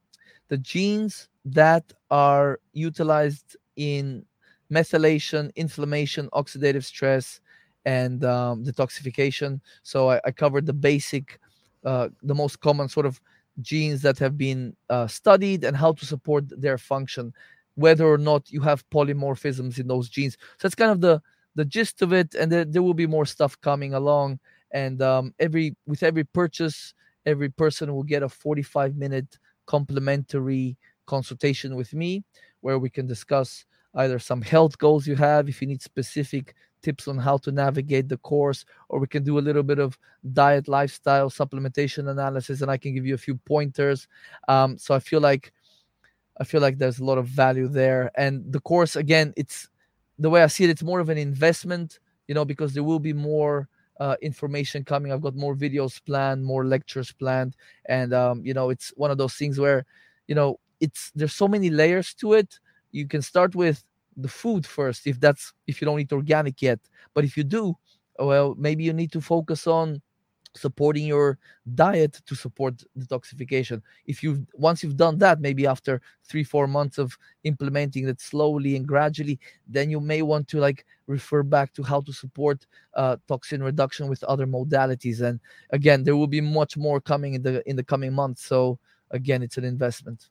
the genes that are utilized in methylation, inflammation, oxidative stress, and um, detoxification. So I, I covered the basic uh, the most common sort of genes that have been uh, studied and how to support their function, whether or not you have polymorphisms in those genes. So that's kind of the the gist of it, and there, there will be more stuff coming along. And um, every with every purchase, every person will get a 45 minute complimentary consultation with me, where we can discuss either some health goals you have, if you need specific tips on how to navigate the course, or we can do a little bit of diet, lifestyle, supplementation analysis, and I can give you a few pointers. Um, so I feel like I feel like there's a lot of value there. And the course, again, it's the way I see it, it's more of an investment, you know, because there will be more uh, information coming. I've got more videos planned, more lectures planned, and um, you know, it's one of those things where, you know, it's there's so many layers to it. You can start with the food first, if that's if you don't eat organic yet. But if you do, well, maybe you need to focus on supporting your diet to support detoxification. If you've once you've done that maybe after three four months of implementing it slowly and gradually then you may want to like refer back to how to support uh, toxin reduction with other modalities. And again there will be much more coming in the in the coming months. So again it's an investment.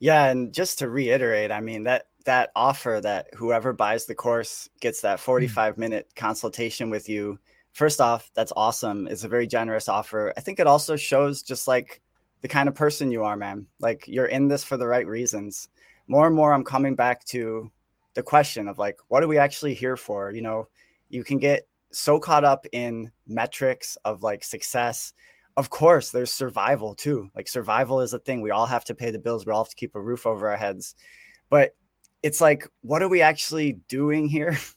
Yeah and just to reiterate i mean that that offer that whoever buys the course gets that hmm. 45 minute consultation with you first off, that's awesome. It's a very generous offer. I think it also shows just like the kind of person you are, man. Like you're in this for the right reasons. More and more, I'm coming back to the question of like, what are we actually here for? You know, you can get so caught up in metrics of like success. Of course, there's survival too. Like survival is a thing. We all have to pay the bills. We all have to keep a roof over our heads. But it's like, what are we actually doing here? [laughs]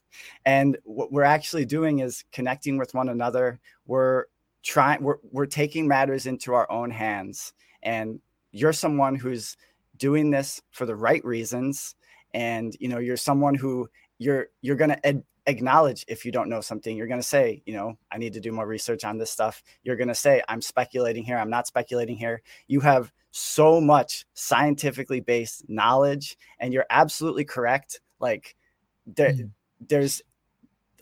And what we're actually doing is connecting with one another. We're trying, we're, we're taking matters into our own hands. And you're someone who's doing this for the right reasons. And, you know, you're someone who you're, you're going to acknowledge if you don't know something you're going to say you know i need to do more research on this stuff. You're going to say i'm speculating here i'm not speculating here. You have so much scientifically based knowledge and you're absolutely correct like there, mm there's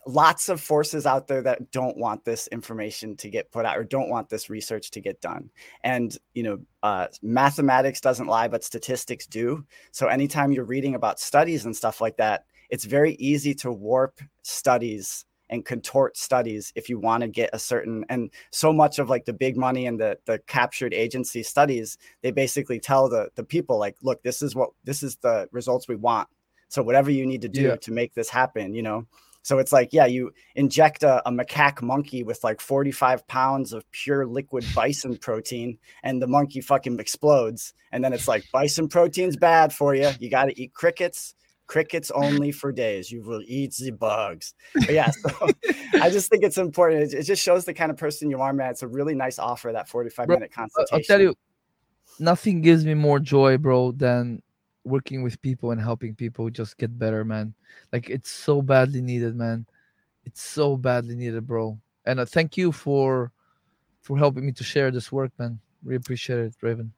lots of forces out there that don't want this information to get put out or don't want this research to get done. And you know uh, mathematics doesn't lie but statistics do. So anytime you're reading about studies and stuff like that it's very easy to warp studies and contort studies if you want to get a certain and so much of like the big money and the the captured agency studies they basically tell the the people like look this is what this is the results we want so whatever you need to do yeah. to make this happen, you know. So it's like, yeah, you inject a, a, macaque monkey with like 45 pounds of pure liquid bison protein, and the monkey fucking explodes. And then it's like, bison protein's bad for you. You got to eat crickets. Crickets only for days. You will eat the bugs. But yeah, so [laughs] I just think it's important. It, just shows the kind of person you are, man. It's a really nice offer, that 45 bro, minute consultation. I'll tell you, nothing gives me more joy, bro, than working with people and helping people just get better, man. Like it's so badly needed, man. It's so badly needed, bro. And uh, thank you for for helping me to share this work, man. We appreciate it, Raven.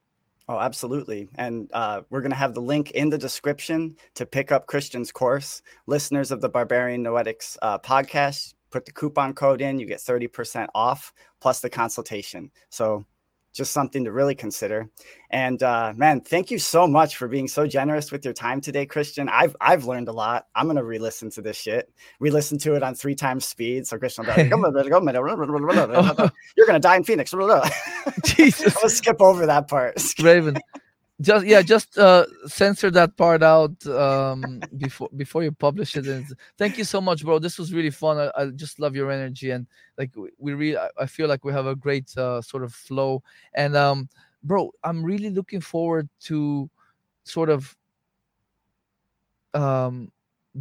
Oh, absolutely. And uh, we're going to have the link in the description to pick up Christian's course. Listeners of the Barbarian Noetics uh, podcast, put the coupon code in, you get 30% off plus the consultation. So just something to really consider. And uh, man, thank you so much for being so generous with your time today, Christian. I've I've learned a lot. I'm gonna re-listen to this shit. Re-listen to it on three times speed. So Christian, like, you're gonna die in Phoenix. Jesus, Let's skip over that part. Raven, just yeah just uh censor that part out um before before you publish it and thank you so much bro. This was really fun. I, I just love your energy and like we really i feel like we have a great uh, sort of flow. And um bro i'm really looking forward to sort of um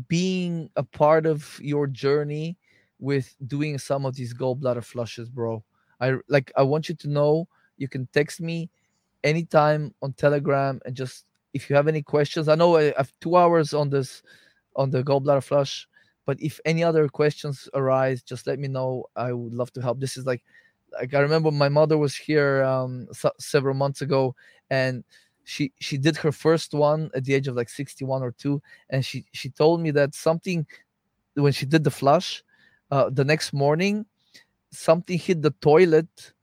being a part of your journey with doing some of these gallbladder flushes bro. I like i want you to know you can text me anytime on Telegram and just if you have any questions. I know I have two hours on this on the gallbladder flush, but if any other questions arise, just let me know. I would love to help. This is like like I remember my mother was here um, several months ago and she she did her first one at the age of like 61 or 2 and she she told me that something when she did the flush uh, the next morning something hit the toilet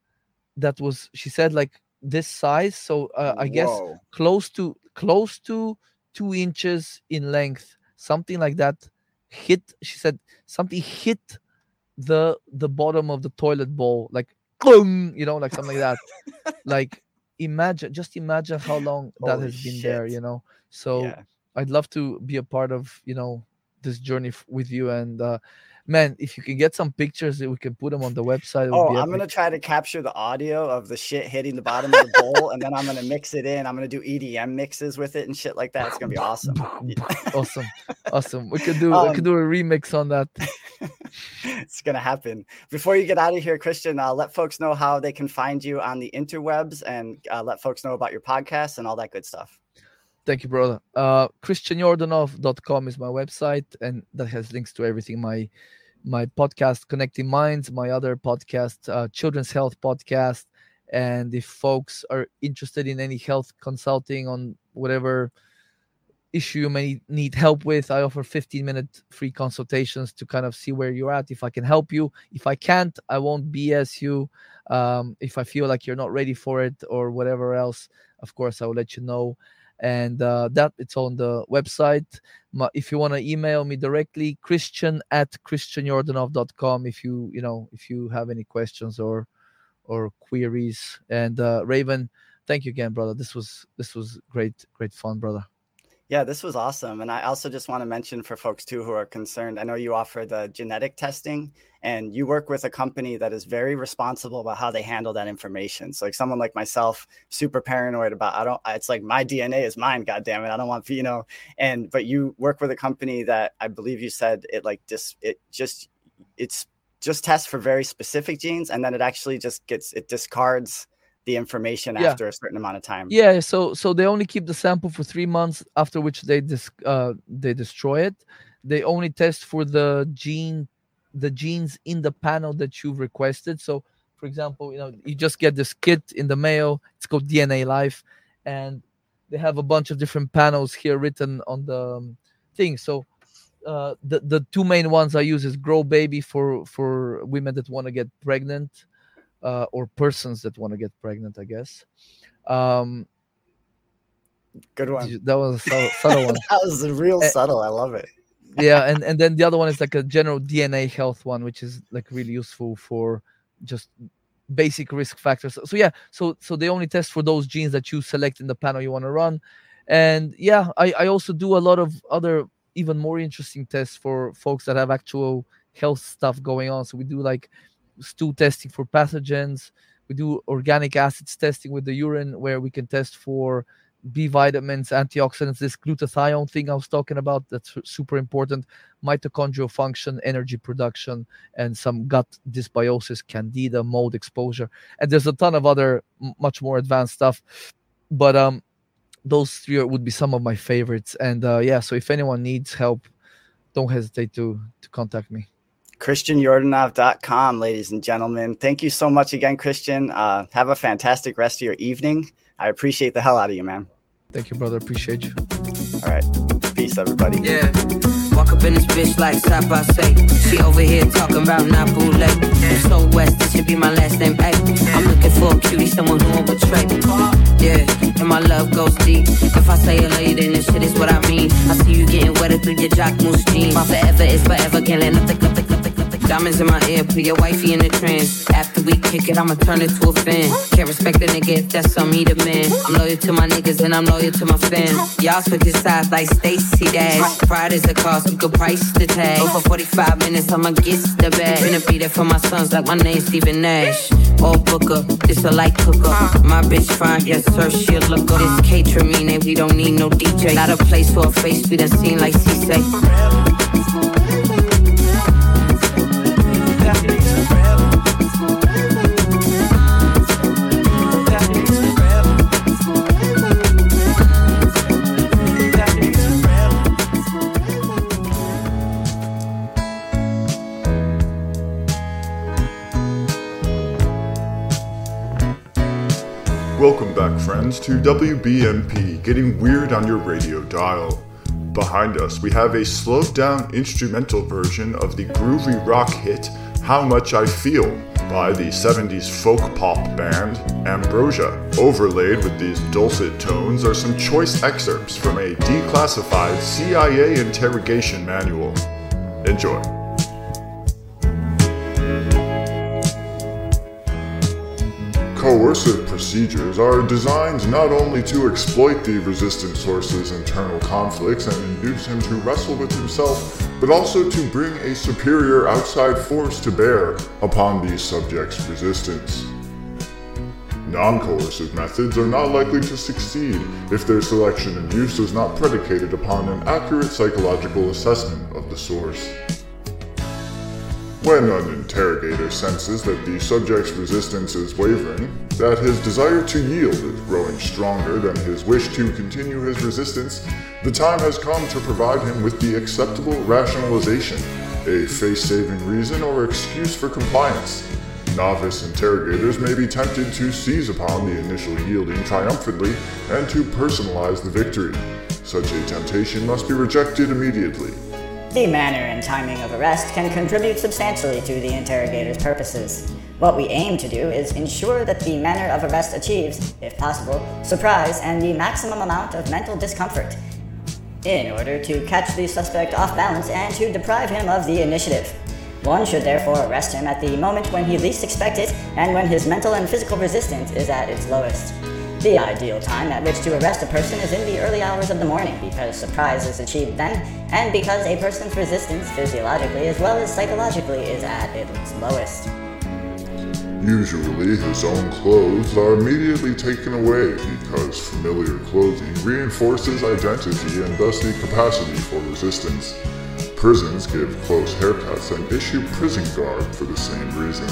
that was she said like this size so uh, i guess close to close to two inches in length something like that hit she said something hit the the bottom of the toilet bowl like boom you know like something like that like imagine just imagine how long that Holy has been shit. there you know so yeah. i'd love to be a part of you know this journey f- with you and uh man, if you can get some pictures, we can put them on the website. Oh, I'm gonna try to capture the audio of the shit hitting the bottom of the bowl, and then I'm gonna mix it in. I'm gonna do EDM mixes with it and shit like that. It's gonna be [laughs] awesome. awesome, awesome. We could do um, we could do a remix on that. [laughs] it's gonna happen. Before you get out of here, Christian, uh, let folks know how they can find you on the interwebs, and uh, let folks know about your podcast and all that good stuff. Thank you, brother. Uh, ChristianYordanov.com is my website, and that has links to everything. My my podcast, Connecting Minds, my other podcast, uh, Children's Health Podcast. And if folks are interested in any health consulting on whatever issue you may need help with, I offer 15 minute free consultations to kind of see where you're at. If I can help you, if I can't, I won't BS you. Um, if I feel like you're not ready for it or whatever else, of course, I will let you know and uh, that it's on the website. If you want to email me directly christian at christianyordanov.com if you you know if you have any questions or or queries. And uh, raven thank you again brother. This was this was great great fun brother yeah, this was awesome. And I also just want to mention for folks too who are concerned, I know you offer the genetic testing and you work with a company that is very responsible about how they handle that information. So like someone like myself, super paranoid about I don't it's like my DNA is mine, god damn it. I don't want you know, and but you work with a company that I believe you said it like dis it just it's just tests for very specific genes and then it actually just gets it discards the information yeah. after a certain amount of time. Yeah, so so they only keep the sample for three months, after which they dis- uh, they destroy it. They only test for the gene, the genes in the panel that you've requested. So, for example, you know, you just get this kit in the mail. It's called DNA Life, and they have a bunch of different panels here written on the um, thing. So. Uh, the the two main ones I use is Grow Baby for for women that want to get pregnant, uh, or persons that want to get pregnant, I guess. Um, Good one. That was a subtle, subtle one. [laughs] that was real uh, subtle. I love it. yeah, and and then the other one is like a general DNA health one, which is like really useful for just basic risk factors. So yeah, so so they only test for those genes that you select in the panel you want to run, and yeah, I I also do a lot of other even more interesting tests for folks that have actual health stuff going on. So we do like stool testing for pathogens. We do organic acids testing with the urine, where we can test for B vitamins, antioxidants, this glutathione thing I was talking about. That's super important. Mitochondrial function, energy production, and some gut dysbiosis, candida, mold exposure. And there's a ton of other much more advanced stuff. But um, those three would be some of my favorites. And uh, yeah, so if anyone needs help, don't hesitate to to contact me christianyordanov.com ladies and gentlemen thank you so much again christian uh, have a fantastic rest of your evening i appreciate the hell out of you man thank you brother appreciate you all right peace everybody yeah Walk up in this bitch like stop, I say. She over here talking about not bootleg. So West, this should be my last name. Ay. I'm looking for a cutie, someone who won't betray. Yeah, and my love goes deep. If I say it later, then this shit is what I mean. I see you getting wetter through your jock moose jeans. My forever is forever, can't let nothing, nothing, nothing. Diamonds in my ear, put your wifey in the trance. After we kick it, I'ma turn it to a fan. Can't respect a nigga if that's on me, the man. I'm loyal to my niggas and I'm loyal to my fans. Y'all switch sides like Stacy Dash. Pride is a cost, we could price the tag. Over 45 minutes, I'ma get the bag. Finna be there for my sons like my name's Stephen Nash. All booker, this a light cooker. My bitch fine, yes sir, she a looker. This K-Tramine, we don't need no DJ. Not a place for a face we done seen like C-Say. Welcome back, friends, to WBNP, getting weird on your radio dial. Behind us, we have a slowed down instrumental version of the groovy rock hit How Much I Feel by the 70s folk pop band Ambrosia. Overlaid with these dulcet tones are some choice excerpts from a declassified CIA interrogation manual. Enjoy. Coercive procedures are designed not only to exploit the resistant source's internal conflicts and induce him to wrestle with himself, but also to bring a superior outside force to bear upon the subject's resistance. Non coercive methods are not likely to succeed if their selection and use is not predicated upon an accurate psychological assessment of the source. When an interrogator senses that the subject's resistance is wavering, that his desire to yield is growing stronger than his wish to continue his resistance, the time has come to provide him with the acceptable rationalization, a face saving reason or excuse for compliance. Novice interrogators may be tempted to seize upon the initial yielding triumphantly and to personalize the victory. Such a temptation must be rejected immediately. The manner and timing of arrest can contribute substantially to the interrogator's purposes. What we aim to do is ensure that the manner of arrest achieves, if possible, surprise and the maximum amount of mental discomfort, in order to catch the suspect off balance and to deprive him of the initiative. One should therefore arrest him at the moment when he least expects it and when his mental and physical resistance is at its lowest. The ideal time at which to arrest a person is in the early hours of the morning because surprise is achieved then, and because a person's resistance physiologically as well as psychologically is at its lowest. Usually, his own clothes are immediately taken away because familiar clothing reinforces identity and thus the capacity for resistance. Prisons give close haircuts and issue prison garb for the same reason.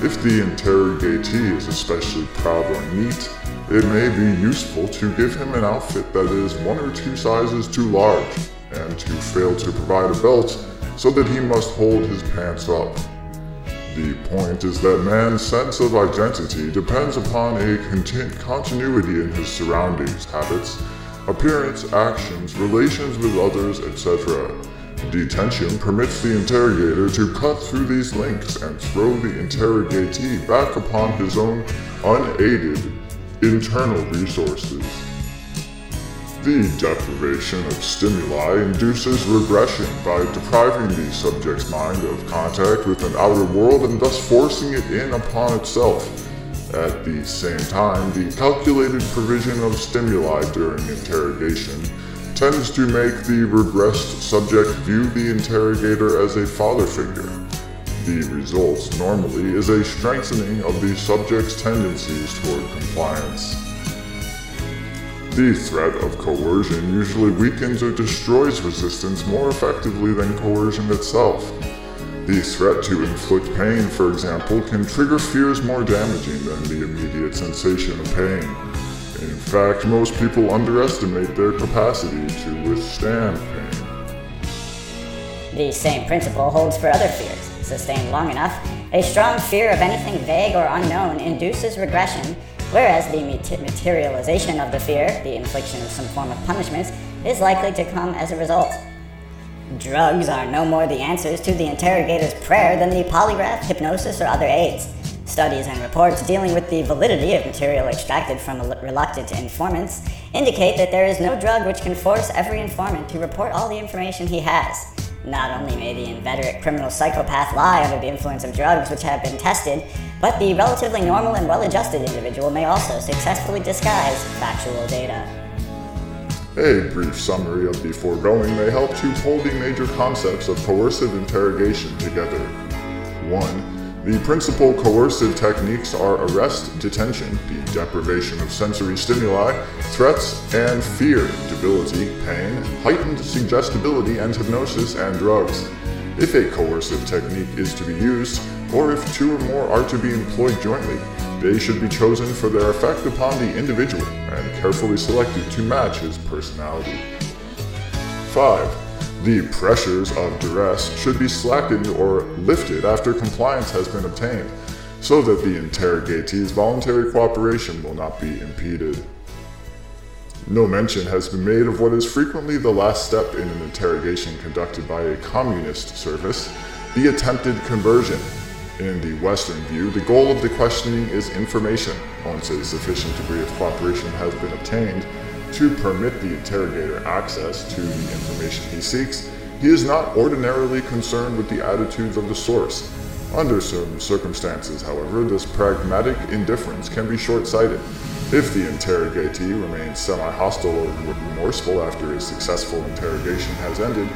If the interrogatee is especially proud or neat, it may be useful to give him an outfit that is one or two sizes too large, and to fail to provide a belt so that he must hold his pants up. The point is that man's sense of identity depends upon a content continuity in his surroundings, habits, appearance, actions, relations with others, etc. Detention permits the interrogator to cut through these links and throw the interrogatee back upon his own unaided internal resources. The deprivation of stimuli induces regression by depriving the subject's mind of contact with an outer world and thus forcing it in upon itself. At the same time, the calculated provision of stimuli during interrogation tends to make the regressed subject view the interrogator as a father figure. The result normally is a strengthening of the subject's tendencies toward compliance. The threat of coercion usually weakens or destroys resistance more effectively than coercion itself. The threat to inflict pain, for example, can trigger fears more damaging than the immediate sensation of pain. In fact, most people underestimate their capacity to withstand pain. The same principle holds for other fears. Sustained long enough, a strong fear of anything vague or unknown induces regression, whereas the materialization of the fear, the infliction of some form of punishment, is likely to come as a result. Drugs are no more the answers to the interrogator's prayer than the polygraph, hypnosis, or other aids. Studies and reports dealing with the validity of material extracted from reluctant informants indicate that there is no drug which can force every informant to report all the information he has. Not only may the inveterate criminal psychopath lie under the influence of drugs which have been tested, but the relatively normal and well adjusted individual may also successfully disguise factual data. A brief summary of the foregoing may help to pull the major concepts of coercive interrogation together. 1 the principal coercive techniques are arrest, detention, the deprivation of sensory stimuli, threats, and fear, debility, pain, heightened suggestibility, and hypnosis and drugs. If a coercive technique is to be used, or if two or more are to be employed jointly, they should be chosen for their effect upon the individual and carefully selected to match his personality. 5. The pressures of duress should be slackened or lifted after compliance has been obtained, so that the interrogatee's voluntary cooperation will not be impeded. No mention has been made of what is frequently the last step in an interrogation conducted by a communist service the attempted conversion. In the Western view, the goal of the questioning is information. Once a sufficient degree of cooperation has been obtained, to permit the interrogator access to the information he seeks, he is not ordinarily concerned with the attitudes of the source. Under certain circumstances, however, this pragmatic indifference can be short sighted. If the interrogatee remains semi hostile or remorseful after his successful interrogation has ended,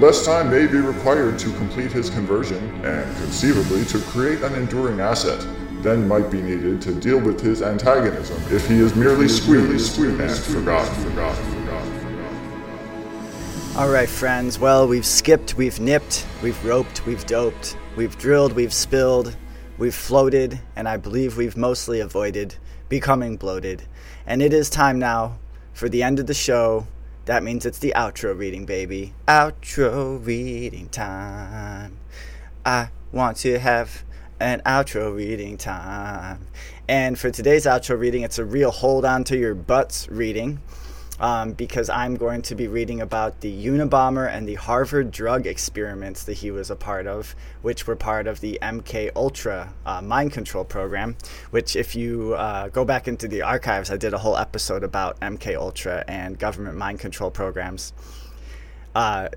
less time may be required to complete his conversion and conceivably to create an enduring asset then might be needed to deal with his antagonism if he is merely squeezed and forgotten, forgotten, forgotten, forgotten. All right, friends. Well, we've skipped, we've nipped, we've roped, we've doped, we've drilled, we've spilled, we've floated, and I believe we've mostly avoided becoming bloated. And it is time now for the end of the show. That means it's the outro reading, baby. Outro reading time. I want to have an outro reading time. And for today's outro reading, it's a real hold on to your butts reading. Um, because I'm going to be reading about the Unabomber and the Harvard drug experiments that he was a part of, which were part of the MK Ultra uh, mind control program. Which, if you uh, go back into the archives, I did a whole episode about MK Ultra and government mind control programs. Uh,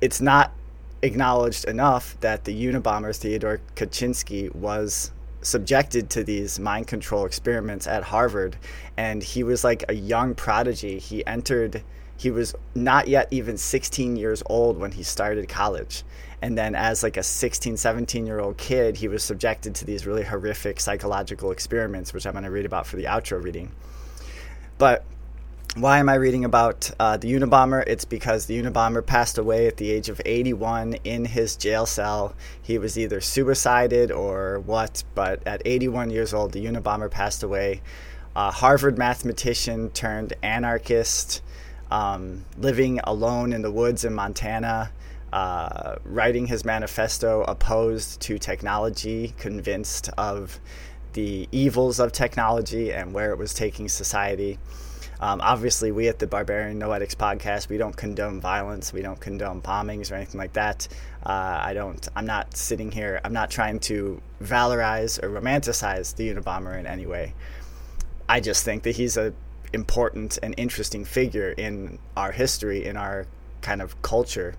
it's not acknowledged enough that the Unabomber Theodore Kaczynski was subjected to these mind control experiments at Harvard and he was like a young prodigy. He entered he was not yet even 16 years old when he started college. And then as like a 16 17 year old kid he was subjected to these really horrific psychological experiments which i'm going to read about for the outro reading. But why am I reading about uh, the Unabomber? It's because the Unabomber passed away at the age of 81 in his jail cell. He was either suicided or what, but at 81 years old, the Unabomber passed away. A Harvard mathematician turned anarchist, um, living alone in the woods in Montana, uh, writing his manifesto opposed to technology, convinced of the evils of technology and where it was taking society. Um, obviously, we at the Barbarian Noetics podcast, we don't condone violence, we don't condone bombings or anything like that. Uh, I don't. I'm not sitting here. I'm not trying to valorize or romanticize the Unabomber in any way. I just think that he's a important and interesting figure in our history, in our kind of culture,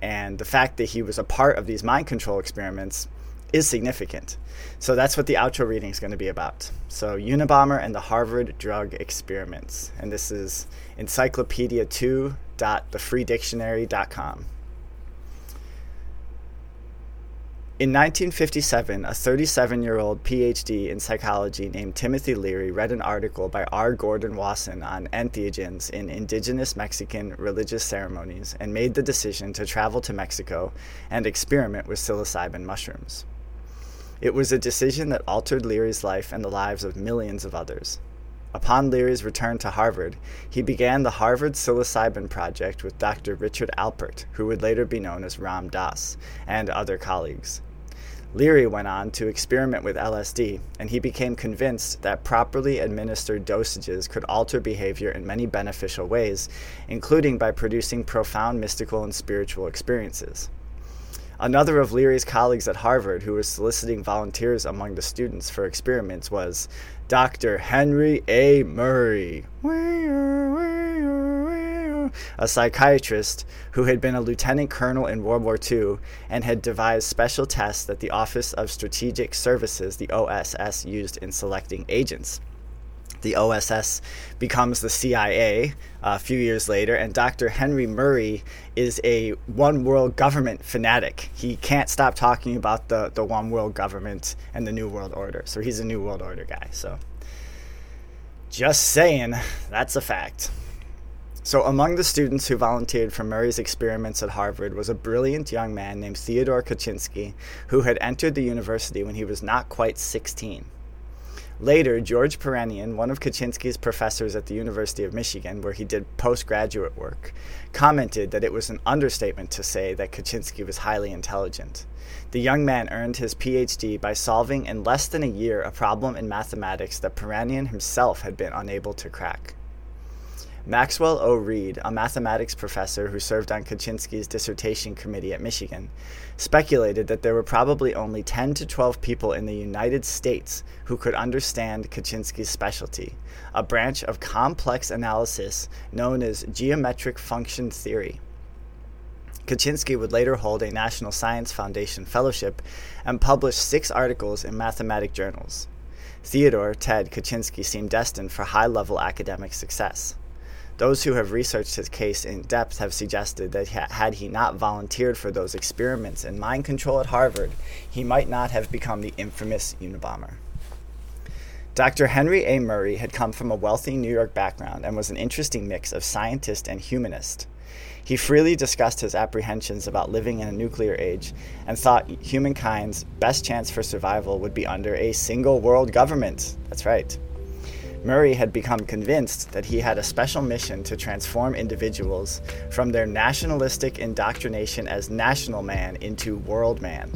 and the fact that he was a part of these mind control experiments is significant. So that's what the outro reading is going to be about. So Unabomber and the Harvard drug experiments. And this is encyclopedia2.thefreedictionary.com. In 1957, a 37 year old PhD in psychology named Timothy Leary read an article by R. Gordon Wasson on entheogens in indigenous Mexican religious ceremonies and made the decision to travel to Mexico and experiment with psilocybin mushrooms. It was a decision that altered Leary's life and the lives of millions of others. Upon Leary's return to Harvard, he began the Harvard Psilocybin Project with Dr. Richard Alpert, who would later be known as Ram Dass, and other colleagues. Leary went on to experiment with LSD, and he became convinced that properly administered dosages could alter behavior in many beneficial ways, including by producing profound mystical and spiritual experiences. Another of Leary's colleagues at Harvard who was soliciting volunteers among the students for experiments was Dr. Henry A. Murray, a psychiatrist who had been a lieutenant colonel in World War II and had devised special tests that the Office of Strategic Services, the OSS, used in selecting agents the OSS becomes the CIA uh, a few years later, and Dr. Henry Murray is a one world government fanatic. He can't stop talking about the, the one world government and the New World Order. So he's a New World Order guy. So just saying, that's a fact. So, among the students who volunteered for Murray's experiments at Harvard was a brilliant young man named Theodore Kaczynski, who had entered the university when he was not quite 16. Later, George Piranian, one of Kaczynski's professors at the University of Michigan, where he did postgraduate work, commented that it was an understatement to say that Kaczynski was highly intelligent. The young man earned his PhD by solving in less than a year a problem in mathematics that Piranian himself had been unable to crack. Maxwell O. Reade, a mathematics professor who served on Kaczynski's dissertation committee at Michigan, speculated that there were probably only 10 to 12 people in the United States who could understand Kaczynski's specialty, a branch of complex analysis known as geometric function theory. Kaczynski would later hold a National Science Foundation fellowship and publish six articles in mathematic journals. Theodore Ted Kaczynski seemed destined for high level academic success. Those who have researched his case in depth have suggested that had he not volunteered for those experiments in mind control at Harvard, he might not have become the infamous Unabomber. Dr. Henry A. Murray had come from a wealthy New York background and was an interesting mix of scientist and humanist. He freely discussed his apprehensions about living in a nuclear age and thought humankind's best chance for survival would be under a single world government. That's right. Murray had become convinced that he had a special mission to transform individuals from their nationalistic indoctrination as national man into world man.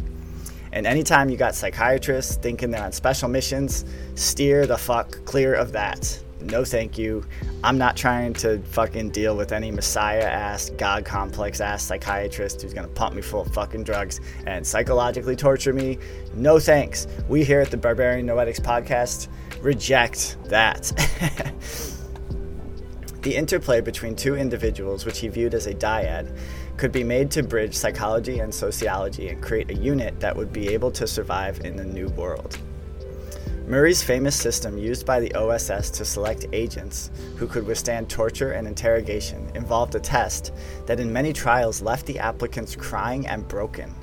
And anytime you got psychiatrists thinking they're on special missions, steer the fuck clear of that no thank you. I'm not trying to fucking deal with any messiah ass, God complex ass psychiatrist who's gonna pump me full of fucking drugs and psychologically torture me. No thanks. We here at the Barbarian Noetics podcast reject that. [laughs] the interplay between two individuals, which he viewed as a dyad, could be made to bridge psychology and sociology and create a unit that would be able to survive in the new world. Murray's famous system used by the OSS to select agents who could withstand torture and interrogation involved a test that in many trials left the applicants crying and broken.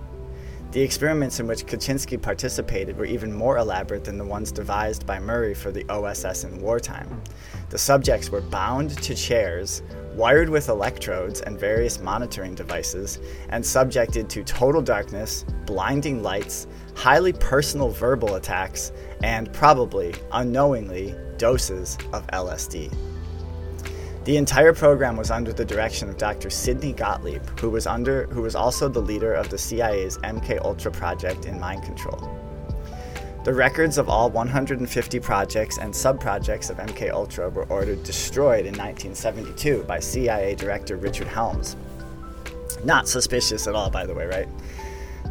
The experiments in which Kaczynski participated were even more elaborate than the ones devised by Murray for the OSS in wartime. The subjects were bound to chairs, wired with electrodes and various monitoring devices, and subjected to total darkness, blinding lights, highly personal verbal attacks, and probably, unknowingly, doses of LSD. The entire program was under the direction of Dr. Sidney Gottlieb, who was under who was also the leader of the CIA's MK Ultra project in mind control. The records of all 150 projects and subprojects of MK Ultra were ordered destroyed in 1972 by CIA Director Richard Helms. Not suspicious at all, by the way, right?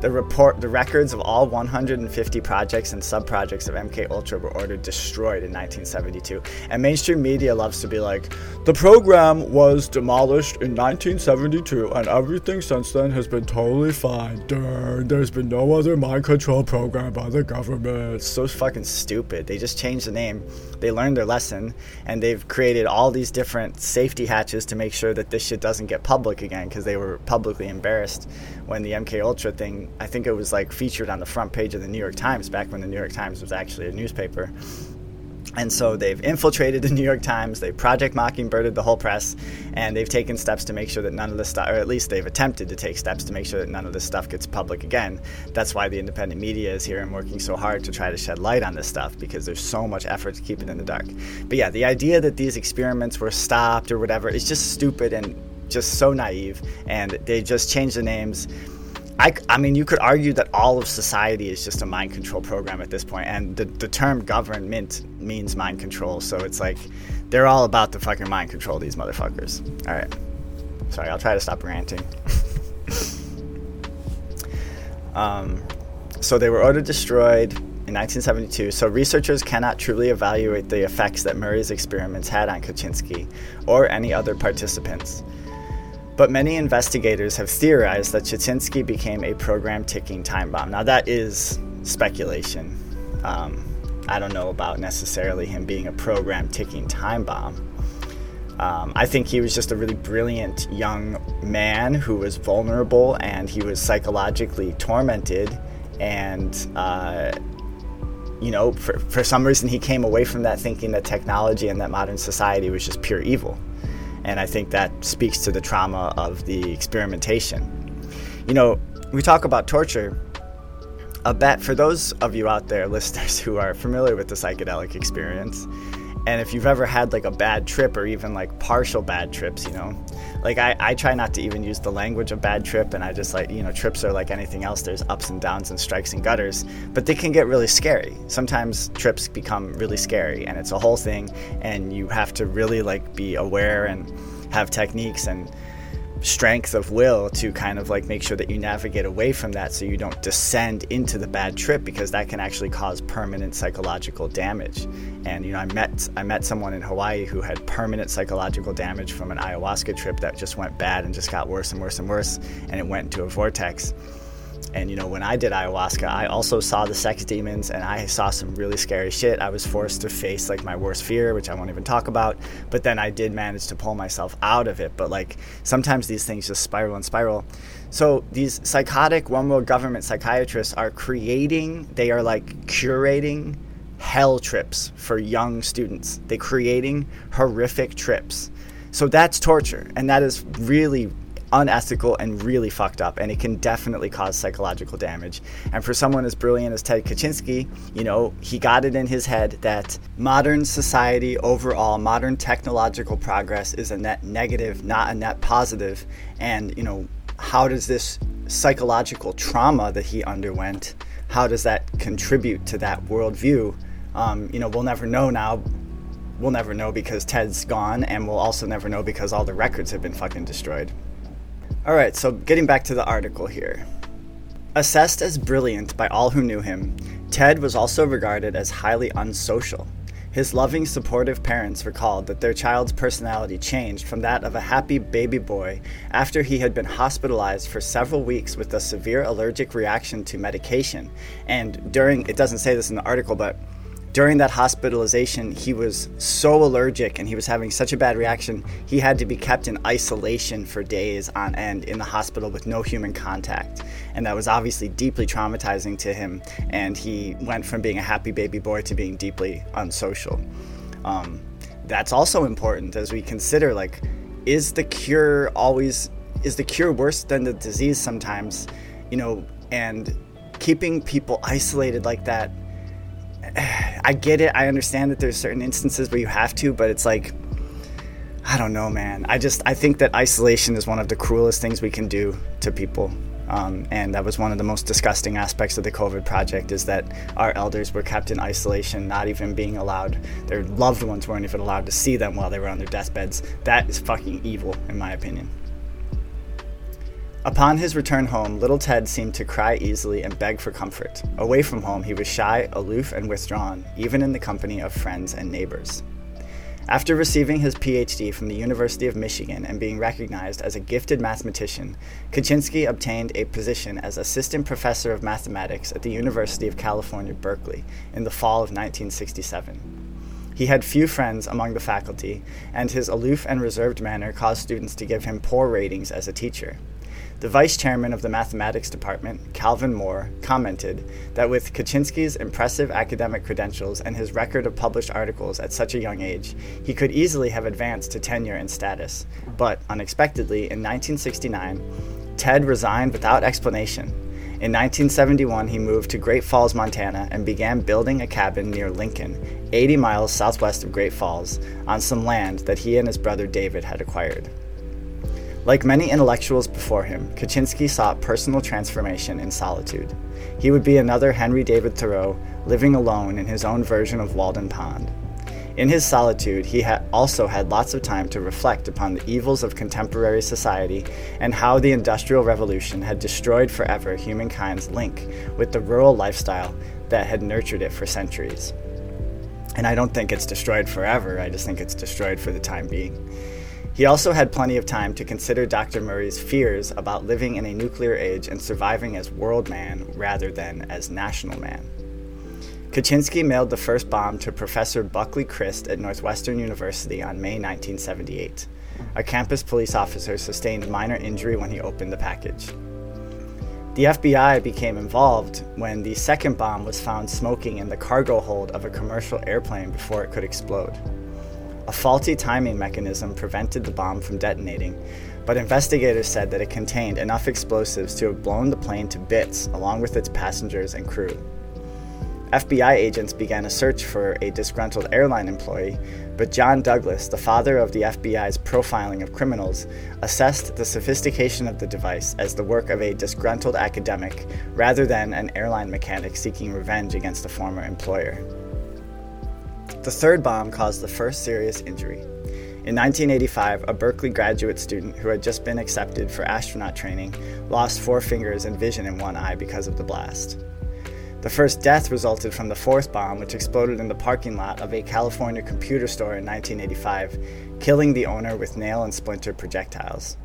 The report, the records of all 150 projects and subprojects of MK Ultra were ordered destroyed in 1972. And mainstream media loves to be like, the program was demolished in 1972, and everything since then has been totally fine. there's been no other mind control program by the government. It's so fucking stupid. They just changed the name. They learned their lesson, and they've created all these different safety hatches to make sure that this shit doesn't get public again because they were publicly embarrassed when the MK Ultra thing I think it was like featured on the front page of the New York Times back when the New York Times was actually a newspaper. And so they've infiltrated the New York Times, they Project Mockingbirded the whole press, and they've taken steps to make sure that none of this stuff, or at least they've attempted to take steps to make sure that none of this stuff gets public again. That's why the independent media is here and working so hard to try to shed light on this stuff because there's so much effort to keep it in the dark. But yeah, the idea that these experiments were stopped or whatever is just stupid and just so naive, and they just changed the names I, I mean, you could argue that all of society is just a mind control program at this point, and the, the term government means mind control, so it's like they're all about the fucking mind control, these motherfuckers. All right. Sorry, I'll try to stop ranting. [laughs] um, so they were ordered destroyed in 1972, so researchers cannot truly evaluate the effects that Murray's experiments had on Kaczynski or any other participants. But many investigators have theorized that Kaczynski became a program ticking time bomb. Now, that is speculation. Um, I don't know about necessarily him being a program ticking time bomb. Um, I think he was just a really brilliant young man who was vulnerable and he was psychologically tormented. And, uh, you know, for, for some reason, he came away from that thinking that technology and that modern society was just pure evil. And I think that speaks to the trauma of the experimentation. You know, we talk about torture. A bet for those of you out there, [laughs] listeners, who are familiar with the psychedelic experience, and if you've ever had like a bad trip or even like partial bad trips, you know, like I, I try not to even use the language of bad trip and I just like, you know, trips are like anything else. There's ups and downs and strikes and gutters, but they can get really scary. Sometimes trips become really scary and it's a whole thing and you have to really like be aware and have techniques and strength of will to kind of like make sure that you navigate away from that so you don't descend into the bad trip because that can actually cause permanent psychological damage. And you know i met i met someone in hawaii who had permanent psychological damage from an ayahuasca trip that just went bad and just got worse and worse and worse and it went into a vortex and you know, when I did ayahuasca, I also saw the sex demons and I saw some really scary shit. I was forced to face like my worst fear, which I won't even talk about. But then I did manage to pull myself out of it. But like sometimes these things just spiral and spiral. So these psychotic one world government psychiatrists are creating, they are like curating hell trips for young students. They're creating horrific trips. So that's torture. And that is really unethical and really fucked up, and it can definitely cause psychological damage. And for someone as brilliant as Ted Kaczynski, you know, he got it in his head that modern society overall, modern technological progress is a net negative, not a net positive. And, you know, how does this psychological trauma that he underwent, how does that contribute to that worldview? Um, you know, we'll never know now we'll never know because Ted's gone, and we'll also never know because all the records have been fucking destroyed. Alright, so getting back to the article here. Assessed as brilliant by all who knew him, Ted was also regarded as highly unsocial. His loving, supportive parents recalled that their child's personality changed from that of a happy baby boy after he had been hospitalized for several weeks with a severe allergic reaction to medication. And during, it doesn't say this in the article, but during that hospitalization, he was so allergic and he was having such a bad reaction, he had to be kept in isolation for days on end in the hospital with no human contact. And that was obviously deeply traumatizing to him. And he went from being a happy baby boy to being deeply unsocial. Um, that's also important as we consider like, is the cure always, is the cure worse than the disease sometimes? You know, and keeping people isolated like that I get it. I understand that there's certain instances where you have to, but it's like I don't know, man. I just I think that isolation is one of the cruelest things we can do to people. Um, and that was one of the most disgusting aspects of the COVID project is that our elders were kept in isolation, not even being allowed. Their loved ones weren't even allowed to see them while they were on their deathbeds. That is fucking evil, in my opinion. Upon his return home, little Ted seemed to cry easily and beg for comfort. Away from home, he was shy, aloof, and withdrawn, even in the company of friends and neighbors. After receiving his PhD from the University of Michigan and being recognized as a gifted mathematician, Kaczynski obtained a position as assistant professor of mathematics at the University of California, Berkeley, in the fall of 1967. He had few friends among the faculty, and his aloof and reserved manner caused students to give him poor ratings as a teacher. The vice chairman of the mathematics department, Calvin Moore, commented that with Kaczynski's impressive academic credentials and his record of published articles at such a young age, he could easily have advanced to tenure and status. But unexpectedly, in 1969, Ted resigned without explanation. In 1971, he moved to Great Falls, Montana, and began building a cabin near Lincoln, 80 miles southwest of Great Falls, on some land that he and his brother David had acquired. Like many intellectuals before him, Kaczynski sought personal transformation in solitude. He would be another Henry David Thoreau, living alone in his own version of Walden Pond. In his solitude, he also had lots of time to reflect upon the evils of contemporary society and how the Industrial Revolution had destroyed forever humankind's link with the rural lifestyle that had nurtured it for centuries. And I don't think it's destroyed forever, I just think it's destroyed for the time being. He also had plenty of time to consider Dr. Murray's fears about living in a nuclear age and surviving as world man rather than as national man. Kaczynski mailed the first bomb to Professor Buckley Crist at Northwestern University on May 1978. A campus police officer sustained minor injury when he opened the package. The FBI became involved when the second bomb was found smoking in the cargo hold of a commercial airplane before it could explode. A faulty timing mechanism prevented the bomb from detonating, but investigators said that it contained enough explosives to have blown the plane to bits along with its passengers and crew. FBI agents began a search for a disgruntled airline employee, but John Douglas, the father of the FBI's profiling of criminals, assessed the sophistication of the device as the work of a disgruntled academic rather than an airline mechanic seeking revenge against a former employer. The third bomb caused the first serious injury. In 1985, a Berkeley graduate student who had just been accepted for astronaut training lost four fingers and vision in one eye because of the blast. The first death resulted from the fourth bomb, which exploded in the parking lot of a California computer store in 1985, killing the owner with nail and splinter projectiles.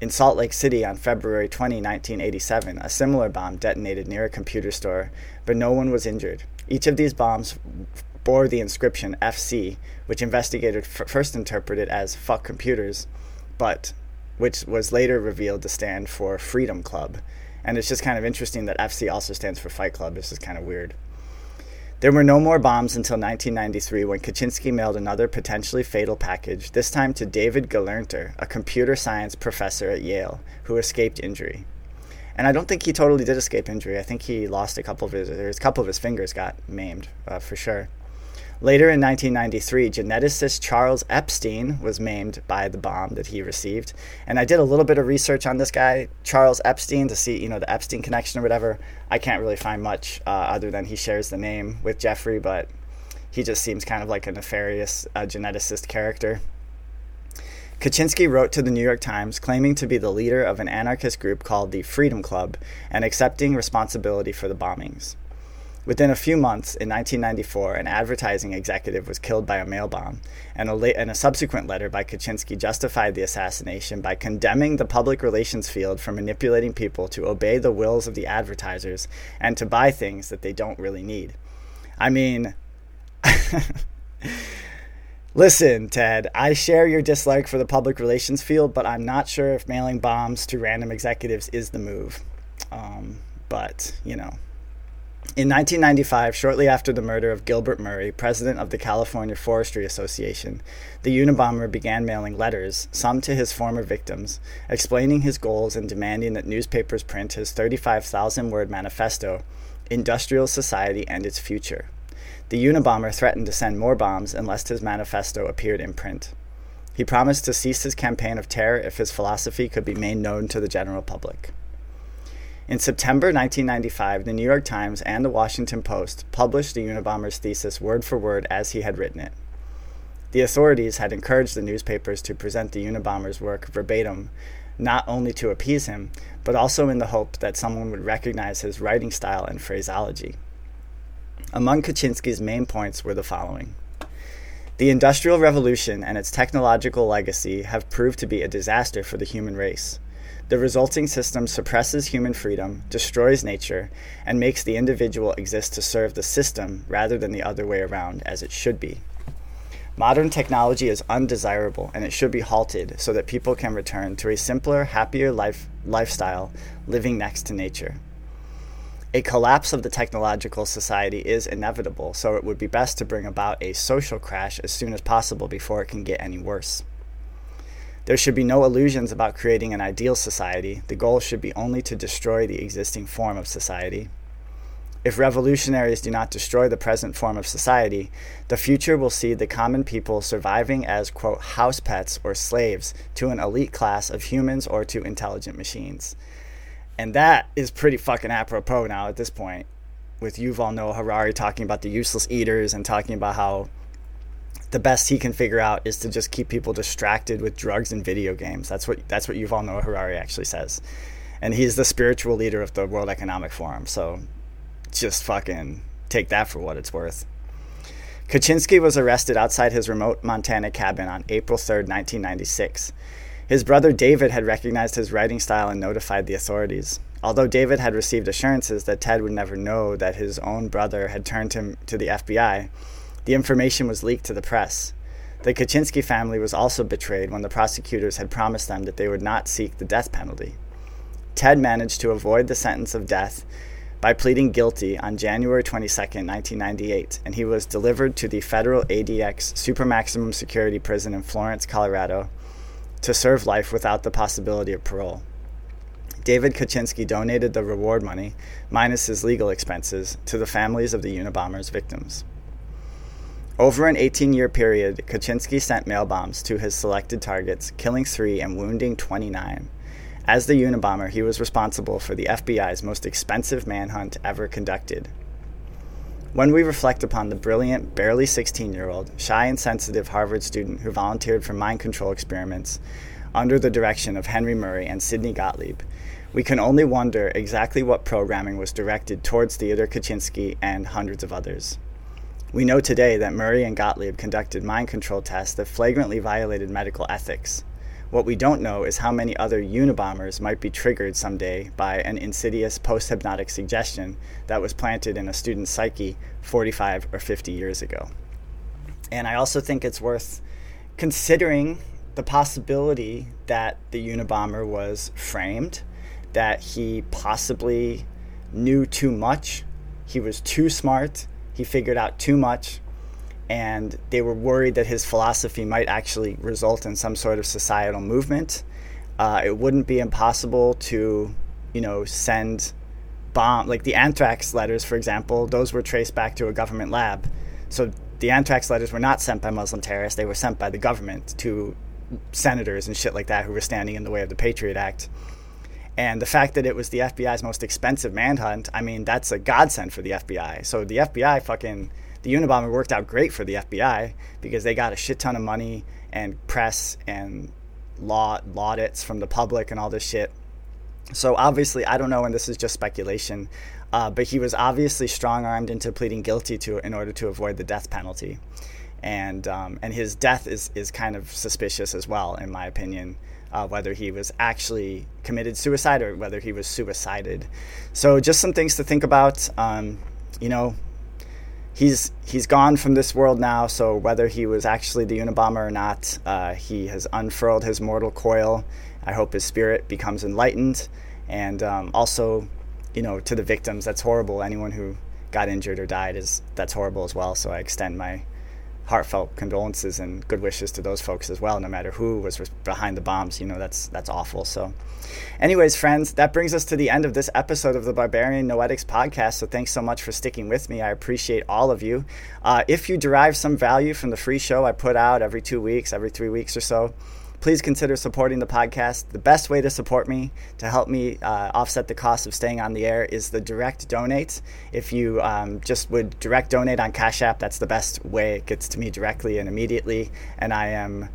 In Salt Lake City on February 20, 1987, a similar bomb detonated near a computer store, but no one was injured. Each of these bombs bore the inscription FC, which investigators f- first interpreted as fuck computers, but which was later revealed to stand for Freedom Club. And it's just kind of interesting that FC also stands for Fight Club. This is kind of weird. There were no more bombs until 1993 when Kaczynski mailed another potentially fatal package, this time to David Gelernter, a computer science professor at Yale, who escaped injury. And I don't think he totally did escape injury. I think he lost a couple of his, or a couple of his fingers got maimed uh, for sure. Later in 1993, geneticist Charles Epstein was maimed by the bomb that he received. And I did a little bit of research on this guy, Charles Epstein, to see, you know, the Epstein connection or whatever. I can't really find much uh, other than he shares the name with Jeffrey, but he just seems kind of like a nefarious uh, geneticist character. Kaczynski wrote to the New York Times claiming to be the leader of an anarchist group called the Freedom Club and accepting responsibility for the bombings. Within a few months, in 1994, an advertising executive was killed by a mail bomb, and a, la- and a subsequent letter by Kaczynski justified the assassination by condemning the public relations field for manipulating people to obey the wills of the advertisers and to buy things that they don't really need. I mean, [laughs] listen, Ted, I share your dislike for the public relations field, but I'm not sure if mailing bombs to random executives is the move. Um, but, you know. In 1995, shortly after the murder of Gilbert Murray, president of the California Forestry Association, the Unabomber began mailing letters, some to his former victims, explaining his goals and demanding that newspapers print his 35,000 word manifesto, Industrial Society and Its Future. The Unabomber threatened to send more bombs unless his manifesto appeared in print. He promised to cease his campaign of terror if his philosophy could be made known to the general public. In September 1995, the New York Times and the Washington Post published the Unabomber's thesis word for word as he had written it. The authorities had encouraged the newspapers to present the Unabomber's work verbatim, not only to appease him, but also in the hope that someone would recognize his writing style and phraseology. Among Kaczynski's main points were the following. The Industrial Revolution and its technological legacy have proved to be a disaster for the human race. The resulting system suppresses human freedom, destroys nature, and makes the individual exist to serve the system rather than the other way around, as it should be. Modern technology is undesirable and it should be halted so that people can return to a simpler, happier life, lifestyle living next to nature. A collapse of the technological society is inevitable, so it would be best to bring about a social crash as soon as possible before it can get any worse. There should be no illusions about creating an ideal society. The goal should be only to destroy the existing form of society. If revolutionaries do not destroy the present form of society, the future will see the common people surviving as, quote, house pets or slaves to an elite class of humans or to intelligent machines. And that is pretty fucking apropos now at this point, with Yuval Noah Harari talking about the useless eaters and talking about how the best he can figure out is to just keep people distracted with drugs and video games. That's what that's what Yuval Noah Harari actually says, and he's the spiritual leader of the World Economic Forum. So, just fucking take that for what it's worth. Kaczynski was arrested outside his remote Montana cabin on April 3, 1996. His brother David had recognized his writing style and notified the authorities. Although David had received assurances that Ted would never know that his own brother had turned him to the FBI, the information was leaked to the press. The Kaczynski family was also betrayed when the prosecutors had promised them that they would not seek the death penalty. Ted managed to avoid the sentence of death by pleading guilty on January 22, 1998, and he was delivered to the federal ADX super maximum security prison in Florence, Colorado, to serve life without the possibility of parole. David Kaczynski donated the reward money, minus his legal expenses, to the families of the Unabomber's victims. Over an 18 year period, Kaczynski sent mail bombs to his selected targets, killing three and wounding 29. As the Unabomber, he was responsible for the FBI's most expensive manhunt ever conducted. When we reflect upon the brilliant, barely 16 year old, shy and sensitive Harvard student who volunteered for mind control experiments under the direction of Henry Murray and Sidney Gottlieb, we can only wonder exactly what programming was directed towards Theodore Kaczynski and hundreds of others. We know today that Murray and Gottlieb conducted mind control tests that flagrantly violated medical ethics. What we don't know is how many other Unabombers might be triggered someday by an insidious post hypnotic suggestion that was planted in a student's psyche 45 or 50 years ago. And I also think it's worth considering the possibility that the Unabomber was framed that he possibly knew too much. He was too smart. He figured out too much. And they were worried that his philosophy might actually result in some sort of societal movement. Uh, it wouldn't be impossible to, you know, send bomb like the anthrax letters, for example. Those were traced back to a government lab. So the anthrax letters were not sent by Muslim terrorists; they were sent by the government to senators and shit like that who were standing in the way of the Patriot Act. And the fact that it was the FBI's most expensive manhunt, I mean, that's a godsend for the FBI. So the FBI fucking, the Unabomber worked out great for the FBI because they got a shit ton of money and press and law laudits from the public and all this shit. So obviously, I don't know, and this is just speculation, uh, but he was obviously strong armed into pleading guilty to in order to avoid the death penalty. And, um, and his death is, is kind of suspicious as well, in my opinion uh, whether he was actually committed suicide or whether he was suicided. So just some things to think about. Um, you know, he's he's gone from this world now. So whether he was actually the Unabomber or not, uh, he has unfurled his mortal coil. I hope his spirit becomes enlightened, and um, also, you know, to the victims, that's horrible. Anyone who got injured or died is that's horrible as well. So I extend my heartfelt condolences and good wishes to those folks as well. No matter who was behind the bombs, you know that's that's awful. So, anyways, friends, that brings us to the end of this episode of the Barbarian Noetics podcast. So thanks so much for sticking with me. I appreciate all of you. Uh, if you derive some value from the free show I put out every two weeks, every three weeks or so please consider supporting the podcast. The best way to support me to help me uh, offset the cost of staying on the air is the direct donate. If you um, just would direct donate on Cash App, that's the best way. It gets to me directly and immediately. And I am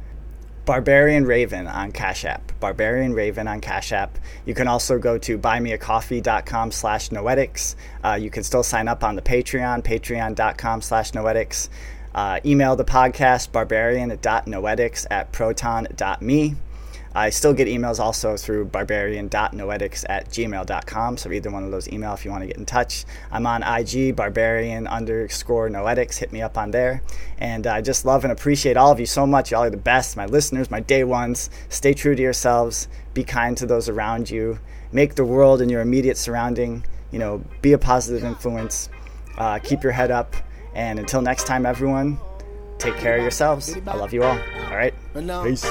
Barbarian Raven on Cash App. Barbarian Raven on Cash App. You can also go to buymeacoffee.com slash noetics. Uh, you can still sign up on the Patreon, patreon.com slash noetics. Uh, email the podcast, barbarian.noetics at proton.me. I still get emails also through barbarian.noetics at gmail.com. So either one of those email if you want to get in touch. I'm on IG, barbarian underscore noetics. Hit me up on there. And I just love and appreciate all of you so much. Y'all are the best, my listeners, my day ones. Stay true to yourselves. Be kind to those around you. Make the world and your immediate surrounding, you know, be a positive influence. Uh, keep your head up and until next time, everyone, take care of yourselves. I love you all. All right. Peace.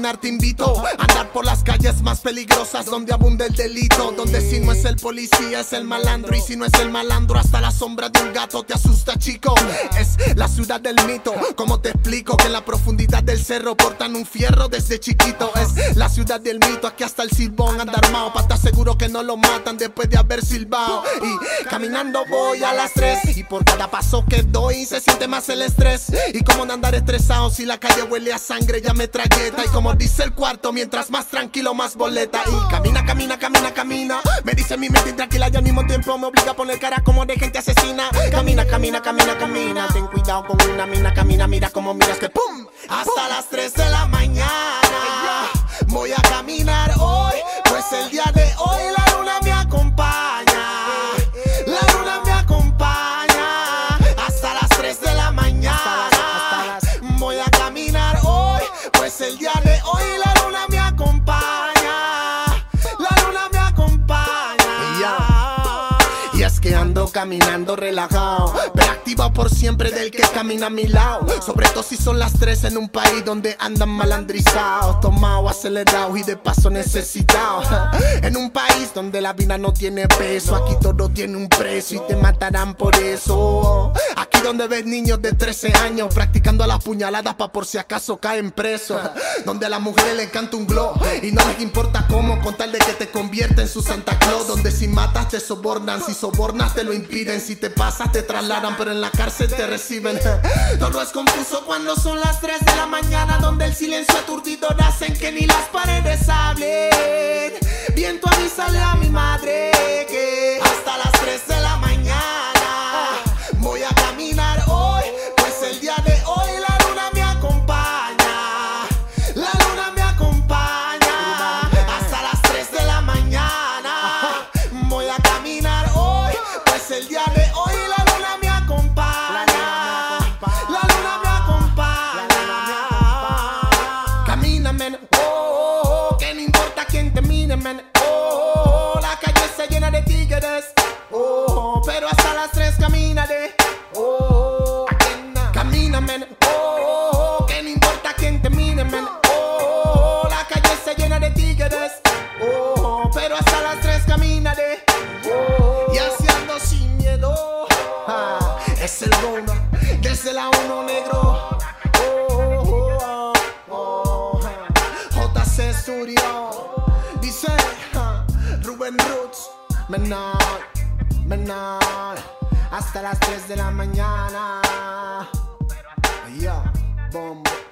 Te invito a andar por las calles más peligrosas donde abunda el delito. Donde si no es el policía es el malandro y si no es el malandro hasta la sombra de un gato te asusta chico. Es la ciudad del mito. Como te explico que en la profundidad del cerro portan un fierro desde chiquito. Es la ciudad del mito. Aquí hasta el silbón anda armado para estar seguro que no lo matan después de haber silbado. Y caminando voy a las tres y por cada paso que doy se siente más el estrés. Y como no andar estresado si la calle huele a sangre ya me trayeta como dice el cuarto, mientras más tranquilo, más boleta. Y camina, camina, camina, camina. Me dice mi mente intranquila y al mismo tiempo me obliga a poner cara como de gente asesina. Camina, camina, camina, camina. Ten cuidado con una mina, camina, mira como miras que pum. Hasta las 3 de la mañana. Voy a caminar hoy, pues el día caminando relajado. Por siempre del que camina a mi lado. Sobre todo si son las tres en un país donde andan malandrizados. Tomado, acelerado y de paso necesitado. [laughs] En un país donde la vida no tiene peso. Aquí todo tiene un precio y te matarán por eso. Aquí donde ves niños de 13 años practicando a las puñaladas pa' por si acaso caen presos. [laughs] Donde a las mujeres les encanta un glow y no les importa cómo con tal de que te convierta en su Santa Claus. Donde si matas te sobornan, si sobornas te lo impiden, si te pasas te trasladan, pero la cárcel te reciben. [laughs] Todo es confuso cuando son las 3 de la mañana, donde el silencio aturdido hacen que ni las paredes hablen. Viento avísale a mi madre que hasta las 3 de la mañana ah, es el bono, desde la uno negro, oh, oh, oh, oh, JC Studio, dice ah, Rubén Roots, menor, menor, hasta las 3 de la mañana. Yeah, bombo.